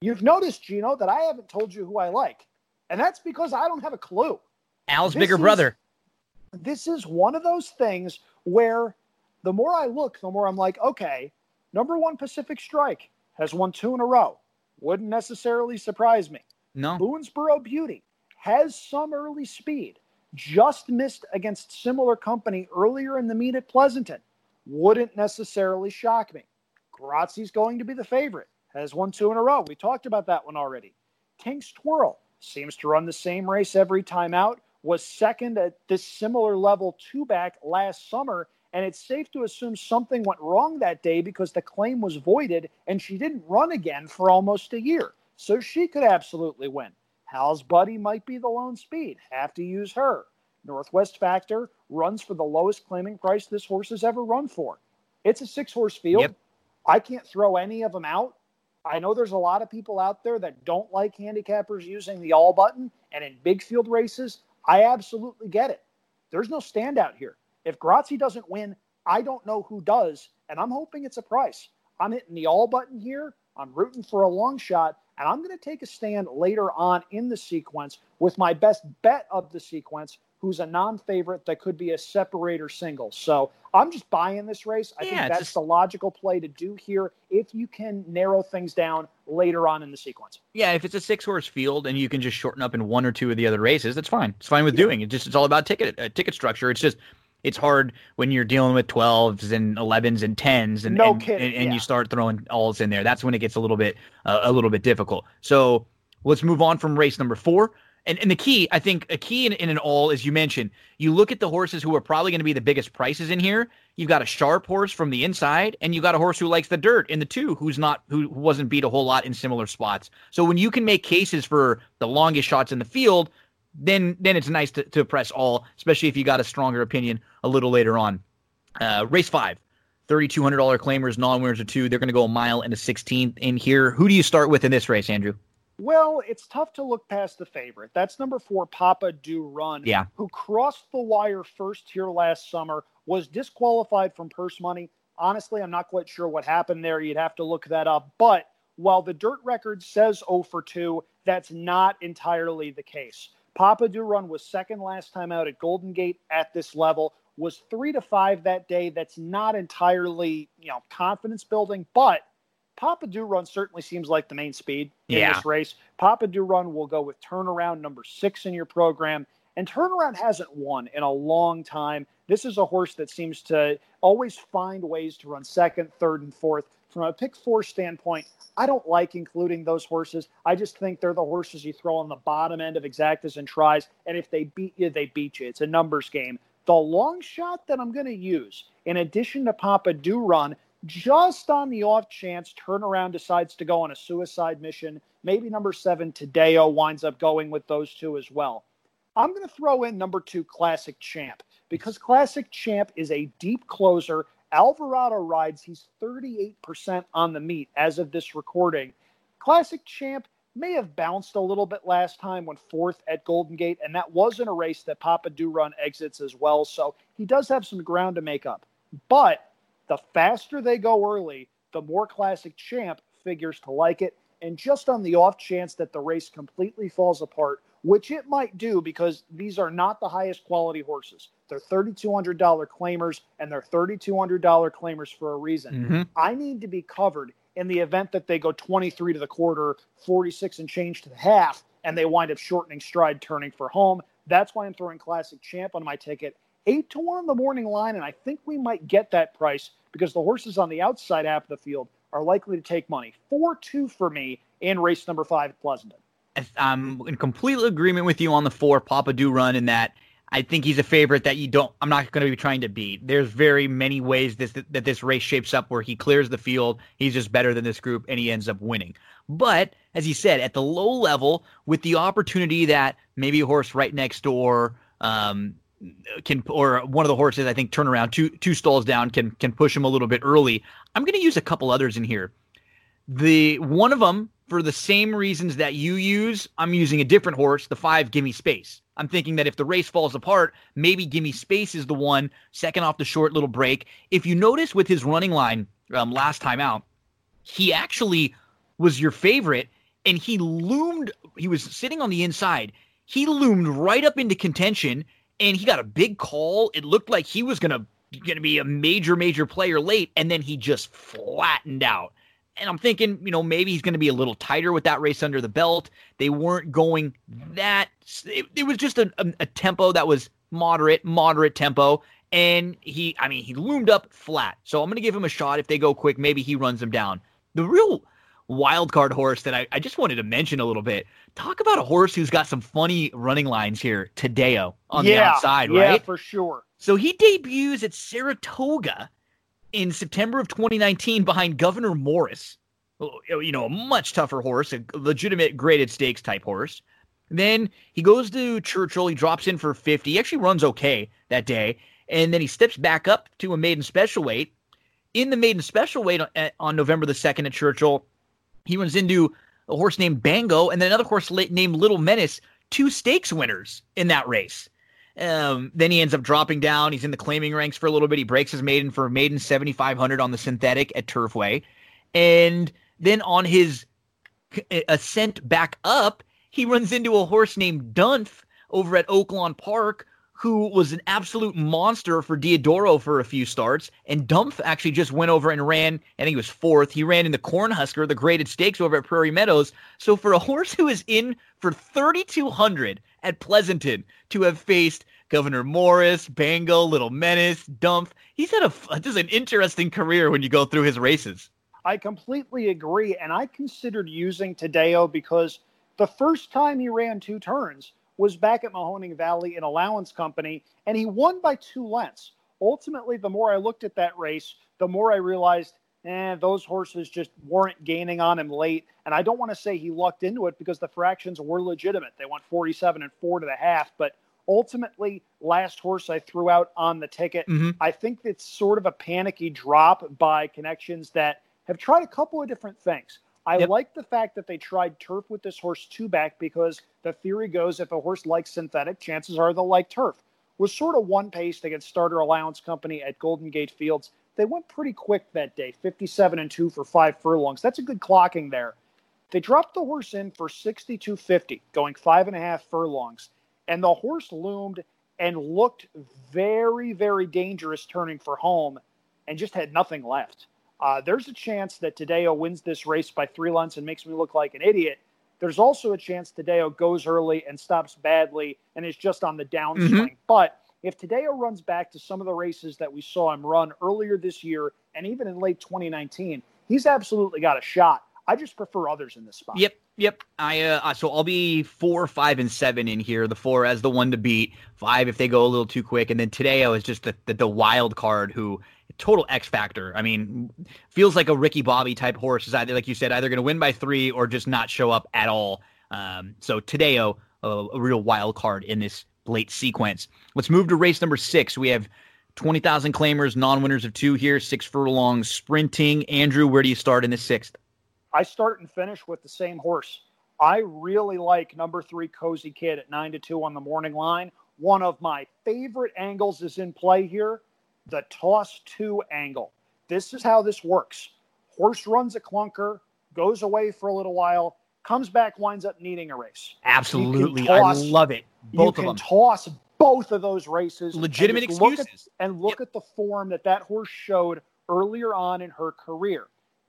You've noticed, Gino, that I haven't told you who I like. And that's because I don't have a clue. Al's This bigger is- brother. This is one of those things where the more I look, the more I'm like, okay, number one Pacific Strike has won two in a row. Wouldn't necessarily surprise me. No. Boonesboro Beauty has some early speed. Just missed against similar company earlier in the meet at Pleasanton. Wouldn't necessarily shock me. Grazzi's going to be the favorite. Has won two in a row. We talked about that one already. Tink's Twirl seems to run the same race every time out. Was second at this similar level two back last summer. And it's safe to assume something went wrong that day because the claim was voided and she didn't run again for almost a year. So she could absolutely win. Hal's Buddy might be the lone speed. Have to use her. Northwest Factor runs for the lowest claiming price this horse has ever run for. It's a six horse field. Yep. I can't throw any of them out. I know there's a lot of people out there that don't like handicappers using the all button, and in big field races, I absolutely get it. There's no standout here. If Grazzi doesn't win, I don't know who does, and I'm hoping it's a price. I'm hitting the all button here. I'm rooting for a long shot, and I'm going to take a stand later on in the sequence with my best bet of the sequence, who's a non favorite that could be a separator single. So I'm just buying this race. I Yeah, think that's just- the logical play to do here if you can narrow things down later on in the sequence. Yeah, if it's a six horse field and you can just shorten up in one or two of the other races, that's fine. It's fine with Yeah. doing it. Just it's all about ticket uh, ticket structure. It's just it's hard when you're dealing with 12s and 11s and 10s and No and, kidding, and, and yeah. you start throwing alls in there. That's when it gets a little bit uh, a little bit difficult. So let's move on from race number four. And, and the key, I think, a key in, in an all, as you mentioned, you look at the horses who are probably going to be the biggest prices in here. You've got a sharp horse from the inside, and you got a horse who likes the dirt in the two, who's not, who, wasn't beat a whole lot in similar spots. So when you can make cases for the longest shots in the field, then then it's nice to, to press all, especially if you got a stronger opinion a little later on. Uh, race five, $3,200 claimers, non winners are two. They're going to go a mile and a 16th in here. Who do you start with in this race, Andrew? Well, it's tough to look past the favorite. That's number four, Papa Do Run, Yeah. who crossed the wire first here last summer, was disqualified from purse money. Honestly, I'm not quite sure what happened there. You'd have to look that up. But while the dirt record says 0 for 2, that's not entirely the case. Papa Do Run was second last time out at Golden Gate at this level, was three to five that day. That's not entirely, you know, confidence building, but Papa Do Run certainly seems like the main speed in Yeah. this race. Papa Do Run will go with turnaround number six in your program. And turnaround hasn't won in a long time. This is a horse that seems to always find ways to run second, third, and fourth. From a pick four standpoint, I don't like including those horses. I just think they're the horses you throw on the bottom end of exactas and tries. And if they beat you, they beat you. It's a numbers game. The long shot that I'm going to use, in addition to Papa Do Run, just on the off chance turnaround decides to go on a suicide mission, maybe number seven, Tadeo winds up going with those two as well. I'm going to throw in number two, Classic Champ, because Classic Champ is a deep closer. Alvarado rides, he's 38% on the meet as of this recording. Classic Champ may have bounced a little bit last time when fourth at Golden Gate, and that wasn't a race that Papa Do Run exits as well. So he does have some ground to make up. But the faster they go early, the more Classic Champ figures to like it. And just on the off chance that the race completely falls apart, which it might do because these are not the highest quality horses. They're $3,200 claimers and they're $3,200 claimers for a reason. Mm-hmm. I need to be covered in the event that they go 23 to the quarter, 46 and change to the half, and they wind up shortening stride, turning for home. That's why I'm throwing Classic Champ on my ticket. Eight to one on the morning line, and I think we might get that price because the horses on the outside half of the field are likely to take money. 4 2 for me in race number five Pleasanton. I'm in complete agreement with you on the four Papa Do run in that I think he's a favorite that you don't. I'm not going to be trying to beat. There's very many ways this that this race shapes up where he clears the field. He's just better than this group, and he ends up winning. But as he said, at the low level, with the opportunity that maybe a horse right next door um, can, or one of the horses I think turn around two two stalls down can can push him a little bit early. I'm going to use a couple others in here. The one of them for the same reasons that you use, I'm using a different horse, the five, Gimme Space. I'm thinking that if the race falls apart, maybe Gimme Space is the one, second off the short little break. If you notice with his running line um, last time out, he actually was your favorite and he loomed, he was sitting on the inside. He loomed right up into contention and he got a big call. It looked like he was going to be a major major player late and then he just flattened out and I'm thinking, you know, maybe he's going to be a little tighter with that race under the belt. They weren't going that. It, it was just a, a, a, tempo that was moderate, moderate tempo. And he, I mean, he loomed up flat. So I'm going to give him a shot. If they go quick, maybe he runs them down. The real wild card horse that I, I just wanted to mention a little bit. Talk about a horse who's got some funny running lines here. Tadeo on yeah, the outside, yeah, right? Yeah, for sure. So he debuts at Saratoga in September of 2019 behind Governor Morris. Oh, oh, you know, a much tougher horse, a legitimate graded stakes type horse. Then he goes to Churchill. He drops in for 50. He actually runs okay that day. And then he steps back up to a maiden special weight. In the maiden special weight uh, on November the 2nd at Churchill, he runs into a horse named Bango and then another horse named Little Menace, two stakes winners in that race. Um, then he ends up dropping down. He's in the claiming ranks for a little bit. He breaks his maiden for maiden 7,500 on the synthetic at Turfway. And then on his ascent back up, he runs into a horse named Dunph over at Oaklawn Park, who was an absolute monster for Diodoro for a few starts. And Dunph actually just went over and ran, I think he was fourth. He ran in the Cornhusker, the graded stakes over at Prairie Meadows. So for a horse who is in for 3,200 at Pleasanton to have faced Governor Morris, Bango, Little Menace, Dunph, he's had a just an interesting career when you go through his races. I completely agree. And I considered using Tadeo because the first time he ran two turns was back at Mahoning Valley in Allowance Company, and he won by two lengths. Ultimately, the more I looked at that race, the more I realized, eh, those horses just weren't gaining on him late. And I don't want to say he lucked into it because the fractions were legitimate. They went 47 and four to the half, but ultimately, last horse I threw out on the ticket, mm-hmm. I think it's sort of a panicky drop by connections that have tried a couple of different things. I yep. like the fact that they tried turf with this horse two back because the theory goes if a horse likes synthetic, chances are they'll like turf. Was sort of one pace to get starter allowance company at Golden Gate Fields. They went pretty quick that day, 57 and 2 for five furlongs. That's a good clocking there. They dropped the horse in for 62.50, going five and a half furlongs. And the horse loomed and looked very, very dangerous turning for home and just had nothing left. Uh, there's a chance that Tadeo wins this race by three lengths and makes me look like an idiot. There's also a chance Tadeo goes early and stops badly and is just on the downswing. Mm-hmm. But if Tadeo runs back to some of the races that we saw him run earlier this year and even in late 2019, he's absolutely got a shot. I just prefer others in this spot. Yep, yep. I uh, so I'll be four, five, and seven in here. The four as the one to beat, five if they go a little too quick, and then Tadeo is just the, the, the wild card who total X factor. I mean, feels like a Ricky Bobby type horse is either, like you said, either going to win by three or just not show up at all. Um, so Tadeo, a, a real wild card in this late sequence. Let's move to race number six. We have 20,000 claimers, non winners of two here, six furlongs sprinting. Andrew, where do you start in the sixth? I start and finish with the same horse. I really like number three Cozy Kid at nine to two on the morning line. One of my favorite angles is in play here the toss two angle. This is how this works. Horse runs a clunker, goes away for a little while, comes back, winds up needing a race. Absolutely. Toss, I love it. Both you of them. toss both of those races. Legitimate and excuses. Look at, and look yep. at the form that that horse showed earlier on in her career.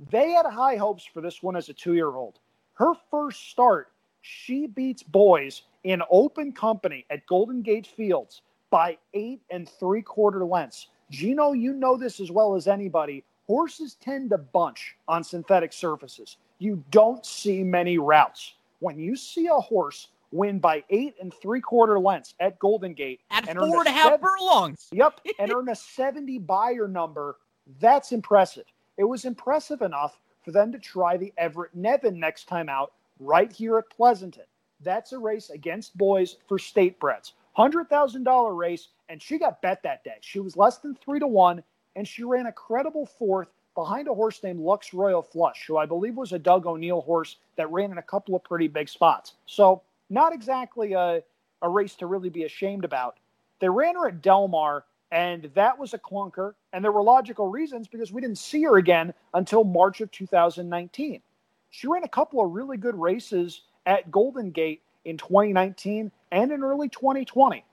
They had high hopes for this one as a two year old. Her first start, she beats boys in open company at Golden Gate Fields by eight and three quarter lengths. Gino, you know this as well as anybody. Horses tend to bunch on synthetic surfaces. You don't see many routes. When you see a horse win by eight and three quarter lengths at Golden Gate At and four and a half seven- furlongs. Yep, and earn a 70 Beyer number. That's impressive. It was impressive enough for them to try the Everett Nevin next time out right here at Pleasanton. That's a race against boys for state breds. $100,000 race, and she got bet that day. She was less than three to one, and she ran a credible fourth behind a horse named Lux Royal Flush, who I believe was a Doug O'Neill horse that ran in a couple of pretty big spots. So, not exactly a, a race to really be ashamed about. They ran her at Del Mar, and that was a clunker. And there were logical reasons because we didn't see her again until March of 2019. She ran a couple of really good races at Golden Gate in 2019 and in early 2020.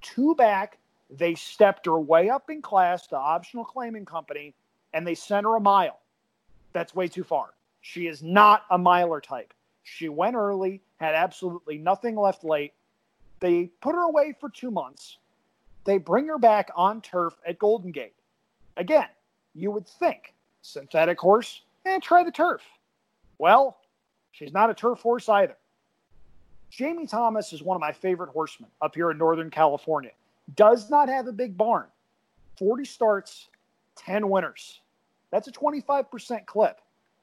Two back, they stepped her way up in class to optional claiming company, and they sent her a mile. That's way too far. She is not a miler type. She went early, had absolutely nothing left late. They put her away for two months. They bring her back on turf at Golden Gate. Again, you would think synthetic horse, and try the turf. Well, she's not a turf horse either. Jamie Thomas is one of my favorite horsemen up here in Northern California. Does not have a big barn. 40 starts, 10 winners. That's a 25% clip.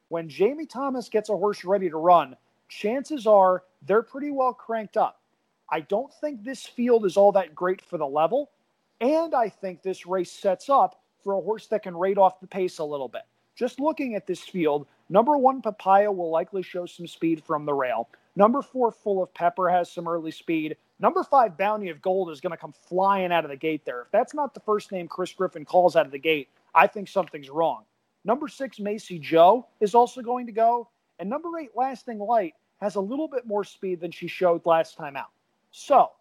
When Jamie Thomas gets a horse ready to run, chances are they're pretty well cranked up. I don't think this field is all that great for the level. And I think this race sets up for a horse that can rate off the pace a little bit. Just looking at this field, number one, Papaya will likely show some speed from the rail. Number four, Full of Pepper has some early speed. Number five, Bounty of Gold is going to come flying out of the gate there. If that's not the first name Chris Griffin calls out of the gate, I think something's wrong. Number six, Macy Joe is also going to go. And number eight, Lasting Light has a little bit more speed than she showed last time out. So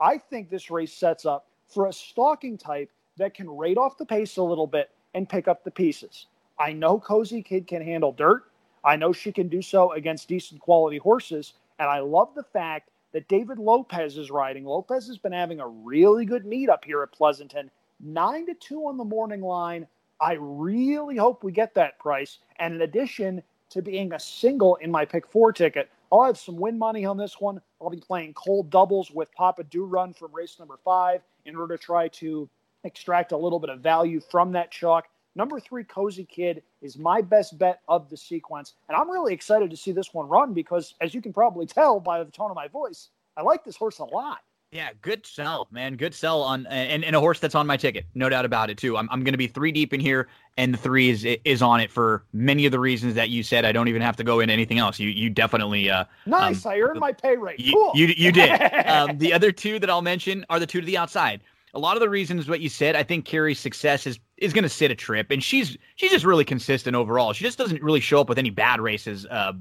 I think this race sets up for a stalking type that can rate off the pace a little bit and pick up the pieces. I know Cozy Kid can handle dirt. I know she can do so against decent quality horses. And I love the fact that David Lopez is riding. Lopez has been having a really good meet up here at Pleasanton. Nine to two on the morning line. I really hope we get that price. And in addition to being a single in my pick four ticket, I'll have some win money on this one. I'll be playing cold doubles with Papa Do Run from race number five in order to try to extract a little bit of value from that chalk. Number three, Cozy Kid, is my best bet of the sequence. And I'm really excited to see this one run because, as you can probably tell by the tone of my voice, I like this horse a lot. Yeah, good sell, man. Good sell on and, and a horse that's on my ticket, no doubt about it too. I'm I'm going to be three deep in here, and the three is is on it for many of the reasons that you said. I don't even have to go into anything else. You you definitely uh Nice. Um, I earned my pay rate. you cool. you, you did. um, the other two that I'll mention are the two to the outside. A lot of the reasons what you said, I think Carrie's success is is going to sit a trip, and she's she's just really consistent overall. She just doesn't really show up with any bad races, uh,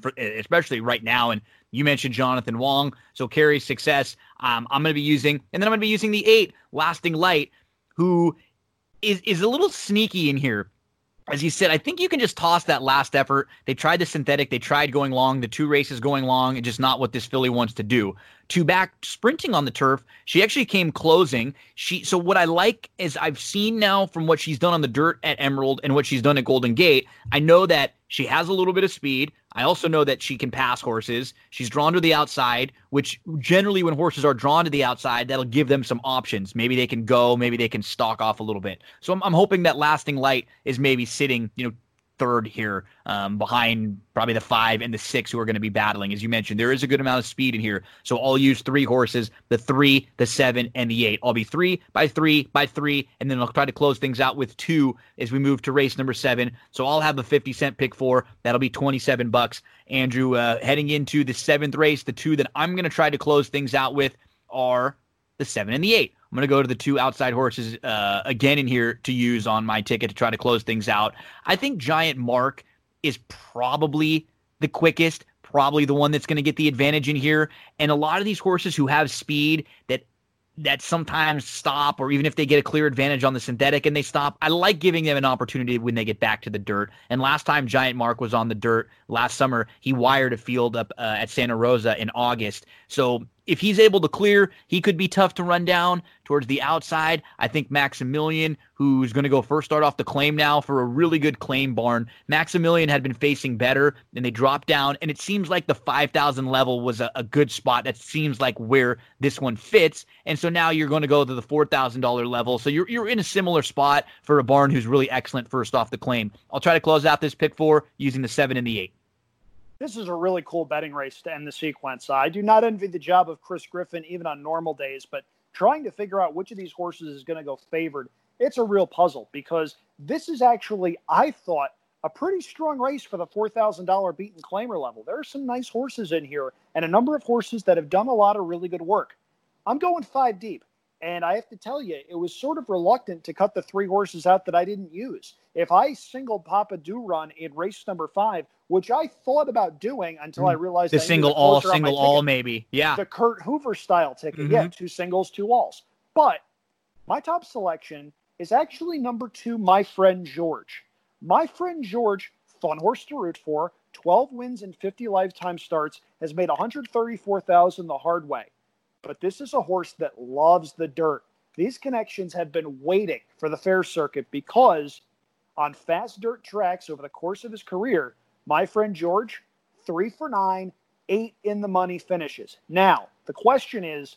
for, especially right now. And you mentioned Jonathan Wong, so Carrie's success, um, I'm going to be using, and then I'm going to be using the eight, Lasting Light, who is is a little sneaky in here. As you said, I think you can just toss that last effort. They tried the synthetic, they tried going long, the two races going long, and just not what this filly wants to do. Two back sprinting on the turf, she actually came closing. She so what I like is I've seen now from what she's done on the dirt at Emerald and what she's done at Golden Gate. I know that she has a little bit of speed. I also know that she can pass horses. She's drawn to the outside, which generally when horses are drawn to the outside, that'll give them some options. Maybe they can go, maybe they can stalk off a little bit. So I'm, I'm hoping that Lasting Light is maybe sitting, you know, third here um, behind probably the five and the six who are going to be battling. As you mentioned, there is a good amount of speed in here. So I'll use three horses the three, the seven, and the eight. I'll be three by three by three, and then I'll try to close things out with two as we move to race number seven. So I'll have a 50 cent pick four. That'll be 27 bucks. Andrew, uh, heading into the seventh race, the two that I'm going to try to close things out with are the seven and the eight. I'm going to go to the two outside horses uh, again in here to use on my ticket to try to close things out. I think Giant Mark is probably the quickest, probably the one that's going to get the advantage in here. And a lot of these horses who have speed that that sometimes stop, or even if they get a clear advantage on the synthetic and they stop, I like giving them an opportunity when they get back to the dirt. And last time Giant Mark was on the dirt last summer, he wired a field up uh, at Santa Rosa in August. So if he's able to clear, he could be tough to run down towards the outside. I think Maximilian, who's going to go first start off the claim now for a really good claim barn. Maximilian had been facing better and they dropped down, and it seems like the 5,000 level was a, a, good spot. That seems like where this one fits. And so now you're going to go to the $4,000 level. So you're, you're in a similar spot for a barn who's really excellent first off the claim. I'll try to close out this pick four using the seven and the eight this is a really cool betting race to end the sequence. I do not envy the job of Chris Griffin even on normal days, but trying to figure out which of these horses is going to go favored, it's a real puzzle because this is actually, I thought, a pretty strong race for the $4,000 beaten claimer level. There are some nice horses in here and a number of horses that have done a lot of really good work. I'm going five deep. And I have to tell you, it was sort of reluctant to cut the three horses out that I didn't use. If I singled Papa Do Run in race number five, which I thought about doing until I mm. realized the single all, single all, maybe, yeah, the Kurt Hoover style ticket, mm-hmm. yeah, two singles, two alls. But my top selection is actually number two, my friend George. My friend George, fun horse to root for, 12 wins and 50 lifetime starts, has made 134,000 the hard way but this is a horse that loves the dirt. These connections have been waiting for the fair circuit because on fast dirt tracks over the course of his career, my friend George, three for nine, eight in the money finishes. Now, the question is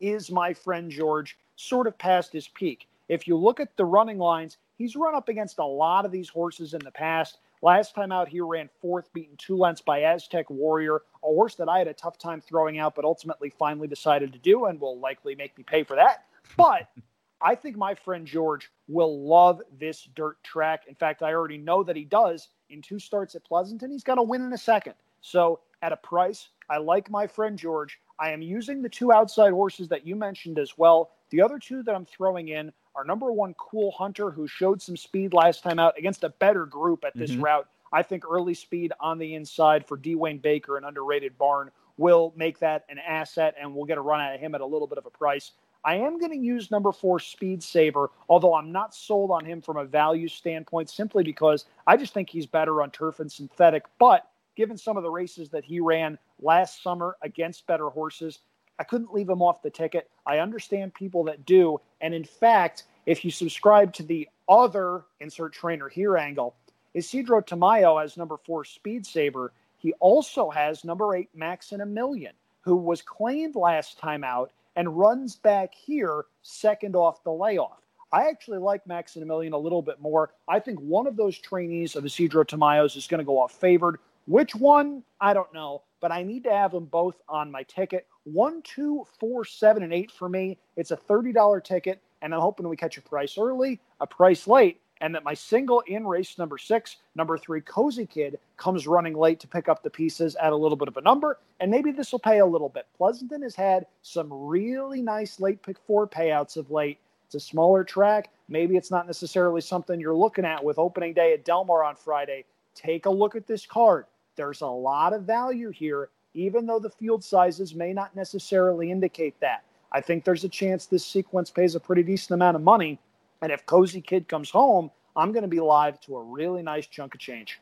is my friend George sort of past his peak? If you look at the running lines, he's run up against a lot of these horses in the past. Last time out, he ran fourth, beaten two lengths by Aztec Warrior, a horse that I had a tough time throwing out, but ultimately finally decided to do and will likely make me pay for that. But I think my friend George will love this dirt track. In fact, I already know that he does. In two starts at Pleasanton, he's going to win in a second. So at a price, I like my friend George. I am using the two outside horses that you mentioned as well. The other two that I'm throwing in our number one cool hunter who showed some speed last time out against a better group at this mm-hmm. route. I think early speed on the inside for D. Wayne Baker, an underrated barn, will make that an asset, and we'll get a run out of him at a little bit of a price. I am going to use number four Speed Saver, although I'm not sold on him from a value standpoint, simply because I just think he's better on turf and synthetic. But given some of the races that he ran last summer against better horses, I couldn't leave him off the ticket. I understand people that do. And in fact, if you subscribe to the other insert trainer here angle, Isidro Tamayo has number four Speed Saver. He also has number eight Max in a Million, who was claimed last time out and runs back here second off the layoff. I actually like Max in a Million a little bit more. I think one of those trainees of Isidro Tamayo's is going to go off favored. Which one? I don't know, but I need to have them both on my ticket. One, two, four, seven, and eight for me. It's a $30 ticket, and I'm hoping we catch a price early, a price late, and that my single in race number six, number three, Cozy Kid, comes running late to pick up the pieces at a little bit of a number, and maybe this will pay a little bit. Pleasanton has had some really nice late pick four payouts of late. It's a smaller track. Maybe it's not necessarily something you're looking at with opening day at Del Mar on Friday. Take a look at this card. There's a lot of value here, even though the field sizes may not necessarily indicate that. I think there's a chance this sequence pays a pretty decent amount of money. And if Cozy Kid comes home, I'm going to be live to a really nice chunk of change.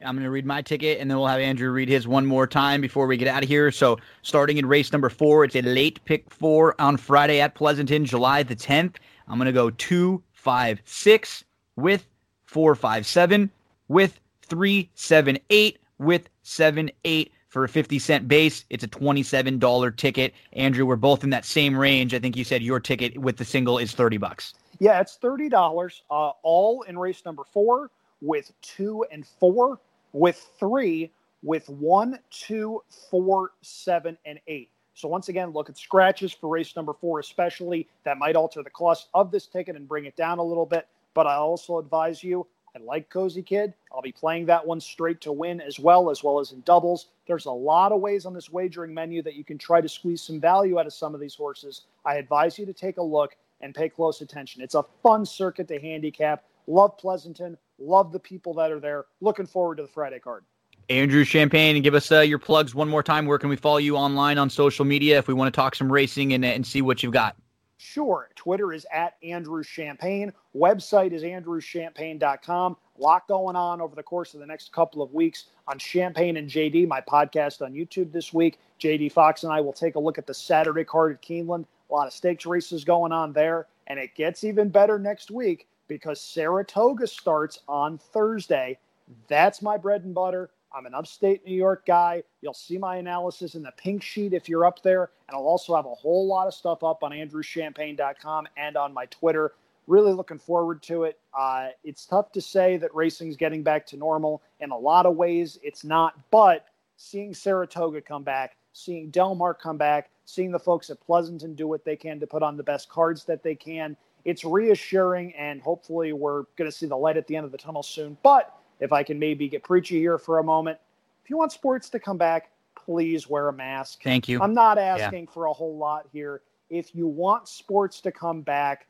I'm going to read my ticket and then we'll have Andrew read his one more time before we get out of here. So, starting in race number four, it's a late pick four on Friday at Pleasanton, July the 10th. I'm going to go two, five, six with four, five, seven with three, seven, eight with seven, eight for a 50 cent base. It's a $27 ticket. Andrew, we're both in that same range. I think you said your ticket with the single is 30 bucks. Yeah, it's $30, uh, all in race number four with two and four, with three, with one, two, four, seven, and eight. So once again, look at scratches for race number four, especially that might alter the cost of this ticket and bring it down a little bit. But I also advise you I like Cozy Kid. I'll be playing that one straight to win as well, as well as in doubles. There's a lot of ways on this wagering menu that you can try to squeeze some value out of some of these horses. I advise you to take a look and pay close attention. It's a fun circuit to handicap. Love Pleasanton. Love the people that are there. Looking forward to the Friday card. Andrew Champagne, and give us uh, your plugs one more time. Where can we follow you online on social media if we want to talk some racing and, and see what you've got? Sure. Twitter is at Andrew Champagne. Website is andrewchampagne.com. A lot going on over the course of the next couple of weeks on Champagne and JD, my podcast on YouTube this week. JD Fox and I will take a look at the Saturday card at Keeneland. A lot of stakes races going on there. And it gets even better next week because Saratoga starts on Thursday. That's my bread and butter. I'm an upstate New York guy. You'll see my analysis in the pink sheet if you're up there. And I'll also have a whole lot of stuff up on andrewchampagne.com and on my Twitter. Really looking forward to it. Uh, it's tough to say that racing's getting back to normal. In a lot of ways, it's not. But seeing Saratoga come back, seeing Del Mar come back, seeing the folks at Pleasanton do what they can to put on the best cards that they can, it's reassuring. And hopefully, we're going to see the light at the end of the tunnel soon. But if I can maybe get preachy here for a moment, if you want sports to come back, please wear a mask. Thank you. I'm not asking yeah. for a whole lot here. If you want sports to come back,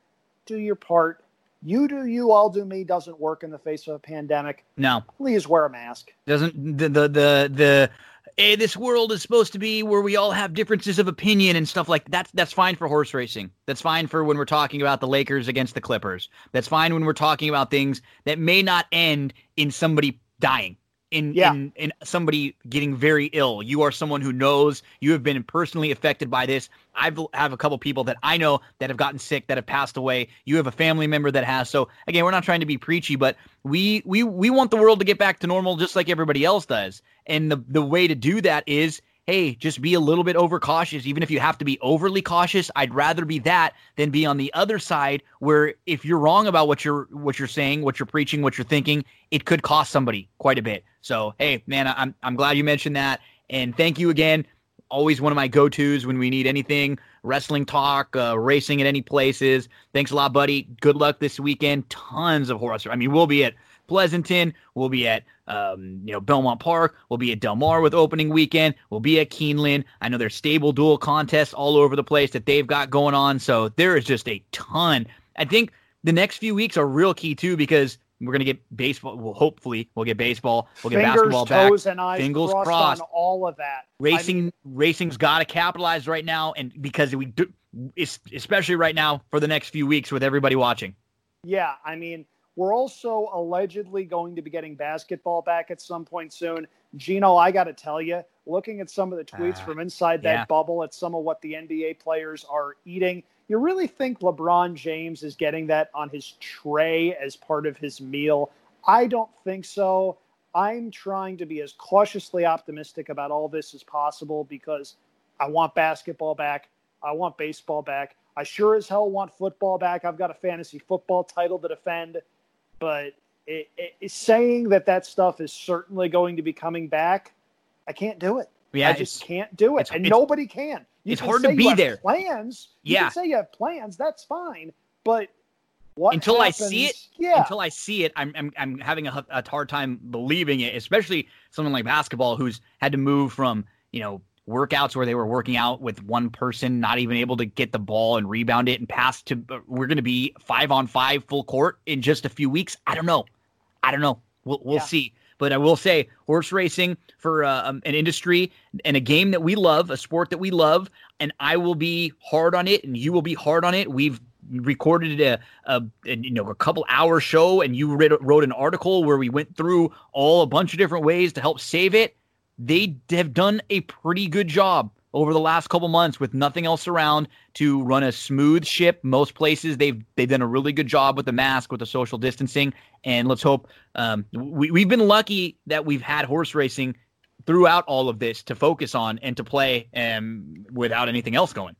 do your part. You do you, I'll do me doesn't work in the face of a pandemic. No. Please wear a mask. Doesn't the the the the hey, this world is supposed to be where we all have differences of opinion and stuff like that. That's that's fine for horse racing. That's fine for when we're talking about the Lakers against the Clippers. That's fine when we're talking about things that may not end in somebody dying. In, yeah. in in somebody getting very ill. You are someone who knows you have been personally affected by this. I've have a couple people that I know that have gotten sick that have passed away. You have a family member that has. So again, we're not trying to be preachy, but we we we want the world to get back to normal just like everybody else does. And the the way to do that is hey, just be a little bit overcautious. Even if you have to be overly cautious, I'd rather be that than be on the other side where if you're wrong about what you're what you're saying, what you're preaching, what you're thinking, it could cost somebody quite a bit. So hey, man, I'm I'm glad you mentioned that, and thank you again. Always one of my go-tos when we need anything wrestling talk, uh, racing at any places. Thanks a lot, buddy. Good luck this weekend. Tons of horse. I mean, we'll be at Pleasanton. We'll be at um, you know Belmont Park. We'll be at Del Mar with opening weekend. We'll be at Keeneland. I know there's Stable Duel contests all over the place that they've got going on. So there is just a ton. I think the next few weeks are real key too because we're gonna get baseball. Well, hopefully we'll get baseball. We'll get Fingers, basketball back. Toes, and eyes Fingers crossed, crossed. on all of that. Racing, I mean, racing's got to capitalize right now, and because we do, especially right now for the next few weeks with everybody watching. Yeah, I mean we're also allegedly going to be getting basketball back at some point soon. Gino, I got to tell you, looking at some of the tweets uh, from inside that yeah. bubble at some of what the NBA players are eating, you really think LeBron James is getting that on his tray as part of his meal? I don't think so. I'm trying to be as cautiously optimistic about all this as possible because I want basketball back. I want baseball back. I sure as hell want football back. I've got a fantasy football title to defend but it, it, saying that that stuff is certainly going to be coming back, I can't do it. Yeah, I just can't do it, and nobody can. You it's can hard to be there. Plans, you yeah. can say you have plans. That's fine, but what until happens, I see it, yeah. Until I see it, I'm I'm, I'm having a, a hard time believing it. Especially someone like basketball who's had to move from you know workouts where they were working out with one person, not even able to get the ball and rebound it and pass to. Uh, we're going to be five on five full court in just a few weeks. I don't know. I don't know. We'll we'll yeah. see. But I will say, horse racing for uh, um, an industry and a game that we love, a sport that we love, and I will be hard on it, and you will be hard on it. We've recorded a, a, a, you know a couple hour show and you read, wrote an article where we went through all a bunch of different ways to help save it they have done a pretty good job over the last couple months with nothing else around to run a smooth ship. Most places they've they've done a really good job with the mask, with the social distancing, and let's hope um, we we've been lucky that we've had horse racing throughout all of this to focus on and to play um, without anything else going.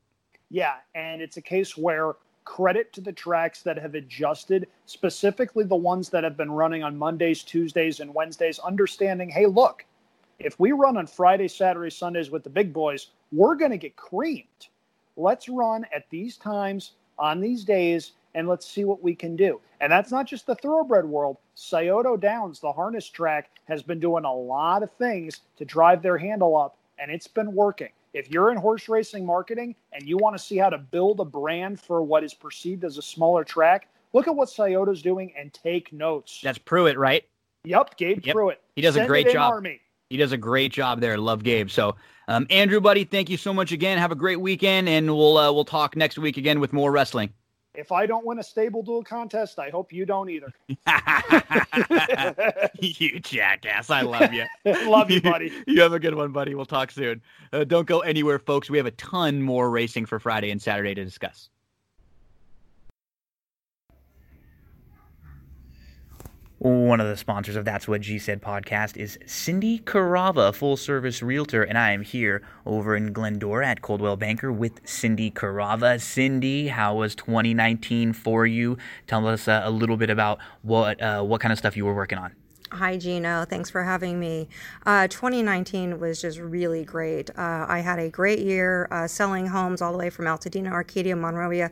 Yeah, and it's a case where credit to the tracks that have adjusted, specifically the ones that have been running on Mondays, Tuesdays, and Wednesdays, understanding, hey, look if we run on Friday, Saturday, Sundays with the big boys, we're going to get creamed. Let's run at these times on these days and let's see what we can do. And that's not just the thoroughbred world. Scioto Downs, the harness track, has been doing a lot of things to drive their handle up, and it's been working. If you're in horse racing marketing and you want to see how to build a brand for what is perceived as a smaller track, look at what Scioto's doing and take notes. That's Pruitt, right? Yep, Gabe yep. Pruitt. He does Send a great job. Army he does a great job there. Love Gabe. So Um, Andrew, buddy, thank you so much again. Have a great weekend, and we'll uh, we'll talk next week again with more wrestling. If I don't win a Stable Duel contest, I hope you don't either. you jackass! I love you. love you, buddy. you have a good one, buddy. We'll talk soon. Uh, don't go anywhere, folks. We have a ton more racing for Friday and Saturday to discuss. One of the sponsors of That's What G Said podcast is Cindy Carava, full service realtor, and I am here over in Glendora at Coldwell Banker with Cindy Carava. Cindy, how was 2019 for you? Tell us uh, a little bit about what uh, what kind of stuff you were working on. Hi, Gino. Thanks for having me. Uh, 2019 was just really great. Uh, I had a great year uh, selling homes all the way from Altadena, Arcadia, Monrovia,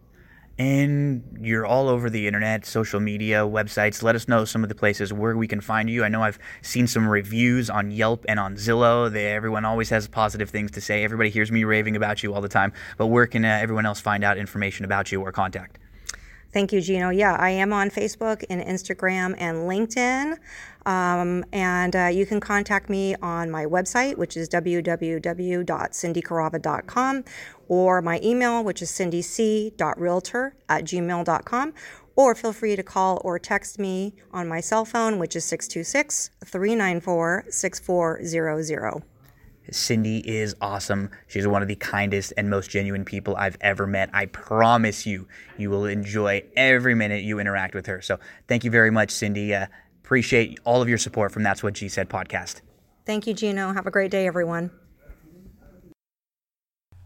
and you're all over the internet, social media, websites. Let us know some of the places where we can find you. I know I've seen some reviews on Yelp and on Zillow. They, everyone always has positive things to say. Everybody hears me raving about you all the time. But where can uh, everyone else find out information about you or contact? Thank you, Gino. Yeah, I am on Facebook and Instagram and LinkedIn. Um, and uh, you can contact me on my website, which is www.cindycarava.com, or my email, which is cindyc.realtor at gmail.com. Or feel free to call or text me on my cell phone, which is 626 394 6400. Cindy is awesome. She's one of the kindest and most genuine people I've ever met. I promise you, you will enjoy every minute you interact with her. So thank you very much, Cindy. Uh, appreciate all of your support from That's What G Said podcast. Thank you, Gino. Have a great day, everyone.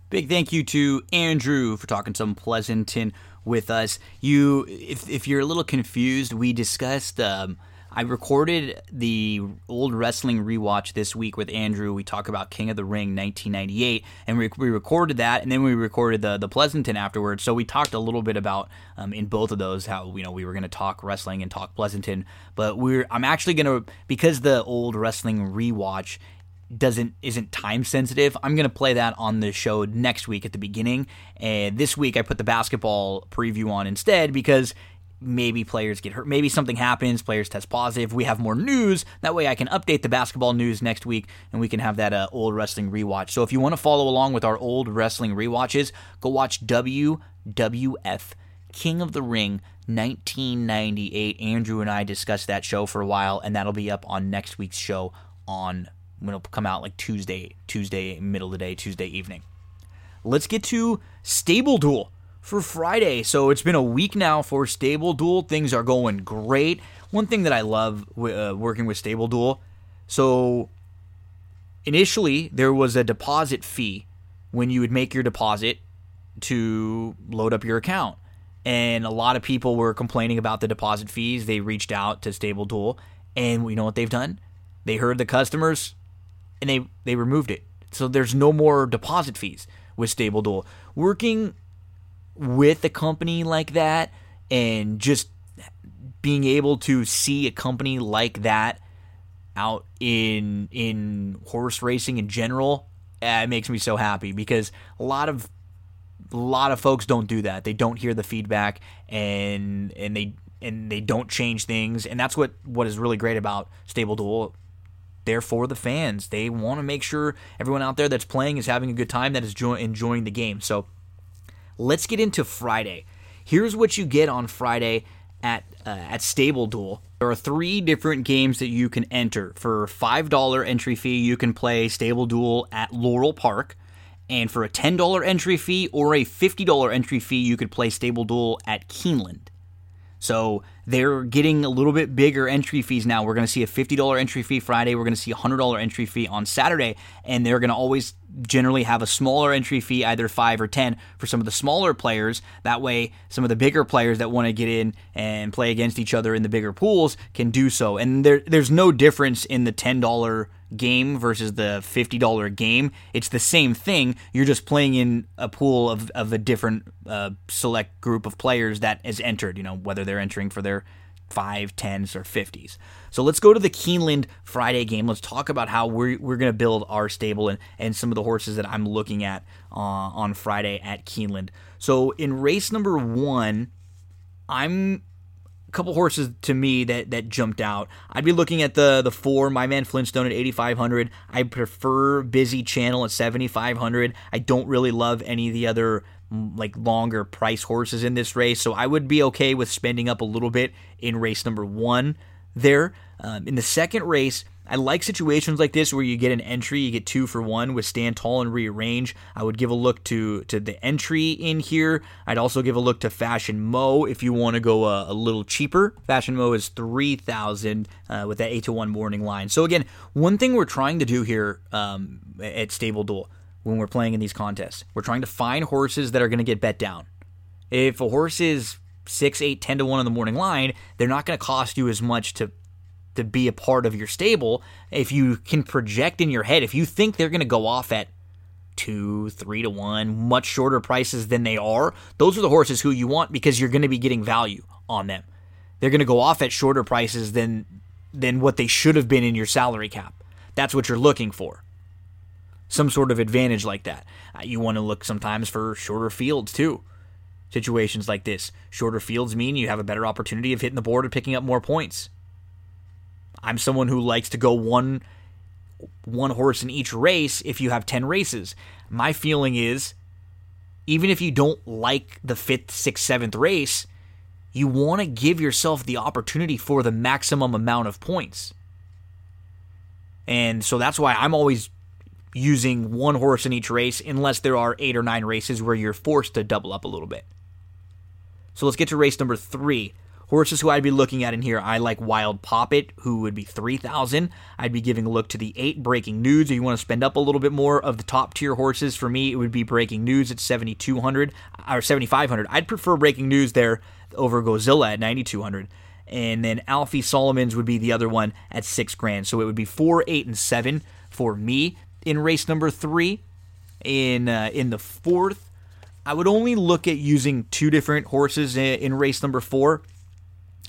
Big thank you to Andrew for talking some Pleasanton with us. You, if, if you're a little confused, we discussed um, – I recorded the old wrestling rewatch this week with Andrew. We talk about King of the Ring 1998, and we, we recorded that, and then we recorded the the Pleasanton afterwards. So we talked a little bit about um, in both of those how you know we were going to talk wrestling and talk Pleasanton, but we're I'm actually going to because the old wrestling rewatch doesn't isn't time sensitive. I'm gonna play that on the show next week at the beginning. And this week I put the basketball preview on instead because maybe players get hurt, maybe something happens, players test positive. We have more news. That way I can update the basketball news next week and we can have that uh, old wrestling rewatch. So if you want to follow along with our old wrestling rewatches, go watch WWF King of the Ring 1998. Andrew and I discussed that show for a while and that'll be up on next week's show on when it'll come out like Tuesday, Tuesday middle of the day, Tuesday evening. Let's get to Stable Duel for Friday. So it's been a week now for Stable Duel. Things are going great. One thing that I love uh, working with Stable Duel. So initially there was a deposit fee when you would make your deposit to load up your account. And a lot of people were complaining about the deposit fees. They reached out to Stable Duel, and you know what they've done? They heard the customers, and they they removed it. So there's no more deposit fees with Stable Duel. Working with a company like that and just being able to see a company like that out in in horse racing in general uh, it makes me so happy because a lot of a lot of folks don't do that. They don't hear the feedback and and they and they don't change things. And that's what what is really great about Stable Duel. They're for the fans. They want to make sure everyone out there that's playing is having a good time that is jo- enjoying the game. So Let's get into Friday. Here's what you get on Friday at uh, at Stable Duel. There are three different games that you can enter. For five dollar entry fee, you can play Stable Duel at Laurel Park, and for a ten dollar entry fee or a fifty dollar entry fee, you could play Stable Duel at Keeneland. So they're getting a little bit bigger entry fees now. We're going to see a $50 entry fee Friday. We're going to see a $100 entry fee on Saturday. And they're going to always generally have a smaller entry fee, either 5 or 10 for some of the smaller players. That way, some of the bigger players that want to get in and play against each other in the bigger pools can do so. And there, there's no difference in the $10 game versus the $50 game. It's the same thing. You're just playing in a pool of, of a different uh, select group of players that is entered, you know, whether they're entering for their five, tens, or fifties. So let's go to the Keeneland Friday game. Let's talk about how we're, we're going to build our stable and, and some of the horses that I'm looking at uh, on Friday at Keeneland. So in race number one, I'm a couple horses to me that that jumped out. I'd be looking at the the four, my man Flintstone at 8500. I prefer Busy Channel at 7500. I don't really love any of the other like longer price horses in this race, so I would be okay with spending up a little bit in race number one there. Um, in the second race, I like situations like this where you get an entry, you get two for one with stand tall and rearrange. I would give a look to to the entry in here. I'd also give a look to Fashion Mo if you want to go a, a, little cheaper. Fashion Mo is three thousand uh, with that eight to one morning line. So again, one thing we're trying to do here um, at Stable Duel when we're playing in these contests, we're trying to find horses that are going to get bet down. If a horse is six, eight, ten to one on the morning line, they're not going to cost you as much to to be a part of your stable. If you can project in your head if you think they're going to go off at two three to one much shorter prices than they are those are the horses who you want because you're going to be getting value on them. They're going to go off at shorter prices than than what they should have been in your salary cap. That's what you're looking for some sort of advantage like that uh, you want to look sometimes for shorter fields too situations like this shorter fields mean you have a better opportunity of hitting the board and picking up more points I'm someone who likes to go one one horse in each race if you have 10 races. My feeling is even if you don't like the 5th, 6th, 7th race, you want to give yourself the opportunity for the maximum amount of points. And so that's why I'm always using one horse in each race unless there are 8 or 9 races where you're forced to double up a little bit. So let's get to race number 3. Horses who I'd be looking at in here, I like Wild Poppet, who would be 3000 I'd be giving a look to the 8 Breaking News. If you want to spend up a little bit more of the top tier horses, for me, it would be Breaking News at 7200 or 7500 I'd prefer Breaking News there over Gozilla at 9200 and then Alfie Solomon's would be the other one at six grand. So it would be four, eight, and seven for me in race number three. In uh, in the fourth, I would only look at using two different horses in, in race number four.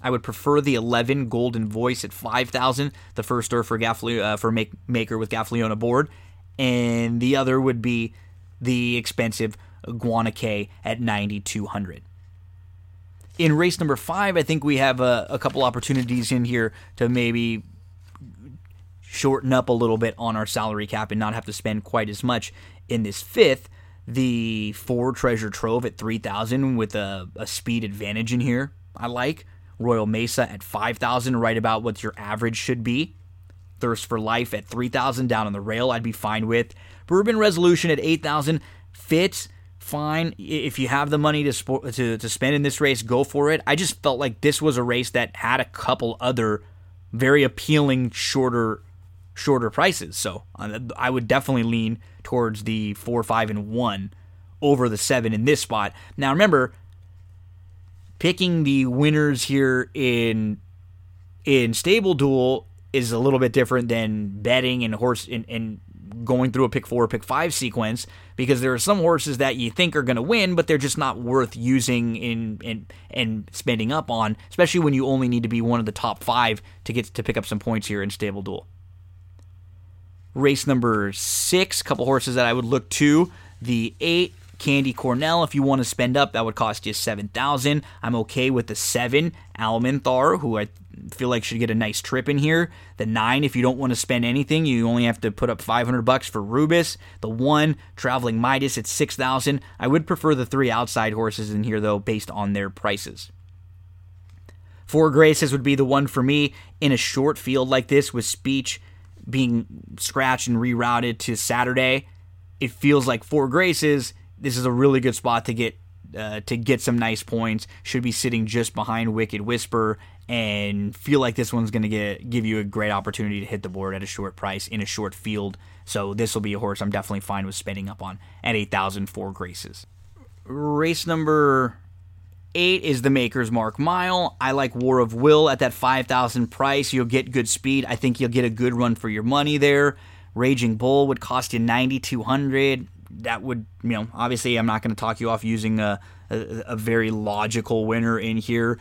I would prefer the 11 Golden Voice at 5,000, the first or for Gaffley, uh, for make, Maker with Gaffalione aboard, and the other would be the expensive Guanaque at 9,200. In race number five, I think we have a, a couple opportunities in here to maybe shorten up a little bit on our salary cap and not have to spend quite as much in this fifth. The four treasure trove at 3,000 with a, a speed advantage in here, I like. Royal Mesa at 5,000, right about what your average should be. Thirst for Life at 3,000 down on the rail, I'd be fine with. Bourbon Resolution at 8,000 fits fine. If you have the money to, to to spend in this race, go for it. I just felt like this was a race that had a couple other very appealing shorter shorter prices. So I would definitely lean towards the 4, 5 and 1 over the 7 in this spot. Now remember, picking the winners here in in Stable Duel is a little bit different than betting and horse and, and going through a pick four, pick five sequence because there are some horses that you think are going to win, but they're just not worth using in and and spending up on, especially when you only need to be one of the top five to get to pick up some points here in Stable Duel. Race number six, couple horses that I would look to. The eight Candy Cornell, if you want to spend up, that would cost you seven thousand. I'm okay with the seven Almanthar, who I feel like should get a nice trip in here. The nine, if you don't want to spend anything, you only have to put up 500 bucks for Rubus. The one Traveling Midas at six thousand. I would prefer the three outside horses in here though, based on their prices. Four Graces would be the one for me in a short field like this with speech being scratched and rerouted to Saturday. It feels like Four Graces. This is a really good spot to get uh, to get some nice points. Should be sitting just behind Wicked Whisper and feel like this one's going to get give you a great opportunity to hit the board at a short price in a short field. So this will be a horse I'm definitely fine with spending up on at 8,000 Four Graces. Race number eight is the Maker's Mark Mile. I like War of Will at that 5,000 price. You'll get good speed. I think you'll get a good run for your money there. Raging Bull would cost you 9,200. That would, you know, obviously I'm not going to talk you off using a, a, a very logical winner in here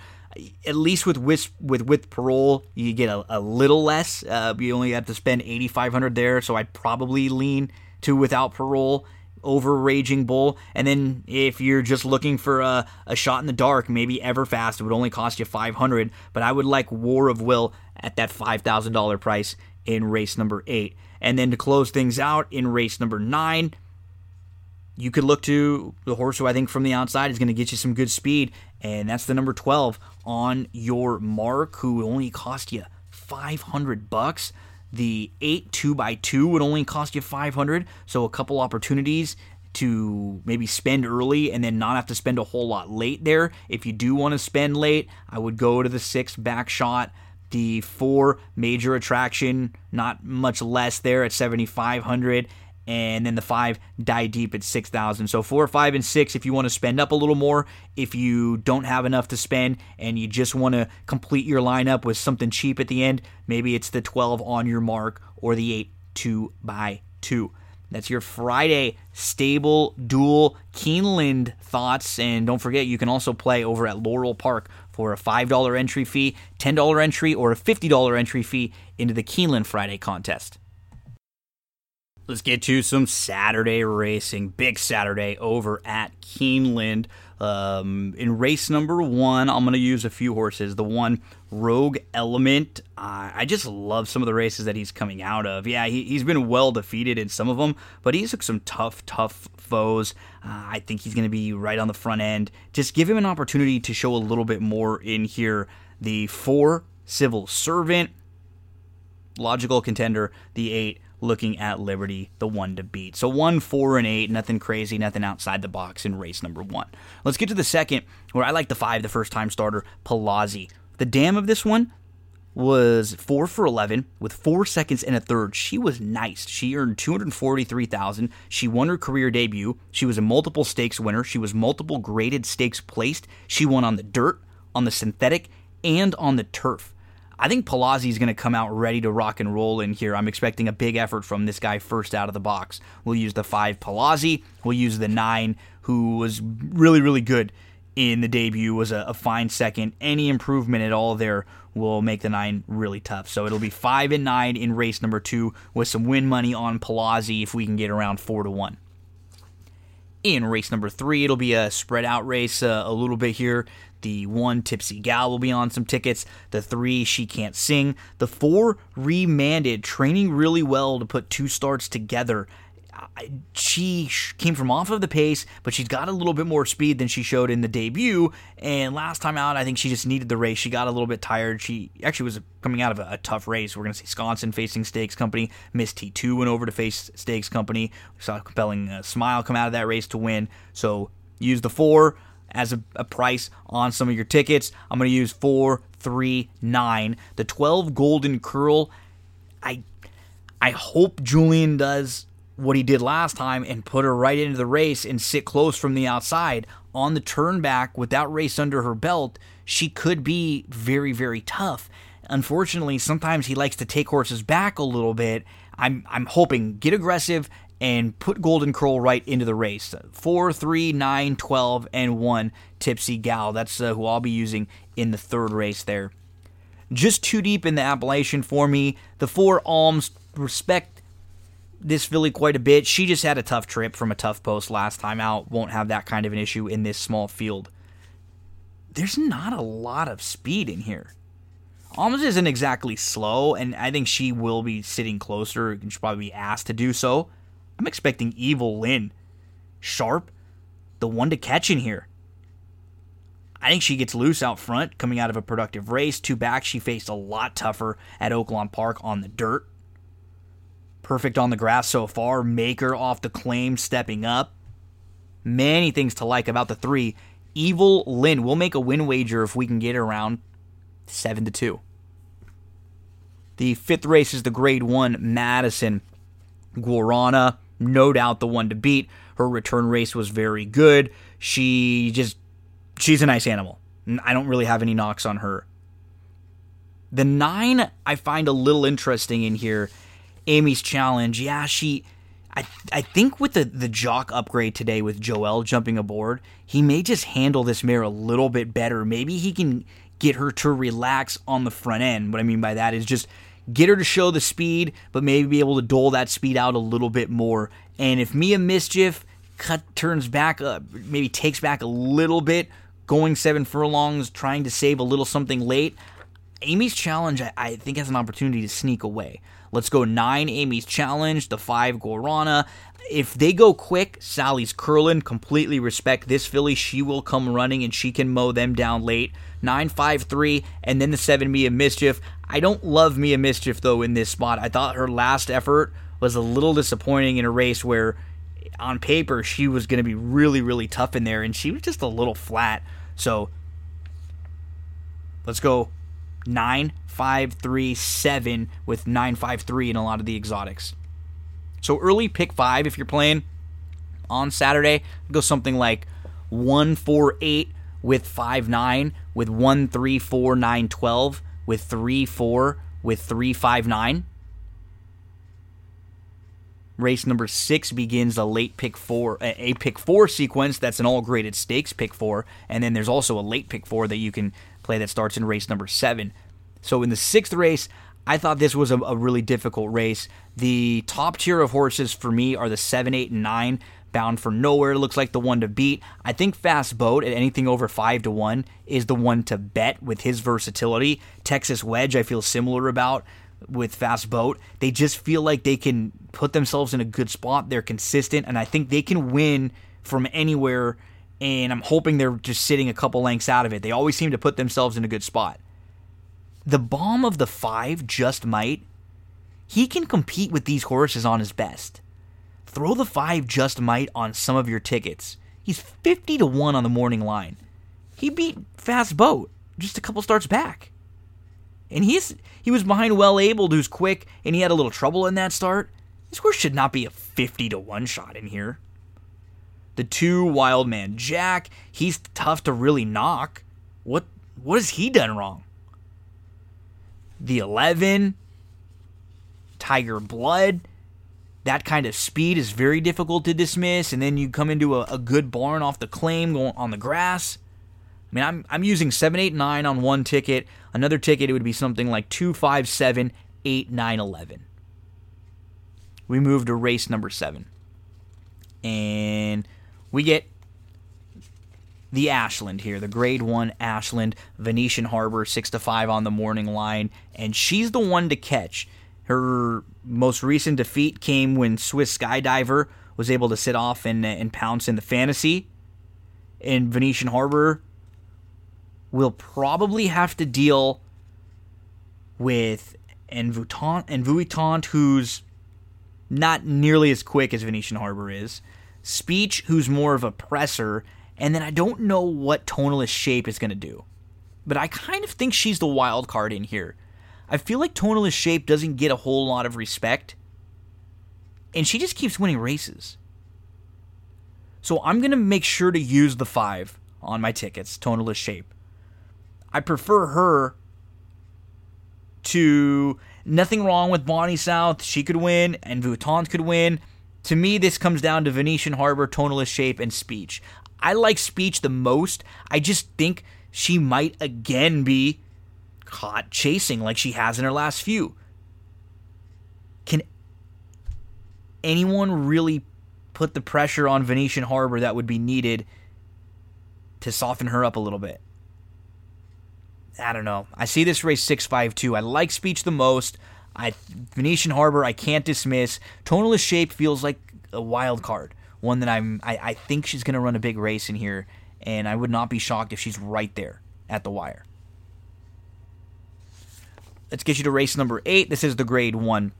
at least with with with, with parole, you get a, a little less. Uh, you only have to spend eighty five hundred there, so I'd probably lean to without parole over Raging Bull. And then if you're just looking for a, a shot in the dark, maybe Everfast would only cost you five hundred. But I would like War of Will at that five thousand dollar price in race number eight. And then to close things out in race number nine, you could look to the horse who I think from the outside is going to get you some good speed, and that's the number 12 on your mark, who only cost you 500 bucks. The 8 2x2 would only cost you 500, so a couple opportunities to maybe spend early and then not have to spend a whole lot late there. If you do want to spend late, I would go to the 6 back shot. The 4 major attraction, not much less there at 7500 and then the five die deep at 6000 so four five and six if you want to spend up a little more if you don't have enough to spend and you just want to complete your lineup with something cheap at the end maybe it's the 12 on your mark or the 8 2 by 2 that's your Friday Stable Duel Keeneland thoughts. And don't forget, you can also play over at Laurel Park for a $5 entry fee, $10 entry, or a $50 entry fee into the Keeneland Friday contest. Let's get to some Saturday racing. Big Saturday over at Keeneland. Um, in race number one, I'm going to use a few horses. The one, Rogue Element. Uh, I just love some of the races that he's coming out of. Yeah, he, has been well defeated in some of them, but he's took some tough, tough foes. Uh, I think he's going to be right on the front end. Just give him an opportunity to show a little bit more in here. The four, Civil Servant. Logical contender. The eight, looking at Liberty, the one to beat. So one, four, and eight, nothing crazy, nothing outside the box in race number one. Let's get to the second, where I like the five, the first time starter, Palazzi. The dam of this one was four for 11 with four seconds and a third. She was nice. She earned 243,000. She won her career debut. She was a multiple stakes winner. She was multiple graded stakes placed. She won on the dirt, on the synthetic, and on the turf. I think Palazzi is going to come out ready to rock and roll in here. I'm expecting a big effort from this guy first out of the box. We'll use the five Palazzi. We'll use the nine, who was really, really good in the debut, was a, a fine second. Any improvement at all there will make the nine really tough. So it'll be five and nine in race number two with some win money on Palazzi if we can get around four to one. In race number three, it'll be a spread out race uh, a little bit here. The one tipsy gal will be on some tickets. The three she can't sing. The four remanded, training really well to put two starts together. She came from off of the pace, but she's got a little bit more speed than she showed in the debut. And last time out, I think she just needed the race. She got a little bit tired. She actually was coming out of a, tough race. We're going to see Sconson facing Stakes Company. Miss T2 went over to face Stakes Company. We saw a compelling uh, smile come out of that race to win. So use the four as a, a price on some of your tickets. I'm going to use 439. The 12 Golden Curl, I I hope Julien does what he did last time and put her right into the race and sit close from the outside on the turn back with that race under her belt. She could be very, very tough. Unfortunately, sometimes he likes to take horses back a little bit. I'm I'm hoping get aggressive and put Golden Curl right into the race. 4, 3, 9, 12, and 1 Tipsy Gal. That's uh, who I'll be using in the third race there. Just too deep in the Appalachian for me. The four Alms respect this filly quite a bit. She just had a tough trip from a tough post last time out. Won't have that kind of an issue in this small field. There's not a lot of speed in here. Alms isn't exactly slow, and I think she will be sitting closer she'll probably be asked to do so. I'm expecting Evil Lynn. Sharp, the one to catch in here. I think she gets loose out front coming out of a productive race. Two back, she faced a lot tougher at Oaklawn Park on the dirt. Perfect on the grass so far. Maker off the claim, stepping up. Many things to like about the three. Evil Lynn. We'll make a win wager if we can get around 7 to 2. The fifth race is the grade one Madison. Guarana, no doubt the one to beat. Her return race was very good. She just, she's a nice animal. I don't really have any knocks on her. The nine I find a little interesting in here. Amy's challenge. Yeah, she. I, I think with the, the jock upgrade today with Joel jumping aboard, he may just handle this mare a little bit better. Maybe he can get her to relax on the front end. What I mean by that is just get her to show the speed, but maybe be able to dole that speed out a little bit more. And if Mia Mischief cut turns back, up, maybe takes back a little bit, going seven furlongs, trying to save a little something late, Amy's challenge, I, I think, has an opportunity to sneak away. Let's go nine Amy's challenge, the five Guarana. If they go quick, Sally's curling. Completely respect this filly. She will come running and she can mow them down late. Nine five three, and then the seven Mia Mischief. I don't love Mia Mischief though in this spot. I thought her last effort was a little disappointing in a race where on paper she was going to be really really tough in there and she was just a little flat. So let's go 9 5 3 7 with 9 5 3 in a lot of the exotics. So early pick 5 if you're playing on Saturday, go something like 1 4 8 with 5 9 with 1 3 4 9 12 with 3 4 with 3 5 9. Race number six begins a late pick four, a pick four sequence that's an all graded stakes pick four, and then there's also a late pick four that you can play that starts in race number seven. So in the sixth race, I thought this was a, a really difficult race. The top tier of horses for me are the seven, eight, and nine. Bound for nowhere looks like the one to beat. I think Fast Boat at anything over five to one is the one to bet with his versatility. Texas Wedge, I feel similar about with Fast Boat. They just feel like they can put themselves in a good spot. They're consistent, and I think they can win from anywhere. And I'm hoping they're just sitting a couple lengths out of it. They always seem to put themselves in a good spot. The bomb of the five just might. He can compete with these horses on his best. Throw the five just might on some of your tickets. He's 50 to 1 on the morning line. He beat Fast Boat just a couple starts back. And he's he was behind Well Able, who's quick, and he had a little trouble in that start. This horse should not be a 50 to 1 shot in here. The two Wild Man Jack, he's tough to really knock. What what has he done wrong? The 11 Tiger Blood, that kind of speed is very difficult to dismiss, and then you come into a, a good barn off the claim going on the grass. I mean, I'm I'm using seven, eight, nine on one ticket. Another ticket, it would be something like two, five, seven, eight, nine, eleven. We move to race number seven, and we get the Ashland here, the Grade One Ashland, Venetian Harbor, six to five on the morning line, and she's the one to catch. Her most recent defeat came when Swiss Skydiver was able to sit off and, and pounce in the fantasy. In Venetian Harbor, will probably have to deal with Envoutante, Envoutante who's not nearly as quick as Venetian Harbor is. Speech, who's more of a presser, and then I don't know what tonalist shape is going to do. But I kind of think she's the wild card in here. I feel like tonalist shape doesn't get a whole lot of respect, and she just keeps winning races. So I'm going to make sure to use the five on my tickets, tonalist shape. I prefer her to nothing wrong with Bonny South. She could win, and Vuitton could win. To me, this comes down to Venetian Harbor, tonalist shape, and speech. I like speech the most. I just think she might again be caught chasing like she has in her last few. Can anyone really put the pressure on Venetian Harbor that would be needed to soften her up a little bit? I don't know. I see this race 652. I like speech the most. I Venetian Harbor I can't dismiss. Tonalist shape feels like a wild card. One that I'm I, I think she's gonna run a big race in here and I would not be shocked if she's right there at the wire. Let's get you to race number eight. This is the grade one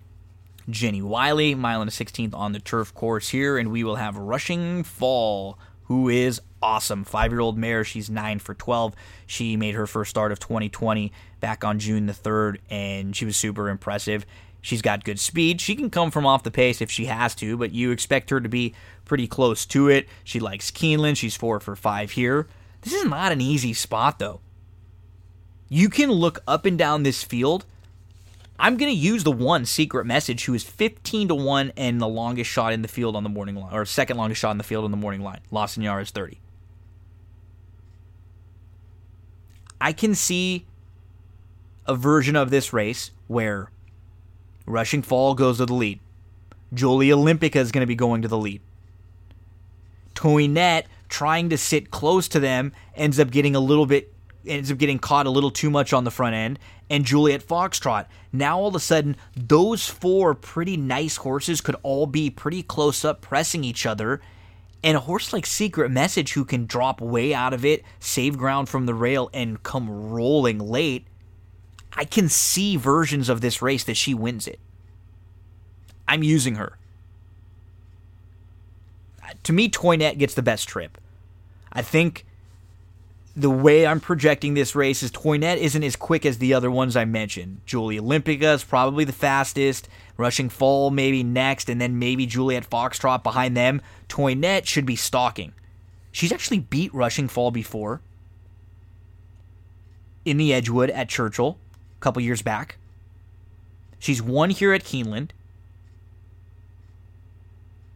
Jenny Wiley, mile and a 16th on the turf course here, and we will have Rushing Fall, who is awesome. Five year old mare. She's 9 for 12. She made her first start of 2020 back on June the 3rd, and she was super impressive. She's got good speed. She can come from off the pace if she has to, but you expect her to be pretty close to it. She likes Keeneland. She's 4 for 5 here. This is not an easy spot, though. You can look up and down this field. I'm going to use the one secret message who is 15 to 1 and the longest shot in the field on the morning line, or second longest shot in the field on the morning line. La is 30. I can see a version of this race where Rushing Fall goes to the lead. Julie Olympica is going to be going to the lead. Toinette trying to sit close to them ends up getting a little bit ends up getting caught a little too much on the front end and Juliet Foxtrot. Now all of a sudden those four pretty nice horses could all be pretty close up pressing each other and a horse like Secret Message, who can drop way out of it, save ground from the rail, and come rolling late, I can see versions of this race that she wins it. I'm using her. Uh, to me, Toinette gets the best trip. I think the way I'm projecting this race is Toinette isn't as quick as the other ones I mentioned. Julie Olympica is probably the fastest. Rushing Fall maybe next, and then maybe Juliet Foxtrot behind them. Toinette should be stalking. She's actually beat Rushing Fall before in the Edgewood at Churchill couple years back. She's won here at Keeneland.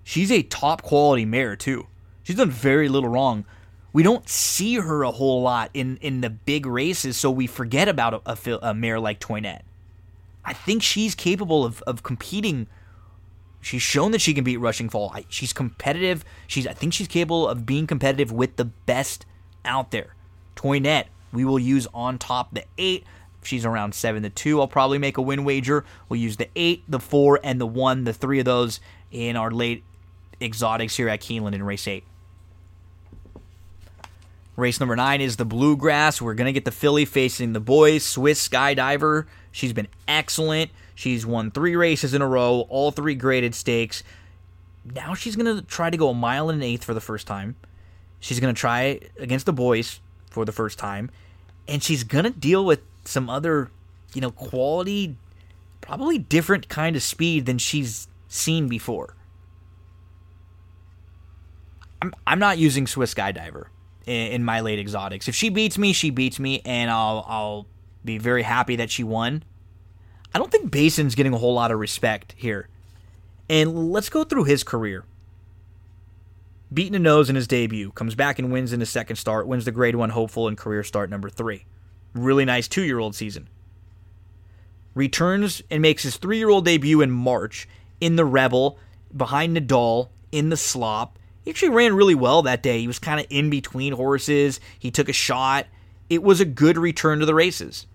She's a top quality mare, too. She's done very little wrong. We don't see her a whole lot in, in the big races, so we forget about a, a, a mare like Toinette. I think she's capable of, of competing. She's shown that she can beat Rushing Fall. I, she's competitive. She's I think she's capable of being competitive with the best out there. Toinette, we will use on top the eight. She's around seven to two. I'll probably make a win wager. We'll use the eight, the four, and the one, the three of those in our late exotics here at Keeneland in race eight. Race number nine is the Bluegrass. We're going to get the filly facing the boys. Swiss Skydiver. She's been excellent. She's won three races in a row, all three graded stakes. Now she's going to try to go a mile and an eighth for the first time. She's going to try against the boys for the first time. And she's going to deal with some other, you know, quality, probably different kind of speed than she's seen before. I'm, I'm not using Swiss Skydiver in, in my late exotics. If she beats me, she beats me, and I'll I'll be very happy that she won. I don't think Basin's getting a whole lot of respect here. And let's go through his career. Beaten a nose in his debut, comes back and wins in his second start, wins the grade one hopeful in career start number three. Really nice two year old season. Returns and makes his three year old debut in March in the Rebel, behind Nadal, in the slop, he actually ran really well that day. He was kind of in between horses. He took a shot. It was a good return to the races.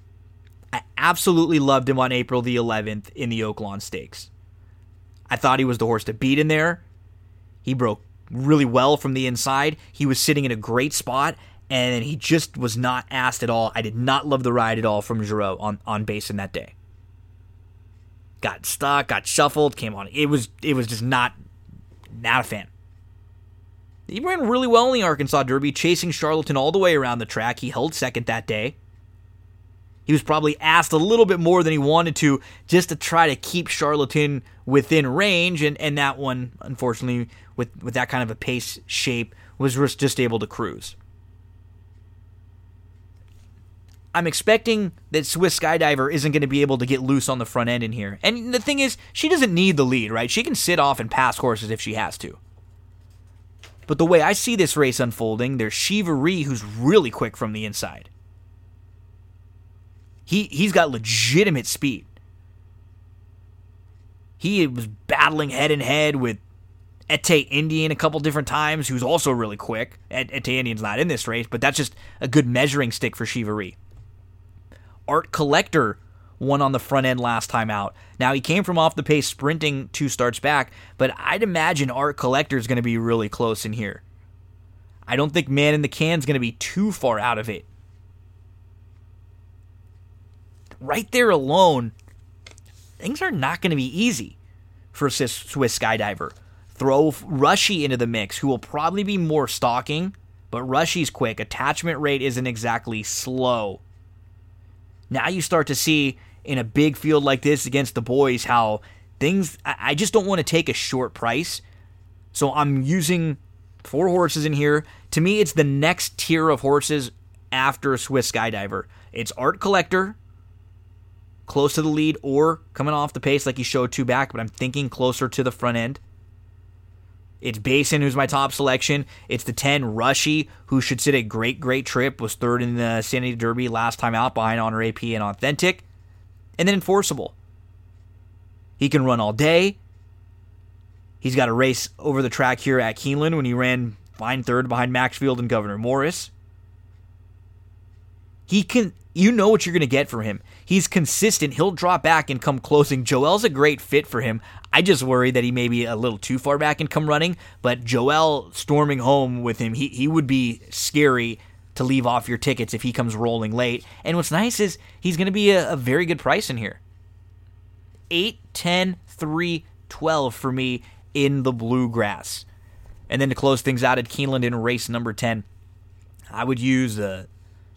I absolutely loved him on April the 11th in the Oaklawn Stakes. I thought he was the horse to beat in there. He broke really well from the inside. He was sitting in a great spot, and he just was not asked at all. I did not love the ride at all from Geroux on, on Basin that day. Got stuck, got shuffled, came on. It was it was just not not a fan. He ran really well in the Arkansas Derby, chasing Charlatan all the way around the track. He held second that day. He was probably asked a little bit more than he wanted to just to try to keep Charlatan within range, and, and that one, unfortunately, with, with that kind of a pace shape, was just able to cruise. I'm expecting that Swiss Skydiver isn't going to be able to get loose on the front end in here. And the thing is, she doesn't need the lead, right? She can sit off and pass horses if she has to. But the way I see this race unfolding, there's Shivaree, who's really quick from the inside. He he's got legitimate speed. He was battling head and head with Ete Indien a couple different times, who's also really quick. Ete Indien's not in this race, but that's just a good measuring stick for Shivaree. Art Collector won on the front end last time out. Now he came from off the pace sprinting two starts back, but I'd imagine Art Collector is going to be really close in here. I don't think Man in the Can's going to be too far out of it. Right there alone, things are not going to be easy for Swiss skydiver. Throw Rushie into the mix, who will probably be more stalking, but Rushie's quick. Attachment rate isn't exactly slow. Now you start to see in a big field like this against the boys how things, I just don't want to take a short price. So I'm using four horses in here. To me, it's the next tier of horses after Swiss Skydiver. It's Art Collector, close to the lead, or coming off the pace like he showed two back, but I'm thinking closer to the front end. It's Basin, who's my top selection. It's the 10, Rushie, who should sit a great, great trip, was third in the Santa Anita Derby last time out behind Honor AP and Authentic. And then Enforceable. He can run all day. He's got a race over the track here at Keeneland when he ran fine third behind Maxfield and Gouverneur Morris. He can, you know what you're going to get from him. He's consistent. He'll drop back and come closing. Joel's a great fit for him. I just worry that he may be a little too far back and come running, but Joel storming home with him, he, he would be scary to leave off your tickets if he comes rolling late. And what's nice is he's going to be a, a very good price in here. 8, 10, 3, 12 for me in the bluegrass. And then to close things out at Keeneland in race number 10, I would use uh,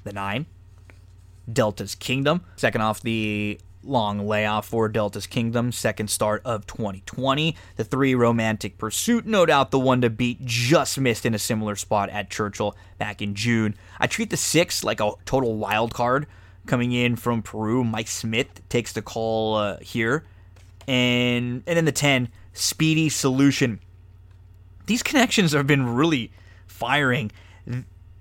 the 9, Delta's Kingdom. Second off the long layoff for Delta's Kingdom, second start of 2020. The 3, Romantic Pursuit, no doubt the one to beat, just missed in a similar spot at Churchill back in June. I treat the 6 like a total wild card coming in from Peru. Mike Smith takes the call uh, here. And, and then the 10, Speedy Solution. These connections have been really firing.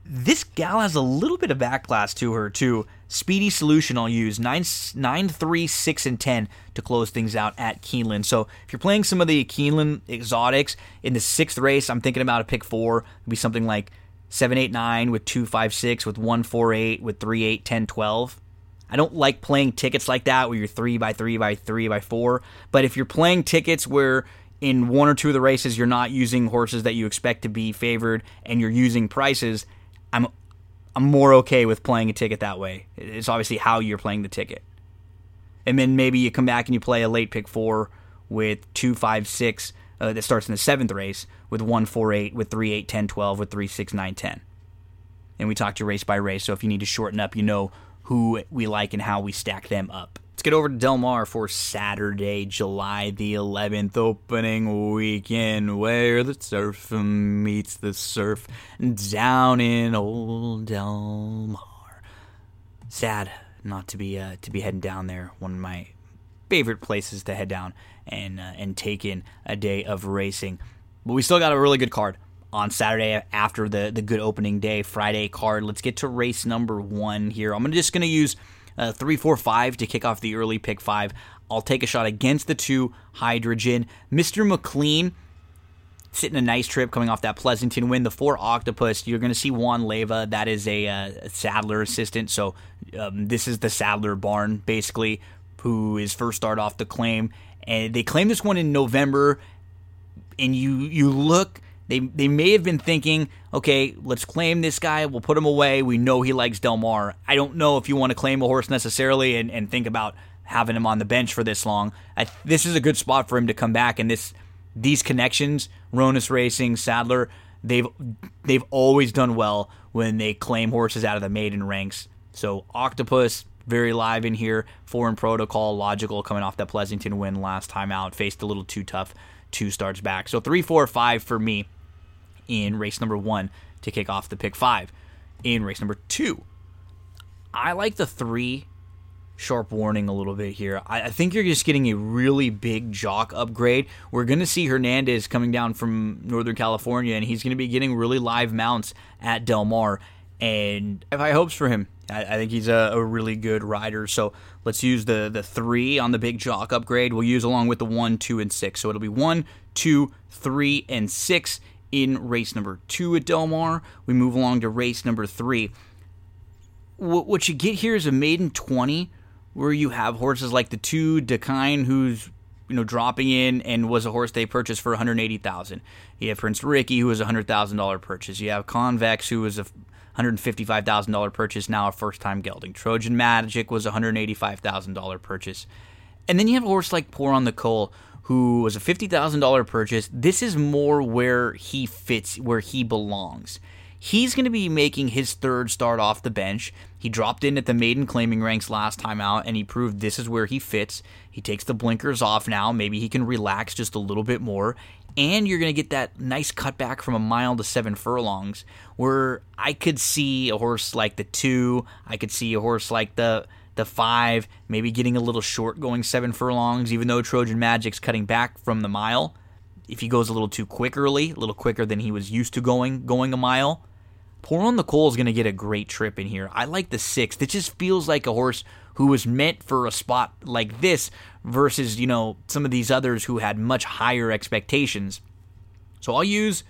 This gal has a little bit of backlash to her, too. Speedy Solution, I'll use 9, 9 3, 6, and 10 to close things out at Keeneland. So if you're playing some of the Keeneland exotics in the sixth race, I'm thinking about a pick four. It'd be something like 7, 8, 9 with 2, 5, 6, with 1, 4, 8, with 3, 8, 10, 12. I don't like playing tickets like that where you're three by three by three by four. But if you're playing tickets where in one or two of the races you're not using horses that you expect to be favored and you're using prices, I'm I'm more okay with playing a ticket that way. It's obviously how you're playing the ticket. And then maybe you come back and you play a late pick four with two, five, six uh, that starts in the seventh race with one, four, eight, with three, eight, 10, 12, with three, six, nine, 10. And we talked to race by race. So if you need to shorten up, you know who we like and how we stack them up. Let's get over to Del Mar for Saturday, July the 11th, opening weekend, where the surf meets the surf down in old Del Mar. Sad not to be uh, to be heading down there. One of my favorite places to head down and uh, and take in a day of racing. But we still got a really good card on Saturday after the, the good opening day Friday card. Let's get to race number one here. I'm just going to use uh, three, four, five to kick off the early pick five. I'll take a shot against the two hydrogen. Mr. McLean sitting a nice trip coming off that Pleasanton win. The four octopus, you're going to see Juan Leyva. That is a, uh, Sadler assistant. So um, this is the Sadler barn, basically, who is first start off the claim. And they claim this one in November. And you you look they they may have been thinking, okay, let's claim this guy, we'll put him away. We know he likes Del Mar. I don't know if you want to claim a horse necessarily and, and think about having him on the bench for this long. I, this is a good spot for him to come back and this these connections, Hronis Racing, Sadler, they've they've always done well when they claim horses out of the maiden ranks. So Octopus, very live in here. Foreign protocol, logical coming off that Pleasanton win last time out. Faced a little too tough two starts back. So three, four, five for me in race number one to kick off the pick five. In race number two, I like the three sharp warning a little bit here. I, I, think you're just getting a really big jock upgrade. We're going to see Hernandez coming down from Northern California, and he's going to be getting really live mounts at Del Mar. And I have high hopes for him. I, I think he's a, a, really good rider. So let's use the the three on the big jock upgrade. We'll use along with the one, two, and six. So it'll be one, two, three, and six in race number two at Del Mar. We move along to race number three. What, what you get here is a maiden 20 where you have horses like the two, Dakine, who's you know dropping in and was a horse they purchased for 180,000. You have Prince Ricky who was a hundred thousand dollar purchase. You have Convex who was a $155,000 purchase, now a first time gelding. Trojan Magic was a $185,000 purchase. And then you have a horse like Pour on the Coal, who was a $50,000 purchase. This is more where he fits, where he belongs. He's going to be making his third start off the bench. He dropped in at the maiden claiming ranks last time out, and he proved this is where he fits. He takes the blinkers off now. Maybe he can relax just a little bit more. And you're going to get that nice cutback from a mile to seven furlongs, where I could see a horse like the two, I could see a horse like the the five, maybe getting a little short going seven furlongs, even though Trojan Magic's cutting back from the mile if he goes a little too quick early, a little quicker than he was used to going going a mile. Pour on the Coal is going to get a great trip in here. I like the six. It just feels like a horse who was meant for a spot like this versus, you know, some of these others who had much higher expectations. So I'll use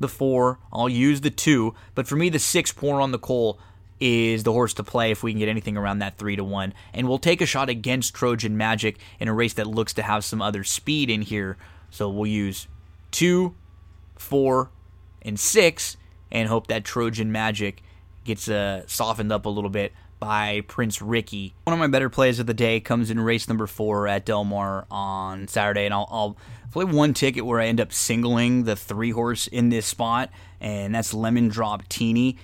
the four, I'll use the two, but for me, the six Pour on the Coal is the horse to play if we can get anything around that 3 to 1 and we'll take a shot against Trojan Magic in a race that looks to have some other speed in here. So we'll use 2 4 and 6 and hope that Trojan Magic gets uh, softened up a little bit by Prince Ricky. One of my better plays of the day comes in race number 4 at Del Mar on Saturday. And I'll, I'll play one ticket where I end up singling the three horse in this spot and that's Lemon Drop Teeny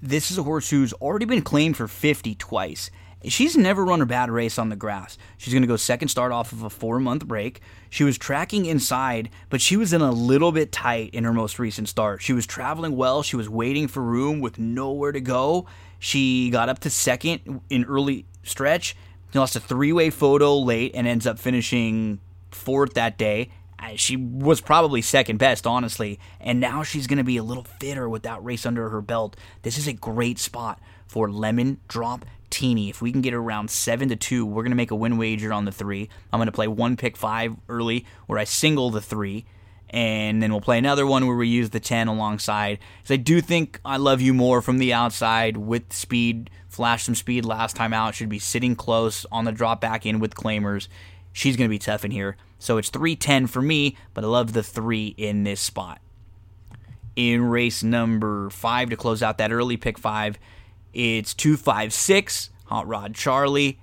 this is a horse who's already been claimed for 50 twice. She's never run a bad race on the grass. She's going to go second start off of a four month break. She was tracking inside, but she was in a little bit tight in her most recent start. She was traveling well. She was waiting for room with nowhere to go. She got up to second in early stretch. She lost a three way photo late and ends up finishing fourth that day she was probably second best, honestly. And now she's going to be a little fitter with that race under her belt. This is a great spot for Lemon Drop Teeny. If we can get around seven to two, we're going to make a win wager on the three. I'm going to play one pick five early, where I single the three, and then we'll play another one where we use the ten alongside. Because I do think I love you more from the outside with speed. Flash some speed last time out. Should be sitting close on the drop back in with claimers. She's going to be tough in here. So it's 310 for me, but I love the three in this spot. In race number five to close out that early pick five, it's 256, Hot Rod Charlie,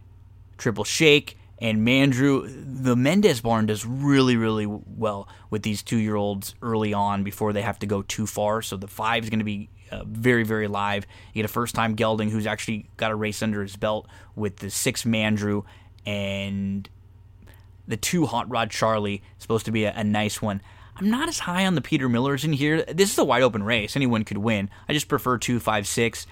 Triple Shake, and Mandrew. The Mendez barn does really, really well with these two year olds early on before they have to go too far. So the five is going to be uh, very, very live. You get a first time gelding who's actually got a race under his belt with the six Mandrew and the two Hot Rod Charlie supposed to be a, a nice one. I'm not as high on the Peter Millers in here. This is a wide open race. Anyone could win. I just prefer two, five, six.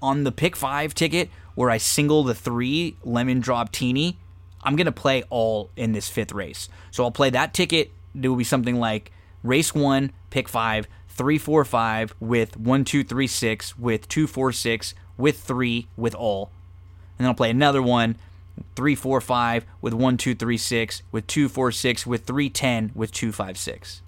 On the pick five ticket, where I single the three lemon drop teeny, I'm gonna play all in this fifth race. So I'll play that ticket. It will be something like race one, pick five, three, four, five, with one, two, three, six, with two, four, six, with three, with all. And then I'll play another one three four five with one two three six with two four six with three ten with two five six.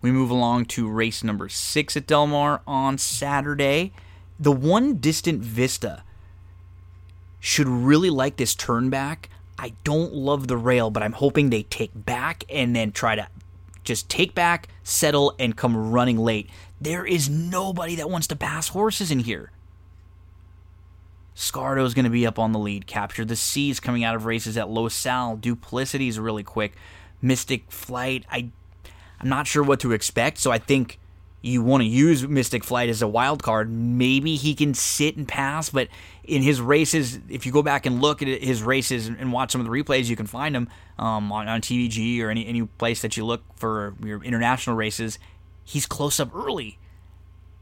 We move along to race number six at Del Mar on Saturday. The one distant vista should really like this turn back. I don't love the rail, but I'm hoping they take back and then try to just take back, settle, and come running late. There is nobody that wants to pass horses in here. Scardo's going to be up on the lead. Capture the Seas coming out of races at Los Sal. Duplicity is really quick. Mystic Flight, I, I'm not sure what to expect, so I think you want to use Mystic Flight as a wild card. Maybe he can sit and pass, but in his races, if you go back and look at his races and watch some of the replays, you can find him um, on, on TVG or any, any place that you look for your international races. He's close up early.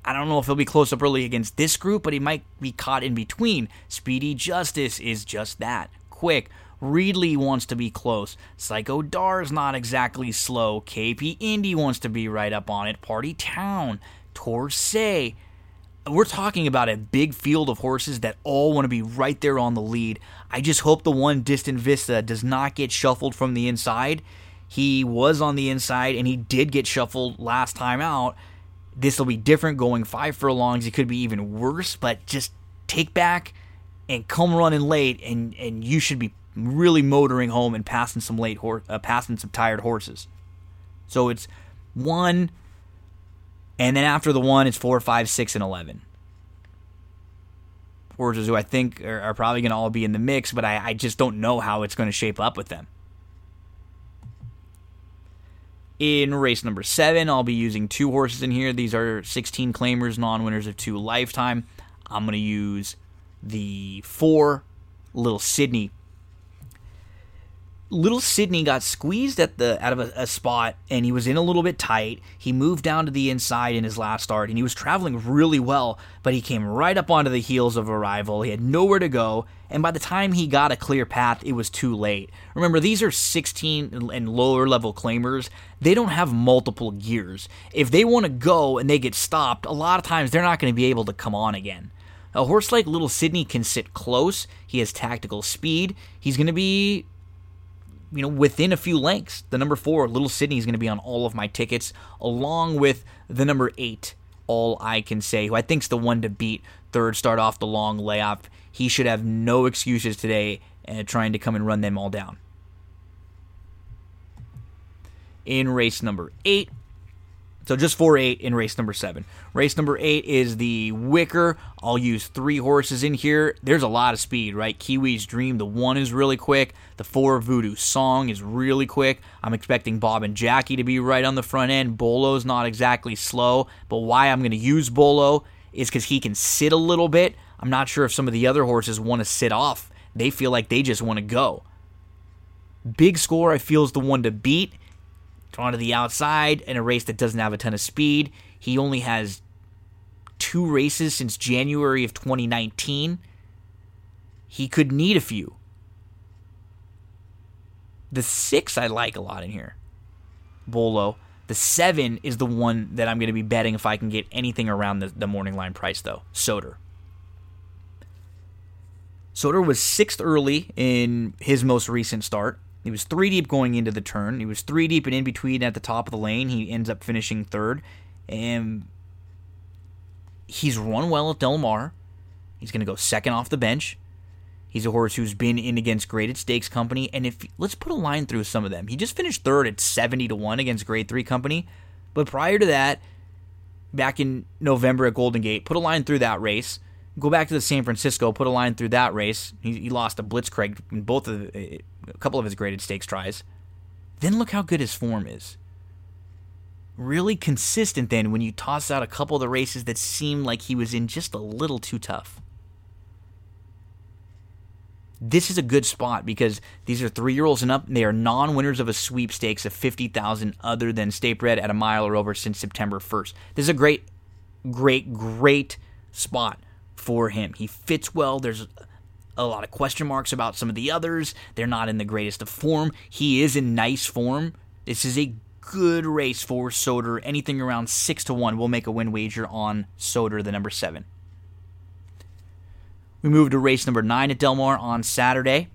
I don't know if he'll be close up early against this group, but he might be caught in between. Speedy Justice is just that quick. Reedley wants to be close. Psycho Dar's not exactly slow. KP Indy wants to be right up on it. Party Town, Torsay. We're talking about a big field of horses that all want to be right there on the lead. I just hope the one distant Vista does not get shuffled from the inside. He was on the inside and he did get shuffled last time out this will be different going five furlongs. It could be even worse, but just take back and come running late, and and you should be really motoring home and passing some late horse, uh, passing some tired horses. So it's one, and then after the one, it's four, five, six, and eleven. Horses who I think are, are probably going to all be in the mix, but I, I just don't know how it's going to shape up with them. In race number seven, I'll be using two horses in here. These are 16 claimers, non winners of two lifetime. I'm going to use the four, Little Sydney. Little Sydney got squeezed at the out of a, a, spot and he was in a little bit tight. He moved down to the inside in his last start and he was traveling really well, but he came right up onto the heels of arrival. He had nowhere to go, and by the time he got a clear path, it was too late. Remember, these are 16 and lower level claimers. They don't have multiple gears. If they want to go and they get stopped, a lot of times they're not going to be able to come on again. A horse like Little Sydney can sit close. He has tactical speed. He's going to be you know, within a few lengths. The number four, Little Sydney, is going to be on all of my tickets, along with the number eight, All I Can Say, who I think's the one to beat. Third, start off the long layoff. He should have no excuses today uh, trying to come and run them all down. In race number eight, so just 4 8 in race number 7. Race number 8 is the Wickerr. I'll use three horses in here. There's a lot of speed, right? Kiwi's Dream, the 1 is really quick. The 4 Voodoo Song is really quick. I'm expecting Bob and Jackie to be right on the front end. Bolo's not exactly slow, but why I'm going to use Bolo is because he can sit a little bit. I'm not sure if some of the other horses want to sit off. They feel like they just want to go. Big score, I feel, is the one to beat drawn to the outside in a race that doesn't have a ton of speed. He only has two races since January of 2019. He could need a few. The six I like a lot in here. Bolo. The seven is the one that I'm going to be betting if I can get anything around the, the morning line price, though. Soder. Soder was sixth early in his most recent start. He was three deep going into the turn. He was three deep and in between at the top of the lane. He ends up finishing third. And he's run well at Del Mar. He's going to go second off the bench. He's a horse who's been in against graded stakes company. And if let's put a line through some of them. He just finished third at 70 to 1 against grade 3 company. But prior to that, back in November at Golden Gate, put a line through that race. Go back to the San Francisco, put a line through that race. He, he lost to Blitzkrieg in both of the, a couple of his graded stakes tries. Then look how good his form is. Really consistent then when you toss out a couple of the races that seemed like he was in just a little too tough. This is a good spot because these are three year olds and up. And they are non winners of a sweepstakes of 50000 other than State Bred at a mile or over since September 1st. This is a great, great, great spot for him. He fits well. There's a lot of question marks about some of the others. They're not in the greatest of form. He is in nice form. This is a good race for Soder. Anything around 6 to 1 will make a win wager on Soder, the number 7. We move to race number 9 at Del Mar on Saturday.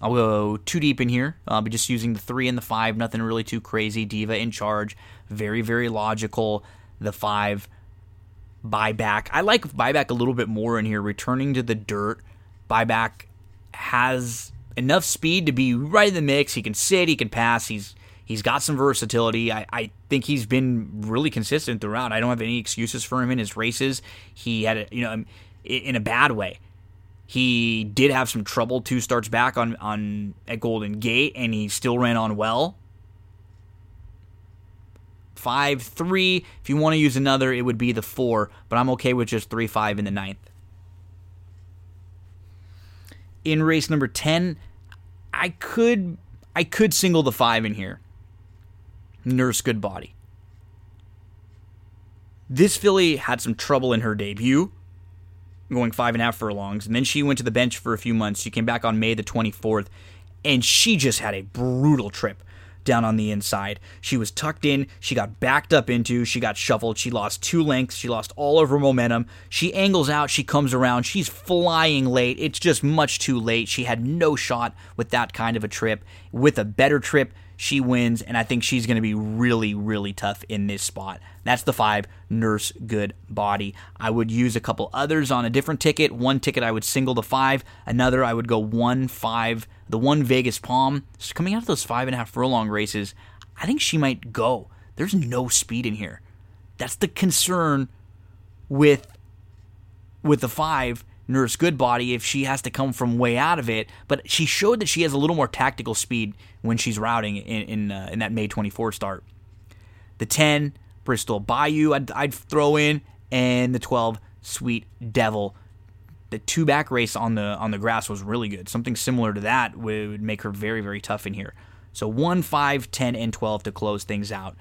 I'll go too deep in here. Uh, I'll be just using the 3 and the 5. Nothing really too crazy. Diva in charge. Very, very logical. The 5 buyback. I like buyback a little bit more in here, returning to the dirt. Buyback has enough speed to be right in the mix. He can sit, he can pass. He's he's got some versatility. I, I think he's been really consistent throughout. I don't have any excuses for him in his races. He had a, you know um, in a bad way. He did have some trouble two starts back on on at Golden Gate, and he still ran on well five, three. If you want to use another, it would be the four, but I'm okay with just three, five in the ninth. In race number 10, I could I could single the five in here. Nurse good body. This filly had some trouble in her debut, going five and a half furlongs, and then she went to the bench for a few months. She came back on May the 24th, and she just had a brutal trip down on the inside. She was tucked in. She got backed up into. She got shuffled. She lost two lengths. She lost all of her momentum. She angles out. She comes around. She's flying late. It's just much too late. She had no shot with that kind of a trip. With a better trip, she wins, and I think she's going to be really, really tough in this spot. That's the five, Nurse Good Body. I would use a couple others on a different ticket. One ticket I would single the five, another I would go one, five, the one Vegas Palm. So coming out of those five and a half furlong races, I think she might go. There's no speed in here. That's the concern with with the five Nurse Goodbody if she has to come from way out of it. But she showed that she has a little more tactical speed when she's routing in in, uh, in that May 24 start. The 10 Bristol Bayou I'd, I'd throw in, and the 12 Sweet Devil. The two back race on the on the grass was really good. Something similar to that would make her very very tough in here. So 1, 5, 10, and 12 to close things out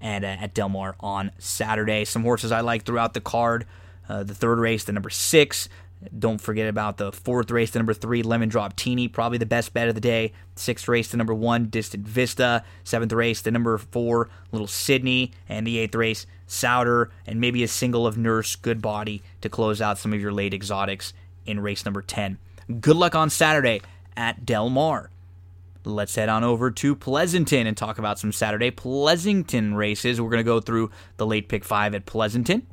and uh, at Del Mar on Saturday. Some horses I like throughout the card. Uh, the third race, the number six. Don't forget about the fourth race, the number three, Lemon Drop Teeny, probably the best bet of the day. Sixth race, the number one, Distant Vista. Seventh race, the number four, Little Sydney. And the eighth race, Souter, and maybe a single of Nurse Good Body to close out some of your late exotics in race number 10. Good luck on Saturday at Del Mar. Let's head on over to Pleasanton and talk about some Saturday Pleasanton races. We're going to go through the late pick five at Pleasanton.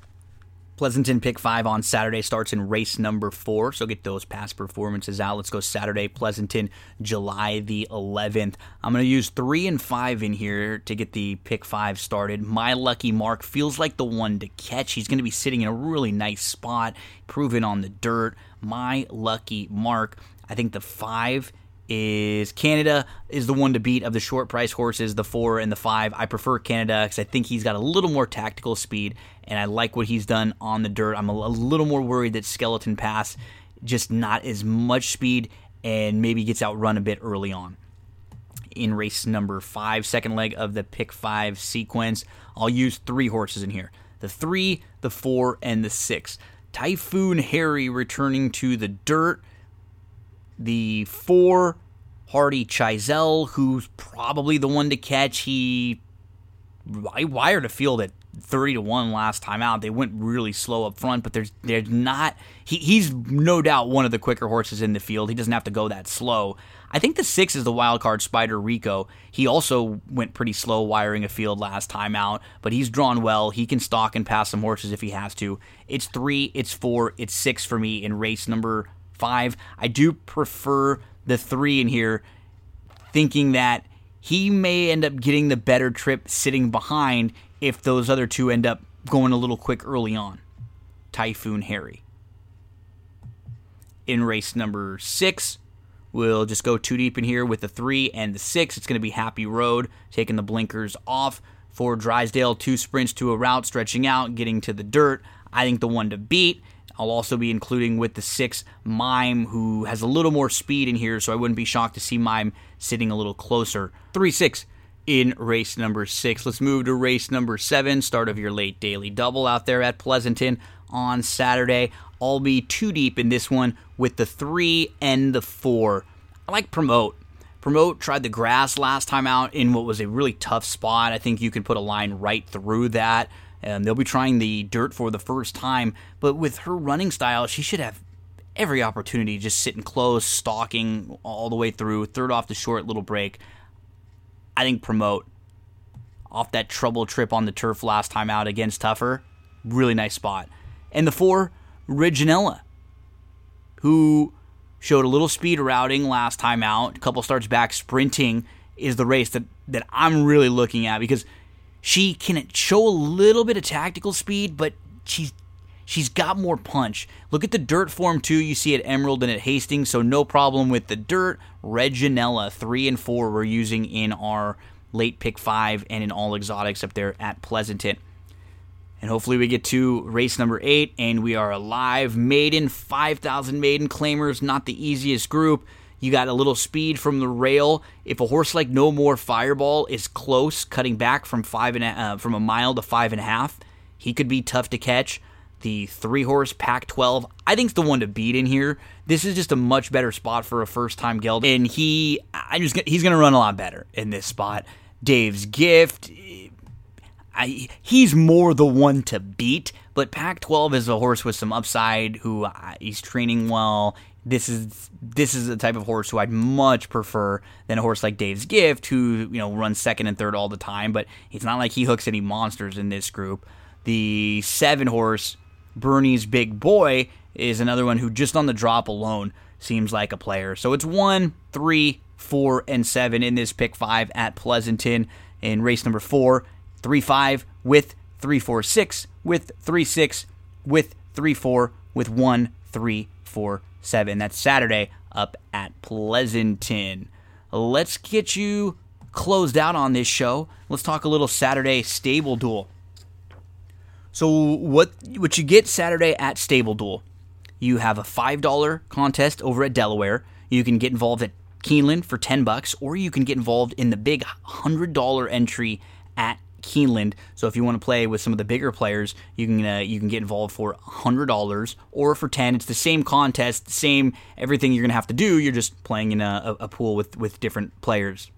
Pleasanton pick five on Saturday starts in race number four, so get those past performances out. Let's go Saturday, Pleasanton, July the 11th. I'm going to use three and five in here to get the pick five started. My lucky mark feels like the one to catch. He's going to be sitting in a really nice spot, proven on the dirt. My lucky mark. I think the five is Canada is the one to beat of the short price horses, the four and the five. I prefer Canada because I think he's got a little more tactical speed, and I like what he's done on the dirt. I'm a, a little more worried that Skeleton Pass just not as much speed and maybe gets outrun a bit early on. In race number five, second leg of the pick five sequence, I'll use three horses in here the three, the four, and the six. Typhoon Harry returning to the dirt the four, Hardy Chisel, who's probably the one to catch. He I wired a field at 30 to 1 last time out. They went really slow up front, but there's there's not he, he's no doubt one of the quicker horses in the field. He doesn't have to go that slow. I think the 6 is the wild card Spider Rico. He also went pretty slow wiring a field last time out, but he's drawn well. He can stalk and pass some horses if he has to. It's 3, it's 4, it's 6 for me in race number five. I do prefer the three in here, thinking that he may end up getting the better trip sitting behind if those other two end up going a little quick early on. Typhoon Harry. In race number six, we'll just go too deep in here with the three and the six. It's going to be Happy Road, taking the blinkers off for Drysdale. Two sprints to a route, stretching out, getting to the dirt. I think the one to beat I'll also be including with the six Mime, who has a little more speed in here, so I wouldn't be shocked to see Mime sitting a little closer. 3 6 in race number six. Let's move to race number seven, start of your late daily double out there at Pleasanton on Saturday. I'll be too deep in this one with the three and the four. I like Promote. Promote tried the grass last time out in what was a really tough spot. I think you could put a line right through that. Um, they'll be trying the dirt for the first time, but with her running style, she should have every opportunity just sitting close, stalking all the way through, third off the short little break. I think promote off that trouble trip on the turf last time out against Tougher. Really nice spot. And the four, Reginella, who showed a little speed routing last time out, a couple starts back sprinting is the race that, that I'm really looking at because – she can show a little bit of tactical speed, but she's she's got more punch. Look at the dirt form too. You see at Emerald and at Hastings, so no problem with the dirt. Reginella three and four we're using in our late pick five and in all exotics up there at Pleasanton. And hopefully we get to race number eight and we are alive. Maiden, 5,000 maiden claimers, not the easiest group. You got a little speed from the rail. If a horse like No More Fireball is close, cutting back from five and a, uh, from a mile to five and a half, he could be tough to catch. The three horse Pack 12, I think, is the one to beat in here. This is just a much better spot for a first time geld, and he, I just he's going to run a lot better in this spot. Dave's gift, I, he's more the one to beat. But Pac 12 is a horse with some upside who uh, he's training well this is this is the type of horse who I'd much prefer than a horse like Dave's Gift, who you know runs second and third all the time. But it's not like he hooks any monsters in this group. The seven horse Bernie's Big Boy is another one who just on the drop alone seems like a player. So it's one, three, four, and seven in this pick five at Pleasanton in race number four, three five with three four six with three six with three four with one three four seven. That's Saturday up at Pleasanton. Let's get you closed out on this show. Let's talk a little Saturday stable duel. So what what you get Saturday at Stable Duel? You have a five dollar contest over at Delaware. You can get involved at Keeneland for ten bucks, or you can get involved in the big hundred dollar entry at Keeneland. So if you want to play with some of the bigger players, you can uh, you can get involved for hundred dollars or for ten. It's the same contest, same everything you're gonna have to do. You're just playing in a, a pool with with different players.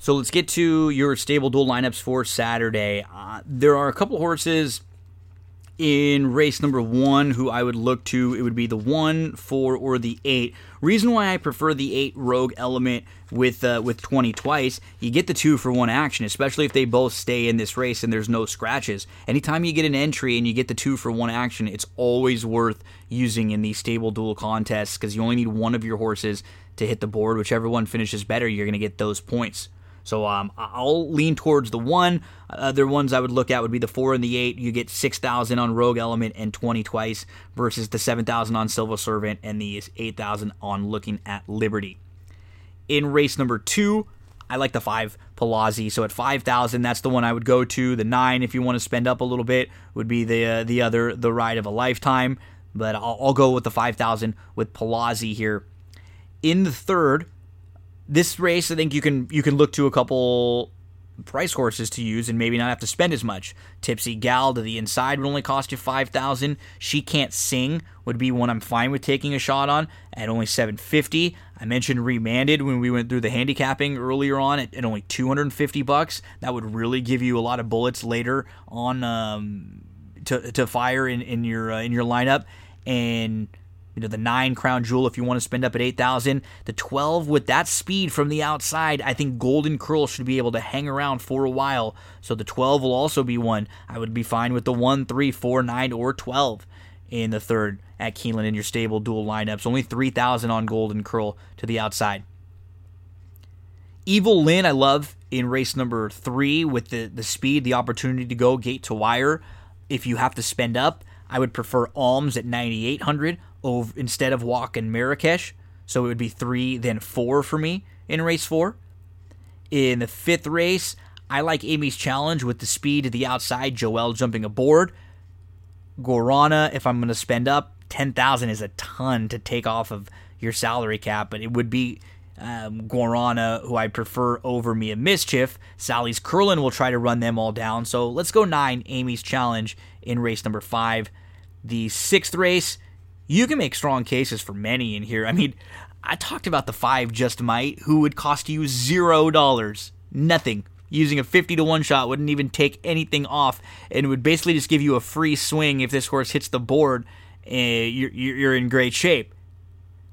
So let's get to your Stable Duel lineups for Saturday. Uh, there are a couple horses in race number one who I would look to. It would be the one, four, or the eight. Reason why I prefer the eight rogue element with uh, with twenty twice, you get the two for one action, especially if they both stay in this race and there's no scratches. Anytime you get an entry and you get the two for one action, it's always worth using in these stable duel contests because you only need one of your horses to hit the board. Whichever one finishes better, you're going to get those points. So um, I'll lean towards the one. Other ones I would look at would be the four and the eight. You get six thousand on Rogue Element and twenty twice versus the seven thousand on Silver Servant and the eight thousand on Looking at Liberty. In race number two, I like the five Palazzi. So at five thousand, that's the one I would go to. The nine, if you want to spend up a little bit, would be the uh, the other the ride of a lifetime. But I'll, I'll go with the five thousand with Palazzi here. In the third, this race, I think you can you can look to a couple price horses to use and maybe not have to spend as much. Tipsy Gal to the inside would only cost you five thousand. She can't sing would be one I'm fine with taking a shot on at only seven fifty. I mentioned remanded when we went through the handicapping earlier on at, at only two hundred and fifty bucks. That would really give you a lot of bullets later on um, to to fire in in your uh, in your lineup and you know the nine crown jewel if you want to spend up at 8000 the 12 with that speed from the outside i think golden curl should be able to hang around for a while. So the 12 will also be one. I would be fine with the 1 3 4 9 or 12 in the third at Keeneland in your Stable Duel lineups. Only 3000 on golden curl to the outside. Evil lynn i love in race number three with the, the speed the opportunity to go gate to wire. If you have to spend up I would prefer Alms at 9,800 over instead of walking Marrakesh. So it would be three, then four for me in race four. In the fifth race, I like Amy's challenge with the speed to the outside, Joel jumping aboard. Guarana, if I'm going to spend up, 10,000 is a ton to take off of your salary cap, but it would be um, Guarana, who I prefer over Mia Mischief. Sally's Curlin will try to run them all down. So let's go nine, Amy's challenge in race number five. The sixth race, you can make strong cases for many in here. I mean, I talked about the five just might, who would cost you zero dollars, nothing. Using a 50 to 1 shot wouldn't even take anything off and would basically just give you a free swing if this horse hits the board. Uh, you're, you're in great shape.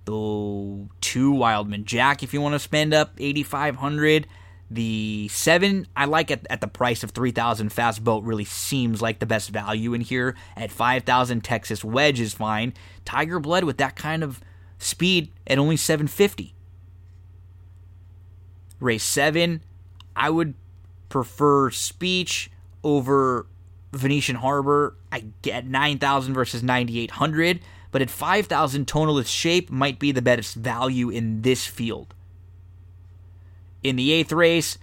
The two Wildman Jack, if you want to spend up 8,500. The seven I like at, at the price of three thousand. Fast boat really seems like the best value in here. At five thousand, Texas Wedge is fine. Tiger Blood with that kind of speed at only seven fifty. Race seven, I would prefer Speech over Venetian Harbor. I get nine thousand versus ninety eight hundred, but at five thousand, Tonalist Shape might be the best value in this field in the eighth race.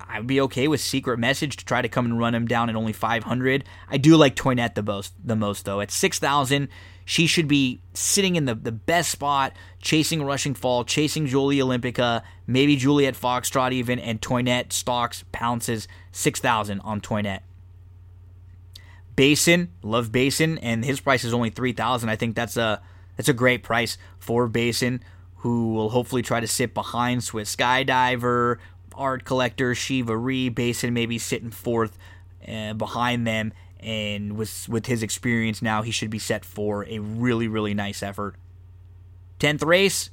I would be okay with Secret Message to try to come and run him down at only 500. I do like Toinette the most, the most though. At 6,000, she should be sitting in the, the best spot, chasing Rushing Fall, chasing Jolie Olimpica, maybe Juliet Foxtrot even, and Toinette stalks, pounces 6,000 on Toinette. Basin, love Basin, and his price is only 3,000. I think that's a that's a great price for Basin who will hopefully try to sit behind Swiss Skydiver, Art Collector, Shivaree, Basin maybe sitting fourth uh, behind them. And with with his experience now, he should be set for a really really nice effort. 10th race,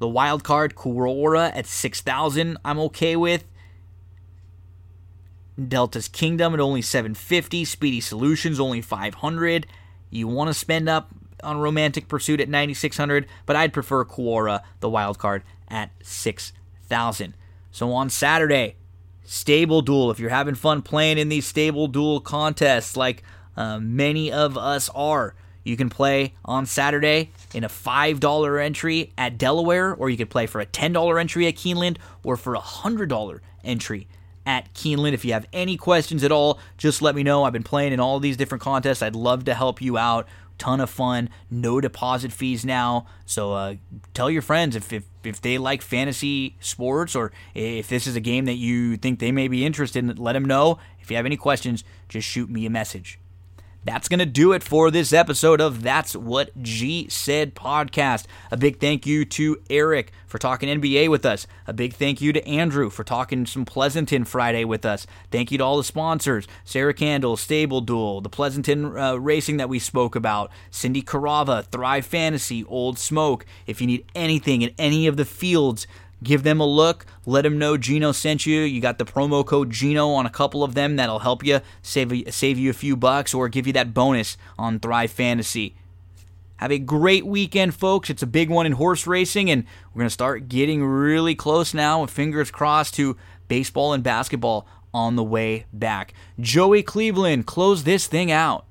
the wild card Aurora at 6,000, I'm okay with. Delta's Kingdom at only 750, Speedy Solutions only 500. You want to spend up on Romantic Pursuit at 9600, but I'd prefer Quora, the wild card, at 6000. So on Saturday, Stable Duel. If you're having fun playing in these Stable Duel contests, like uh, many of us are, you can play on Saturday in a $5 entry at Delaware, or you could play for a $10 entry at Keeneland, or for a $100 entry at Keeneland. If you have any questions at all, just let me know. I've been playing in all these different contests. I'd love to help you out. Ton of fun. No deposit fees now. So uh, tell your friends if, if if they like fantasy sports or if this is a game that you think they may be interested in, let them know. If you have any questions, just shoot me a message. That's going to do it for this episode of That's What G Said podcast. A big thank you to Eric for talking NBA with us. A big thank you to Andrew for talking some Pleasanton Friday with us. Thank you to all the sponsors Cera Candle, Stable Duel, the Pleasanton uh, Racing that we spoke about, Cindy Carava, Thrive Fantasy, Old Smoke. If you need anything in any of the fields, give them a look. Let them know Gino sent you. You got the promo code Gino on a couple of them that'll help you save save you a few bucks or give you that bonus on Thrive Fantasy. Have a great weekend, folks. It's a big one in horse racing, and we're going to start getting really close now, with fingers crossed, to baseball and basketball on the way back. Joey Cleveland, close this thing out.